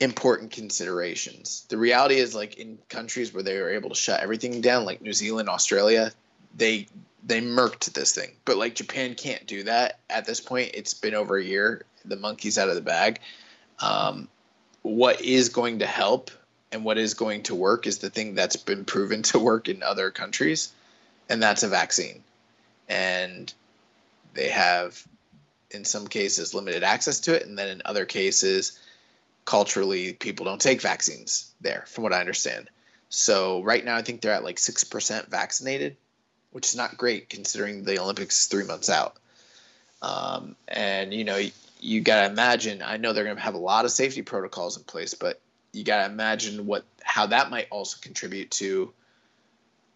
important considerations. The reality is like in countries where they are able to shut everything down like New Zealand, Australia, they they murked this thing. But like Japan can't do that at this point. It's been over a year. The monkey's out of the bag. Um, what is going to help and what is going to work is the thing that's been proven to work in other countries, and that's a vaccine. And they have, in some cases, limited access to it, and then in other cases, culturally people don't take vaccines there, from what I understand. So right now, I think they're at like six percent vaccinated, which is not great considering the Olympics is three months out. Um, and you know, you, you got to imagine. I know they're going to have a lot of safety protocols in place, but you got to imagine what how that might also contribute to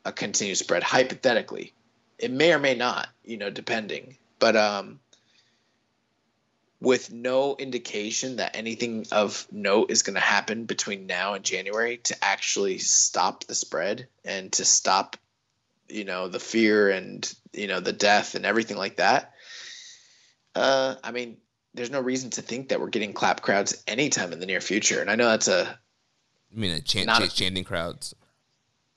a continued spread. Hypothetically, it may or may not, you know, depending. But um, with no indication that anything of note is going to happen between now and January to actually stop the spread and to stop you know the fear and you know the death and everything like that uh i mean there's no reason to think that we're getting clap crowds anytime in the near future and i know that's a I mean, a chant, not chant, chanting crowds.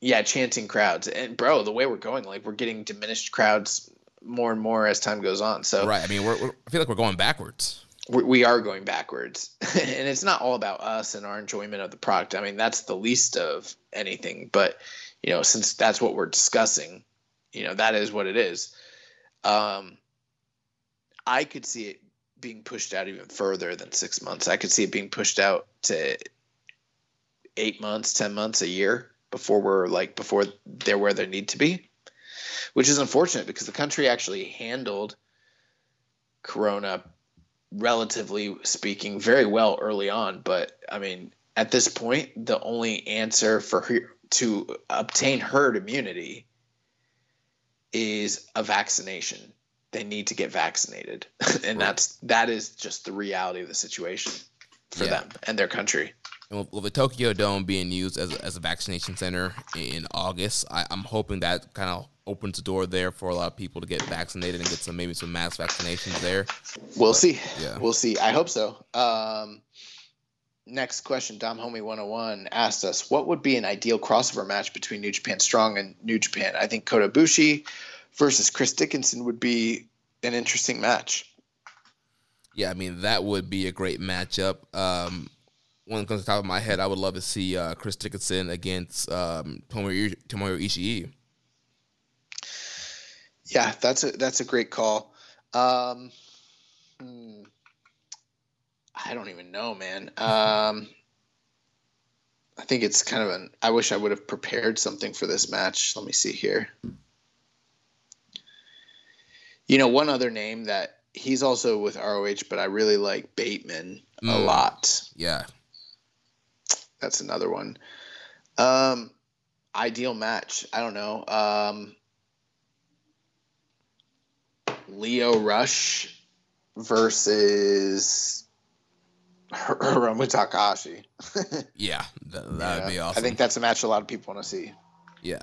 Yeah, chanting crowds. And bro, the way we're going, like we're getting diminished crowds more and more as time goes on. So right. I mean, we're, we're I feel like we're going backwards. We, we are going backwards, and it's not all about us and our enjoyment of the product. I mean, that's the least of anything. But you know, since that's what we're discussing, you know, that is what it is. Um, I could see it being pushed out even further than six months. I could see it being pushed out to eight months, ten months, a year before we're like before they're where they need to be which is unfortunate because the country actually handled Corona, relatively speaking, very well early on. But I mean, at this point, the only answer for to obtain herd immunity is a vaccination. They need to get vaccinated, and that's that is just the reality of the situation for yeah. them and their country. And with, the Tokyo Dome being used as a, as a vaccination center in August, I, I'm hoping that kind of opens the door there for a lot of people to get vaccinated and get some maybe some mass vaccinations there. We'll but, see. Yeah, we'll see. I hope so. Um, next question, Dom Homie 101 asked us, what would be an ideal crossover match between New Japan Strong and New Japan? I think Kota Ibushi versus Chris Dickinson would be an interesting match. Yeah, I mean that would be a great matchup. Um, it comes to the top of my head, I would love to see uh, Chris Dickinson against um, Tomohiro, Tomohiro Ishii. Yeah, that's a that's a great call. Um, hmm, I don't even know, man. Um, I think it's kind of an. I wish I would have prepared something for this match. Let me see here. You know, one other name that he's also with ROH, but I really like Bateman mm. a lot. Yeah, that's another one. Um, ideal match. I don't know. Um, Lio Rush versus Hiromu Takahashi. yeah, that, that would be awesome. I think that's a match a lot of people want to see. Yeah.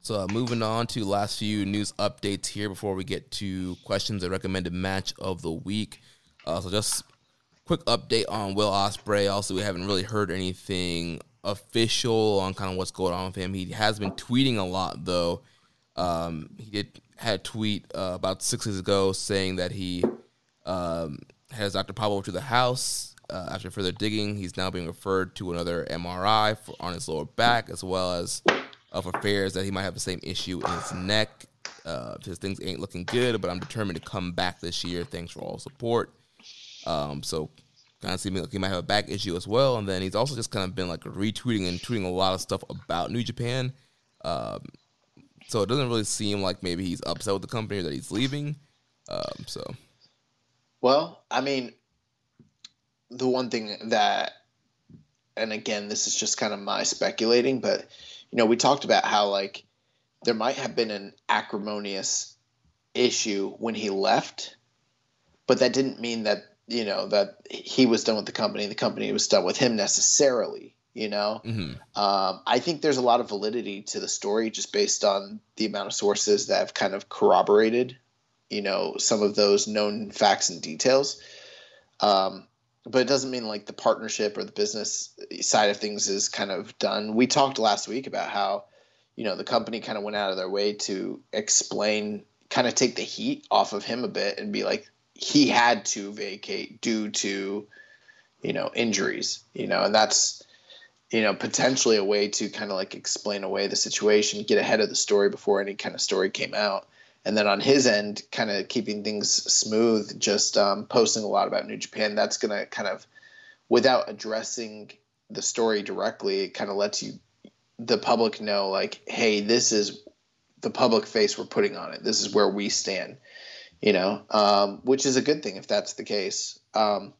So uh, moving on to last few news updates here before we get to questions and recommended match of the week. Uh, so just quick update on Will Ospreay. Also, we haven't really heard anything official on kind of what's going on with him. He has been tweeting a lot though. Um, he did had a tweet uh, about six days ago saying that he um, has Dr. Pablo to the house. Uh, after further digging, he's now being referred to another MRI for, on his lower back, as well as of affairs that he might have the same issue in his neck. Uh, his things ain't looking good, but I'm determined to come back this year. Thanks for all support. Um, so kind of seeming like he might have a back issue as well. And then he's also just kind of been like retweeting and tweeting a lot of stuff about New Japan. Um, so it doesn't really seem like maybe he's upset with the company or that he's leaving. Um, so, well, I mean, the one thing that, and again, this is just kind of my speculating, but you know, we talked about how like there might have been an acrimonious issue when he left, but that didn't mean that you know that he was done with the company, the company was done with him necessarily. You know, mm-hmm. um, I think there's a lot of validity to the story just based on the amount of sources that have kind of corroborated, you know, some of those known facts and details. Um, but it doesn't mean like the partnership or the business side of things is kind of done. We talked last week about how, you know, the company kind of went out of their way to explain, kind of take the heat off of him a bit and be like, he had to vacate due to, you know, injuries, you know, and that's, you know, potentially a way to kind of like explain away the situation, get ahead of the story before any kind of story came out and then on his end, kind of keeping things smooth, just um, posting a lot about New Japan. That's going to kind of, without addressing the story directly, it kind of lets you, the public know, like, hey, this is the public face we're putting on it. This is where we stand, you know, um, which is a good thing if that's the case. Um,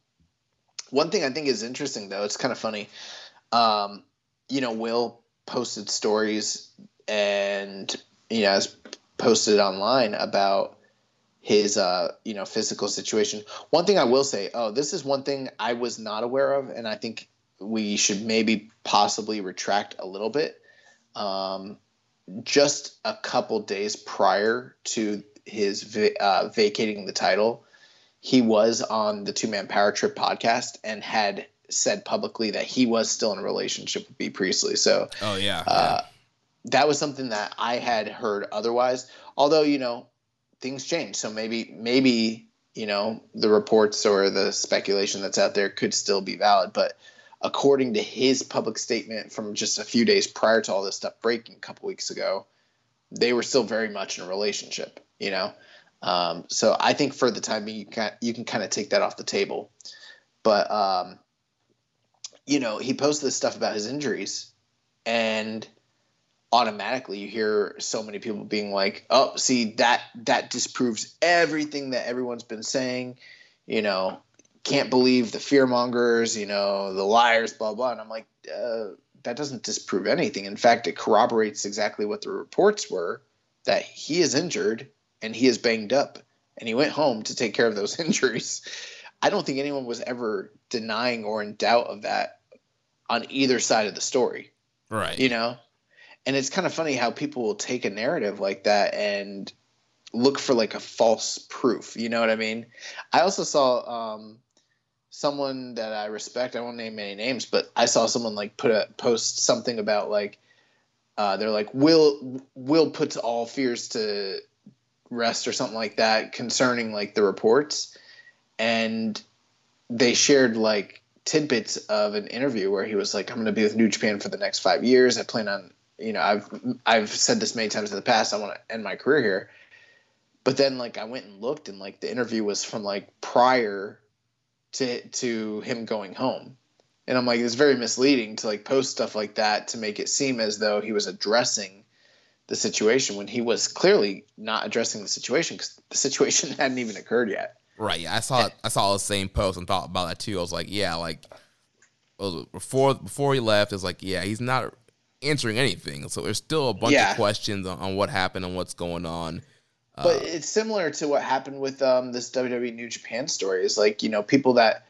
one thing I think is interesting, though, it's kind of funny. Um, you know, Will posted stories and, you know, as posted online about his uh, you know physical situation. One thing I will say, oh, this is one thing I was not aware of, and I think we should maybe possibly retract a little bit. Um, just a couple days prior to his va- uh, vacating the title, he was on the Two Man Power Trip podcast and had said publicly that he was still in a relationship with Bea Priestley. So, oh yeah, uh, yeah that was something that I had heard otherwise. Although you know things change, so maybe maybe you know the reports or the speculation that's out there could still be valid. But according to his public statement from just a few days prior to all this stuff breaking a couple weeks ago, they were still very much in a relationship. You know, um, so I think for the time being, you can you can kind of take that off the table. But um, you know, he posted this stuff about his injuries, and automatically you hear so many people being like, "Oh, see that that disproves everything that everyone's been saying." You know, can't believe the fear mongers. You know, the liars. Blah blah. And I'm like, uh, that doesn't disprove anything. In fact, it corroborates exactly what the reports were that he is injured and he is banged up, and he went home to take care of those injuries. I don't think anyone was ever denying or in doubt of that on either side of the story. Right. You know, and it's kind of funny how people will take a narrative like that and look for like a false proof you know what i mean? I also saw um, someone that i respect i won't name any names but i saw someone like put a post something about like uh, they're like will will put all fears to rest or something like that concerning like the reports. And they shared like tidbits of an interview where he was like i'm going to be with new japan for the next five years. I plan on you know, I've I've said this many times in the past. I want to end my career here, but then like I went and looked, and like the interview was from like prior to to him going home, and I'm like, it's very misleading to like post stuff like that to make it seem as though he was addressing the situation when he was clearly not addressing the situation because the situation hadn't even occurred yet. Right. Yeah, I saw I saw the same post and thought about that too. I was like, yeah, like before before he left, it's like, yeah, he's not answering anything. So there's still a bunch yeah. of questions on, on, what happened and what's going on. Uh, but it's similar to what happened with um, this WWE New Japan story. Is like you know people that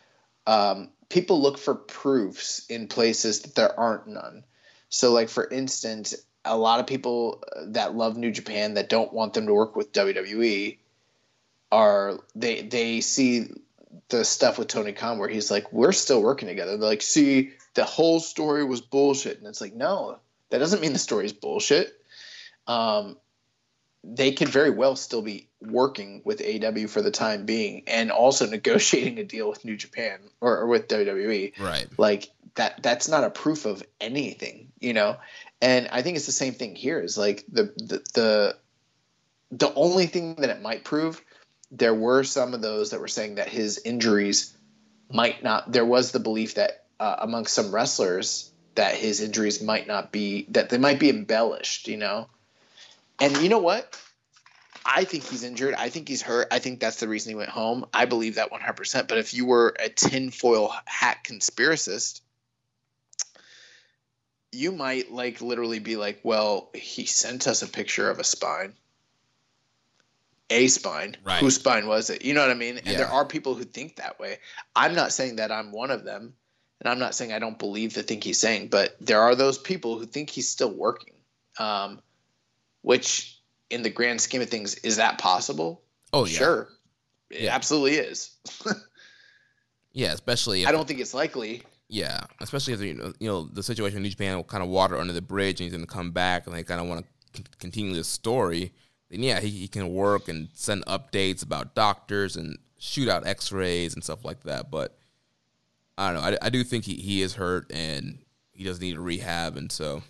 um, people look for proofs in places that there aren't none. So like for instance, a lot of people that love New Japan that don't want them to work with WWE are they they see the stuff with Tony Khan where he's like, we're still working together. They're like, see, the whole story was bullshit, and it's like, no, that doesn't mean the story is bullshit. Um, they could very well still be working with AEW for the time being, and also negotiating a deal with New Japan or, or with WWE. Right. Like that. That's not a proof of anything, you know. And I think it's the same thing here. Is like the the the, the only thing that it might prove there were some of those that were saying that his injuries might not. There was the belief that uh, among some wrestlers that his injuries might not be that they might be embellished, you know. And you know what? I think he's injured. I think he's hurt. I think that's the reason he went home. I believe that 100%. But if you were a tinfoil hat conspiracist, you might like literally be like, well, he sent us a picture of a spine a spine. Right. Whose spine was it? You know what I mean? And Yeah. there are people who think that way. I'm not saying that I'm one of them, and I'm not saying I don't believe the thing he's saying, but there are those people who think he's still working. Um, which, in the grand scheme of things, is that possible? Oh yeah. Sure, it Yeah. absolutely is. Yeah, especially I don't think it's likely. Yeah, especially if you know, you know the situation in New Japan will kind of water under the bridge, and he's going to come back, and they kind of want to c- continue the story. Then yeah, he, he can work and send updates about doctors and shoot out X-rays and stuff like that. But I don't know. I, I do think he, he is hurt and he does need a rehab, and so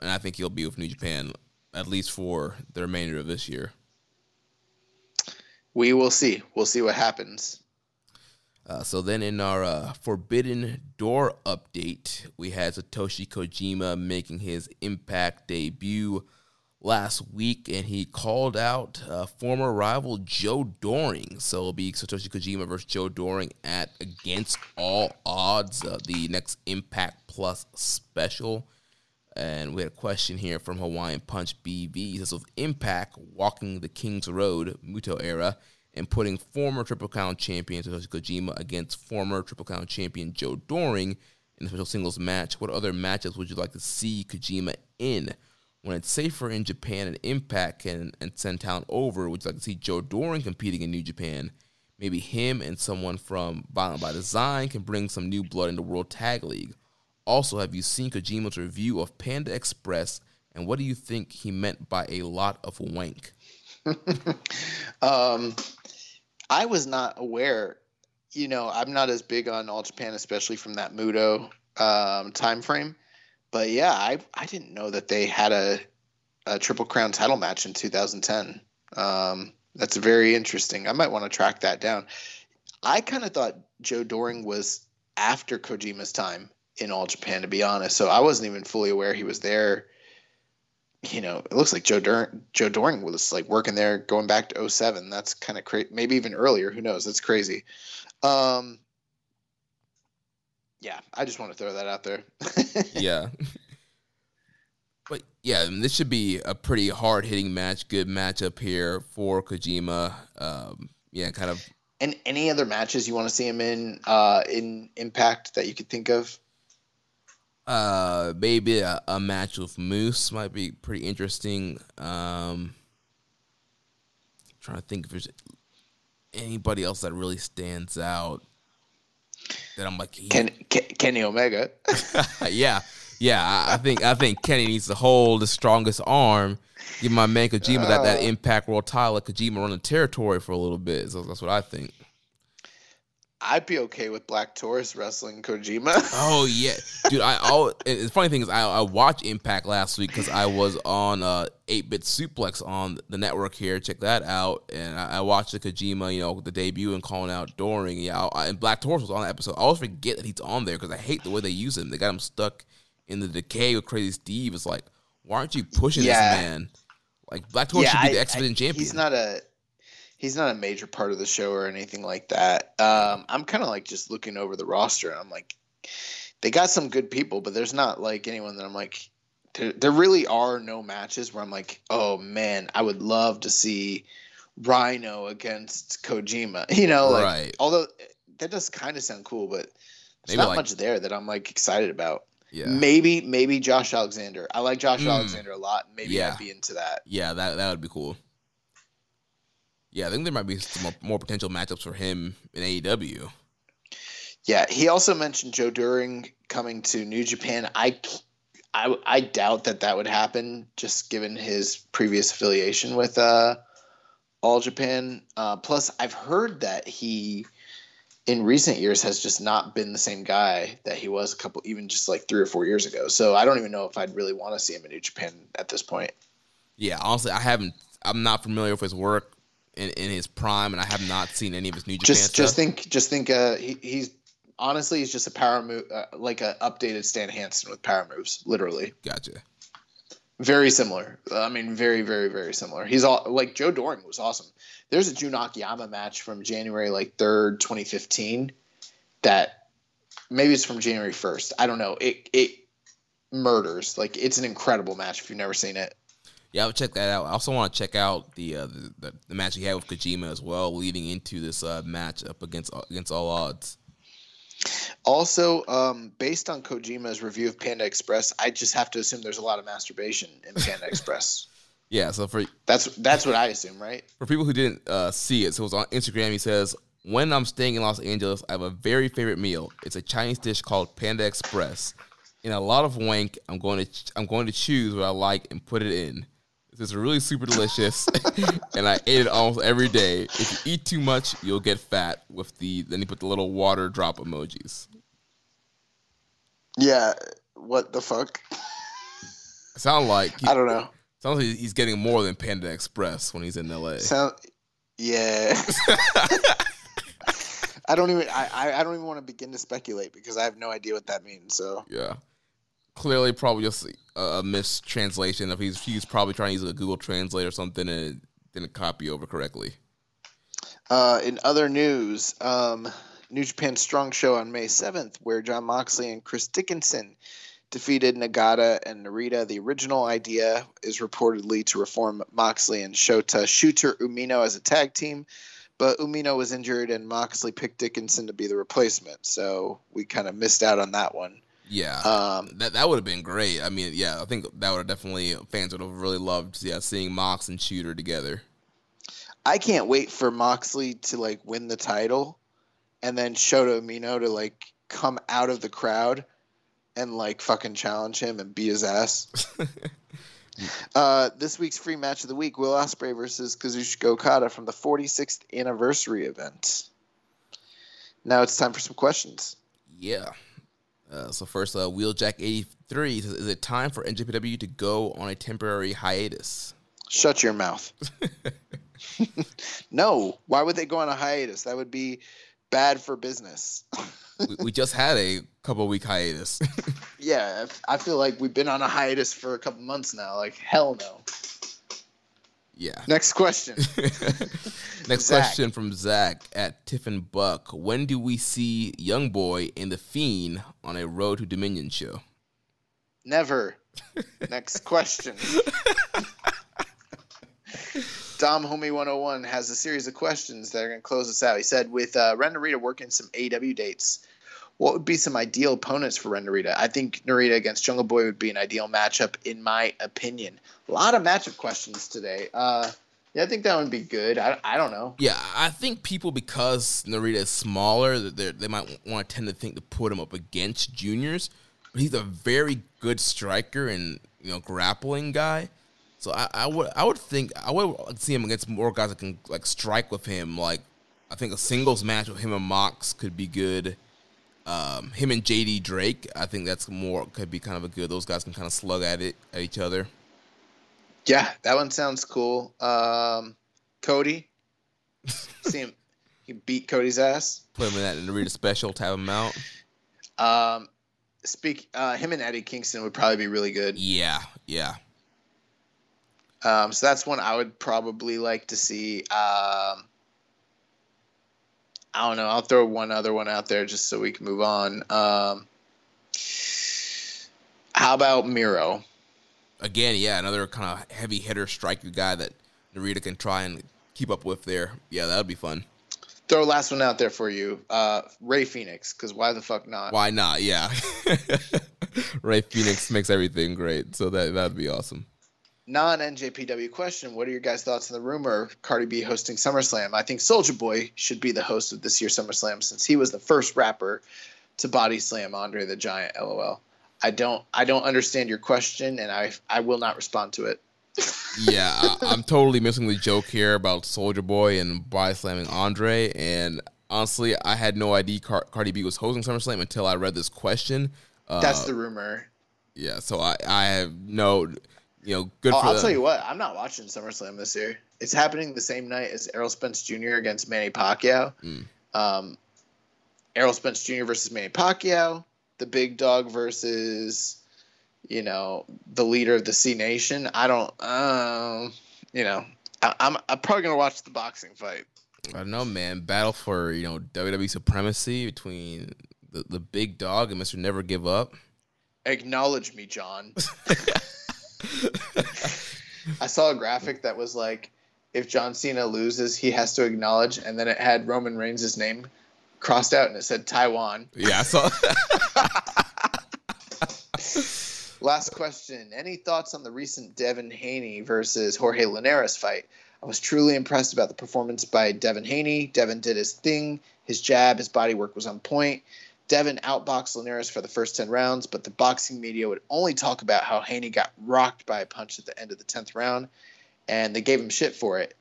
and I think he'll be with New Japan at least for the remainder of this year. We will see. We'll see what happens. Uh, so then in our uh, Forbidden Door update, we had Satoshi Kojima making his Impact debut last week, and he called out uh, former rival Joe Doering. So it'll be Satoshi Kojima versus Joe Doering at Against All Odds, uh, the next Impact Plus special. And we had a question here from Hawaiian Punch BV. He says, with Impact walking the King's Road, Muto era, and putting former Triple Crown champion Satoshi Kojima against former Triple Crown champion Joe Doering in a special singles match, what other matches would you like to see Kojima in? When it's safer in Japan and Impact can and send talent over, would you like to see Joe Doering competing in New Japan? Maybe him and someone from Violent by Design can bring some new blood into the World Tag League. Also, have you seen Kojima's review of Panda Express, and what do you think he meant by a lot of wank? Um, I was not aware. You know, I'm not as big on All Japan, especially from that Muto um, time frame. But yeah, I I didn't know that they had a a Triple Crown title match in 2010. Um, that's very interesting. I might want to track that down. I kind of thought Joe Doering was after Kojima's time in All Japan, to be honest. So I wasn't even fully aware he was there. You know, it looks like Joe Doering, Joe Doering was like working there going back to 07. That's kind of crazy. Maybe even earlier. Who knows? That's crazy. Um, yeah, I just want to throw that out there. yeah. But yeah, I mean, this should be a pretty hard hitting match, good matchup here for Kojima. Um, yeah, kind of. And any other matches you want to see him in uh, in Impact that you could think of? Uh, maybe a, a match with Moose might be pretty interesting. Um, trying to think if there's anybody else that really stands out. That I'm like, Ken, Ken, Kenny Omega. yeah, yeah. I, think I think Kenny needs to hold the strongest arm. Give my man Kojima that, that uh. Impact World title. Let Kojima run the territory for a little bit. So that's what I think. I'd be okay with Black Taurus wrestling Kojima. Oh yeah, dude. I all the funny thing is I, I watched Impact last week because I was on uh eight bit suplex on the network here. Check that out. And I, I watched the Kojima, you know, the debut and calling out Doering. Yeah, I, and Black Taurus was on that episode. I always forget that he's on there because I hate the way they use him. They got him stuck in the decay with Crazy Steve. It's like, why aren't you pushing Yeah. this man? Like Black Taurus should be I- the X I- champion. He's not a he's not a major part of the show or anything like that. Um, I'm kind of like just looking over the roster and I'm like, they got some good people, but there's not like anyone that I'm like. There, there really are no matches where I'm like, oh man, I would love to see Rhino against Kojima. You know, like Right. although that does kind of sound cool, but there's Maybe not like- much there that I'm like excited about. Yeah. Maybe maybe Josh Alexander. I like Josh Mm. Alexander a lot. Maybe Yeah. I'd be into that. Yeah, that that would be cool. Yeah, I think there might be some more, potential matchups for him in AEW. Yeah, he also mentioned Joe Doering coming to New Japan. I, I doubt that that would happen, just given his previous affiliation with uh, All Japan. Uh, plus, I've heard that he, in recent years, has just not been the same guy that he was a couple, even just like three or four years ago. So I don't even know if I'd really want to see him in New Japan at this point. Yeah, honestly, I haven't. I'm not familiar with his work in, in his prime, and I have not seen any of his New Japan Just, stuff. just think, just think. Uh, he, he's honestly, he's just a power move, uh, like a updated Stan Hansen with power moves, literally. Gotcha. Very similar. I mean, very, very, very similar. He's all like Joe Doering was awesome. There's a Jun Akiyama match from January like third, 2015. That maybe it's from January 1st. I don't know. It it murders. Like it's an incredible match if you've never seen it. Yeah, I'll check that out. I also want to check out the, uh, the, the match he had with Kojima as well, leading into this uh, match up against against all odds. Also, um, based on Kojima's review of Panda Express, I just have to assume there's a lot of masturbation in Panda Express. Yeah, so for That's that's what I assume, right? for people who didn't uh, see it, so it was on Instagram. He says, "When I'm staying in Los Angeles, I have a very favorite meal. It's a Chinese dish called Panda Express. In a lot of wank, I'm going to ch- I'm going to choose what I like and put it in. This is really super delicious, and I ate it almost every day. If you eat too much, you'll get fat. With the then he put the little water drop emojis. Yeah. What the fuck? Sound like he, I don't know. sounds like he's getting more than Panda Express when he's in LA. Sound, yeah. I don't even. I- I don't even want to begin to speculate because I have no idea what that means. So Yeah. Clearly, probably just a, mistranslation. If he's he's probably trying to use a Google Translate or something and didn't copy over correctly. Uh, in other news, um, New Japan Strong Show on May 7th, where Jon Moxley and Chris Dickinson defeated Nagata and Narita. The original idea is reportedly to reform Moxley and Shota Shooter Umino as a tag team, but Umino was injured and Moxley picked Dickinson to be the replacement. So we kind of missed out on that one. Yeah, Um, that that would have been great. I mean, yeah, I think that would have definitely fans would have really loved. Yeah, seeing Mox and Shooter together. I can't wait for Moxley to like win the title and then Shota Umino to like come out of the crowd and like fucking challenge him and beat his ass. uh, this week's free match of the week: Will Ospreay versus Kazuchika Okada from the 46th anniversary event. Now it's time for some questions. Yeah. Uh, so first, uh, Wheeljack eighty three says, "Is it time for NJPW to go on a temporary hiatus?" Shut your mouth. no, why would they go on a hiatus? That would be bad for business. we, we just had a couple week hiatus. yeah, I feel like we've been on a hiatus for a couple months now. Like hell no. Yeah. Next question. Next Zach. question from Zach at Tiffin Buck. When do we see Young Boy and the Fiend on a Road to Dominion show? Never. Next question. Dom Homie 101 has a series of questions that are going to close us out. He said, with uh, Ren Narita working some AEW dates, what would be some ideal opponents for Ren Narita? I think Narita against Jungle Boy would be an ideal matchup, in my opinion. A lot of matchup questions today. Uh, yeah, I think that would be good. I, I don't know. Yeah, I think people because Narita is smaller, they're- might want to tend to think to put him up against juniors. But he's a very good striker and you know grappling guy. So I, I would I would think I would see him against more guys that can like strike with him. Like I think a singles match with him and Mox could be good. Um, him and JD Drake, I think that's more could be kind of a good. Those guys can kind of slug at it at each other. Yeah, that one sounds cool. Um, Cody. See him. He beat Cody's ass. Put him in that Narita special, tap him out. Um, speak. Uh, him and Eddie Kingston would probably be really good. Yeah, yeah. Um, so that's one I would probably like to see. Um, I don't know. I'll throw one other one out there just so we can move on. Um, how about Miro? Again, yeah, another kind of heavy hitter striker guy that Narita can try and keep up with there. Yeah, that would be fun. Throw last one out there for you. Uh, Rey Fenix, because why the fuck not? Why not? Yeah. Rey Fenix makes everything great, so that that'd be awesome. Non NJPW question: What are your guys' thoughts on the rumor of Cardi B hosting SummerSlam? I think Soulja Boy should be the host of this year's SummerSlam since he was the first rapper to body slam Andre the Giant. LOL. I don't I don't understand your question, and I I will not respond to it. yeah, I, am totally missing the joke here about Soulja Boy and body slamming Andre. And honestly, I had no idea Car- Cardi B was hosting SummerSlam until I read this question. Uh, That's the rumor. Yeah, so I I have no, you know, good. Oh, I'll tell you what, I'm not watching SummerSlam this year. It's happening the same night as Errol Spence Jr. against Manny Pacquiao. Mm. Um, Errol Spence Jr. versus Manny Pacquiao. The big dog versus you know, the leader of the C Nation. I don't, um, you know, I, I'm, I'm probably gonna watch the boxing fight. I don't know, man. Battle for you know WWE supremacy between the, the big dog and Mister Never Give Up. Acknowledge me, John. I saw a graphic that was like, if John Cena loses, he has to acknowledge, and then it had Roman Reigns' name crossed out, and it said Taiwan. Yeah, I saw. Last question. Any thoughts on the recent Devin Haney versus Jorge Linares fight? I was truly impressed about the performance by Devin Haney. Devin did his thing. His jab, his body work was on point. Devin outboxed Linares for the first 10 rounds, but the boxing media would only talk about how Haney got rocked by a punch at the end of the 10th round, and they gave him shit for it.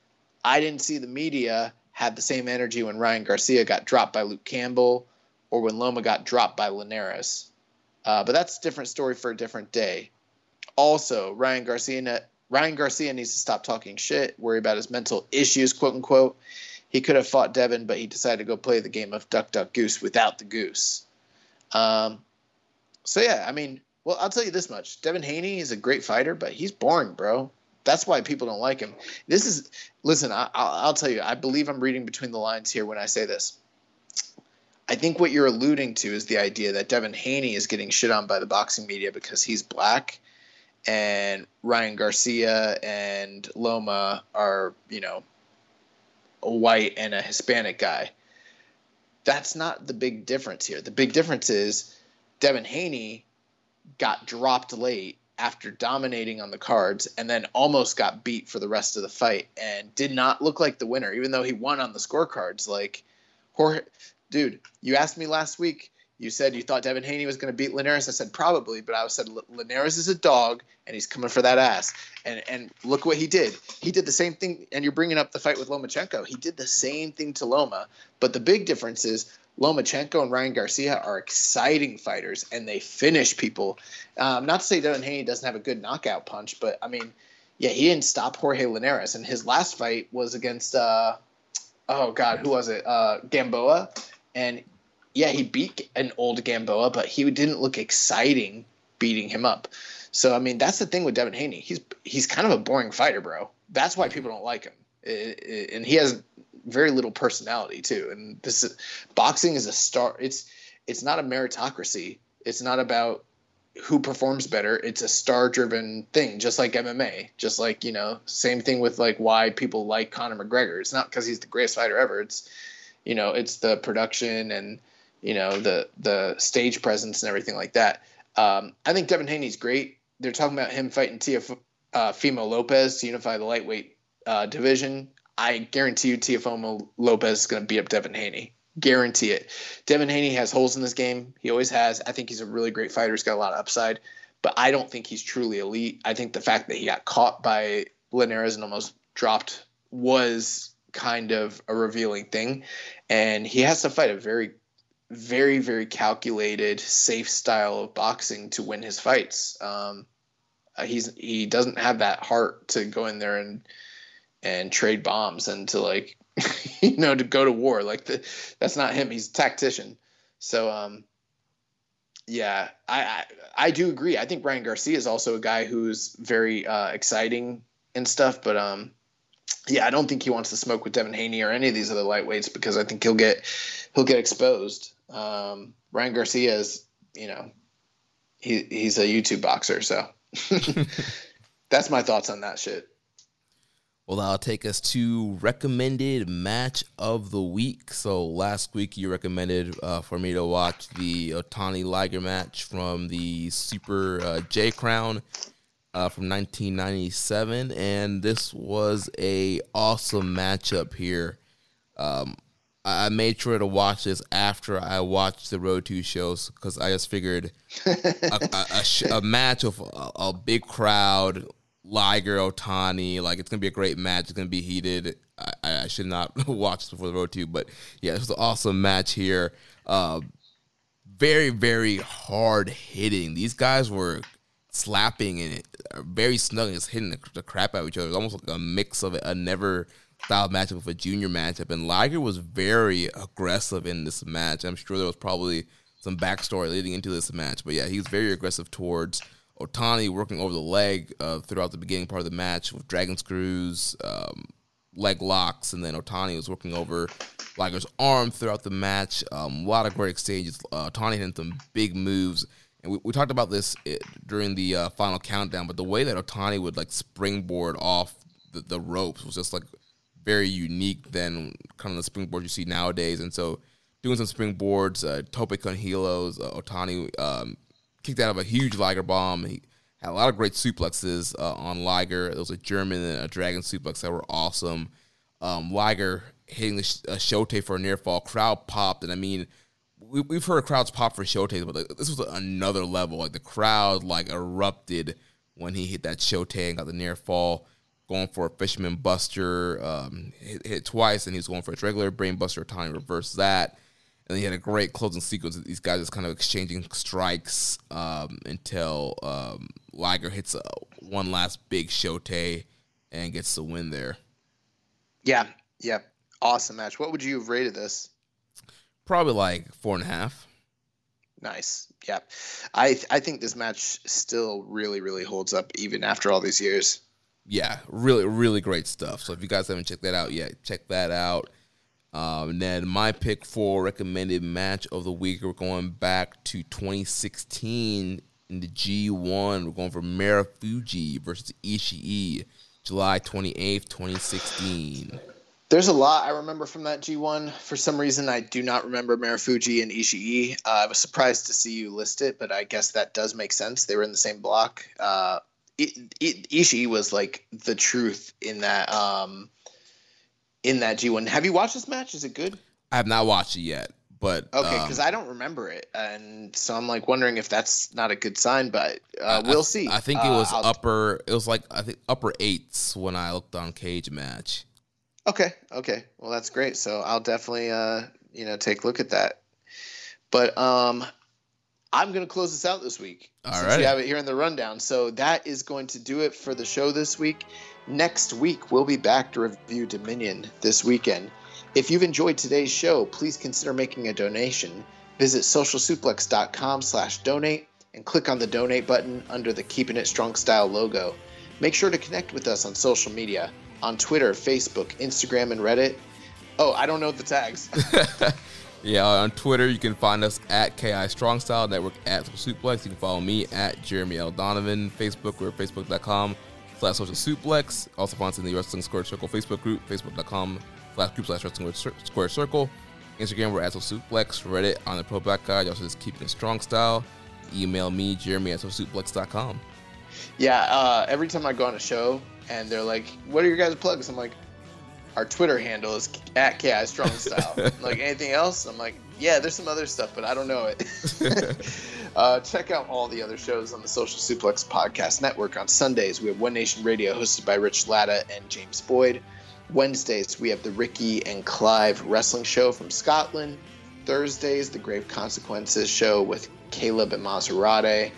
I didn't see the media have the same energy when Ryan Garcia got dropped by Luke Campbell or when Loma got dropped by Linares. Uh, but that's a different story for a different day. Also, Ryan Garcia Ryan Garcia needs to stop talking shit, worry about his mental issues, quote unquote. He could have fought Devin, but he decided to go play the game of duck, duck, goose without the goose. Um, so yeah, I mean, well, I'll tell you this much: Devin Haney is a great fighter, but he's boring, bro. That's why people don't like him. This is, listen, I, will tell you, I believe I'm reading between the lines here when I say this. I think what you're alluding to is the idea that Devin Haney is getting shit on by the boxing media because he's black, and Ryan Garcia and Loma are, you know, a white and a Hispanic guy. That's not the big difference here. The big difference is Devin Haney got dropped late after dominating on the cards and then almost got beat for the rest of the fight and did not look like the winner, even though he won on the scorecards. Like Jorge, dude, you asked me last week. You said you thought Devin Haney was going to beat Linares. I said probably, but I said Linares is a dog and he's coming for that ass. And and look what he did. He did the same thing. And you're bringing up the fight with Lomachenko. He did the same thing to Loma. But the big difference is Lomachenko and Ryan Garcia are exciting fighters and they finish people. Um, not to say Devin Haney doesn't have a good knockout punch, but I mean, yeah, he didn't stop Jorge Linares. And his last fight was against. Uh, oh God, who was it? Uh, Gamboa, and yeah, he beat an old Gamboa, but he didn't look exciting beating him up. So I mean, that's the thing with Devin Haney. He's he's kind of a boring fighter, bro. That's why people don't like him, it, it, and he has very little personality too. And this is, boxing is a star. It's it's not a meritocracy. It's not about who performs better. It's a star driven thing, just like MMA. Just like you know, same thing with like why people like Conor McGregor. It's not because he's the greatest fighter ever. It's you know it's the production and you know the the stage presence and everything like that. Um, I think Devin Haney's great. They're talking about him fighting Tia uh, Fimo Lopez to unify the lightweight uh, division. I guarantee you, Teofimo Lopez is going to beat up Devin Haney. Guarantee it. Devin Haney has holes in this game. He always has. I think he's a really great fighter. He's got a lot of upside, but I don't think he's truly elite. I think the fact that he got caught by Linares and almost dropped was kind of a revealing thing. And he has to fight a very, very, very calculated, safe style of boxing to win his fights. Um, uh, he's he doesn't have that heart to go in there and and trade bombs and to like you know to go to war like the, that's not him he's a tactician so um yeah I, I, I do agree i think ryan garcia is also a guy who's very uh exciting and stuff but um yeah, I don't think he wants to smoke with Devin Haney or any of these other lightweights because I think he'll get he'll get exposed. Um, Ryan Garcia is, you know, he he's a YouTube boxer, so that's my thoughts on that shit. Well, that'll take us to recommended match of the week. So last week you recommended uh, for me to watch the Otani Liger match from the Super uh, J Crown uh, from 1997, and this was a awesome matchup here. Um, I made sure to watch this after I watched the Road to shows because I just figured a, a, a, sh- a match of a, a big crowd Liger Otani. Like it's gonna be a great match. It's gonna be heated. I, I should not watch before the road to, but yeah, this was an awesome match here. Uh, very very hard hitting. These guys were slapping and very snug, just hitting the, the, crap out of each other. It was almost like a mix of a never style matchup with a junior matchup. And Liger was very aggressive in this match. I'm sure there was probably some backstory leading into this match, but yeah, he was very aggressive towards Otani working over the leg uh, throughout the beginning part of the match with dragon screws, um, leg locks, and then Otani was working over Liger's arm throughout the match. Um, a lot of great exchanges. Uh, Otani had some big moves, and we, we talked about this eh, during the uh, final countdown. But the way that Otani would like springboard off the, the ropes was just like very unique than kind of the springboard you see nowadays. And so doing some springboards, uh, tope con hilos, uh, Otani um, kicked out of a huge Liger bomb. He had a lot of great suplexes uh, on Liger. There was a German and a Dragon suplex that were awesome. Um, Liger hitting the sh- a Shote for a near fall. Crowd popped, and I mean, we, we've heard crowds pop for Shote, but like, this was another level. Like the crowd like erupted when he hit that Shote and got the near fall. Going for a Fisherman Buster, um, hit, hit twice, and he was going for a regular Brain Buster. Time reverse that and he had a great closing sequence. Of these guys just kind of exchanging strikes um, until um, Liger hits a, one last big shote and gets the win there. Yeah, yeah, awesome match. What would you have rated this? Probably like four and a half. Nice. Yeah, I I think this match still really really holds up even after all these years. Yeah, really really great stuff. So if you guys haven't checked that out yet, check that out. Um, and then my pick for recommended match of the week, we're going back to 2016 in the G1. We're going for Marufuji versus Ishii, July 28th, 2016. There's a lot I remember from that G1. For some reason, I do not remember Marufuji and Ishii. Uh, I was surprised to see you list it, but I guess that does make sense. They were in the same block. Uh, it, it, Ishii was like the truth in that. Um, in that G1. Have you watched this match? Is it good? I have not watched it yet, but okay, because um, I don't remember it, and so I'm like wondering if that's not a good sign. But uh, we'll see. I think it was uh, upper. It was like I think upper eights when I looked on Cagematch. Okay, okay, well that's great. So I'll definitely uh, you know take a look at that. But um, I'm going to close this out this week. All since right. You have it here in the rundown. So that is going to do it for the show this week. Next week, we'll be back to review Dominion this weekend. If you've enjoyed today's show, please consider making a donation. Visit socialsuplex.com slash donate and click on the donate button under the Keeping It Strong Style logo. Make sure to connect with us on social media on Twitter, Facebook, Instagram, and Reddit. Oh, I don't know the tags. yeah, on Twitter, you can find us at KI Strong Style Network at Suplex. You can follow me at Jeremy L. Donovan. Facebook, we're facebook.com slash social suplex. Also find us in the Wrestling Square Circle Facebook group, facebook.com slash group slash wrestling square circle. Instagram, we're at social suplex. Reddit on the Pro Back Guide. Also just keeping it strong style. Email me, Jeremy at socialsuplex.com. Yeah, uh, every time I go on a show and they're like, what are your guys' plugs? I'm like, our Twitter handle is at KI Strong Style. like anything else? I'm like, yeah, there's some other stuff, but I don't know it. uh, check out all the other shows on the Social Suplex Podcast Network. On Sundays, we have One Nation Radio hosted by Rich Latta and James Boyd. Wednesdays, we have the Ricky and Clive Wrestling Show from Scotland. Thursdays, the Grave Consequences Show with Caleb and Maserati.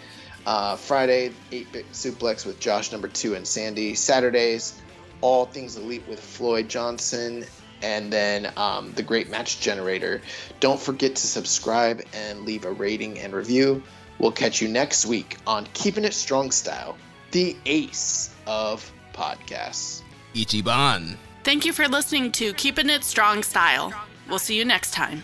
Uh, Friday, 8 Bit Suplex with Josh number two and Sandy. Saturdays, All Things Elite with Floyd Johnson and then um, the Great Match Generator. Don't forget to subscribe and leave a rating and review. We'll catch you next week on Keeping It Strong Style, the ace of podcasts. Ichiban. Thank you for listening to Keeping It Strong Style. We'll see you next time.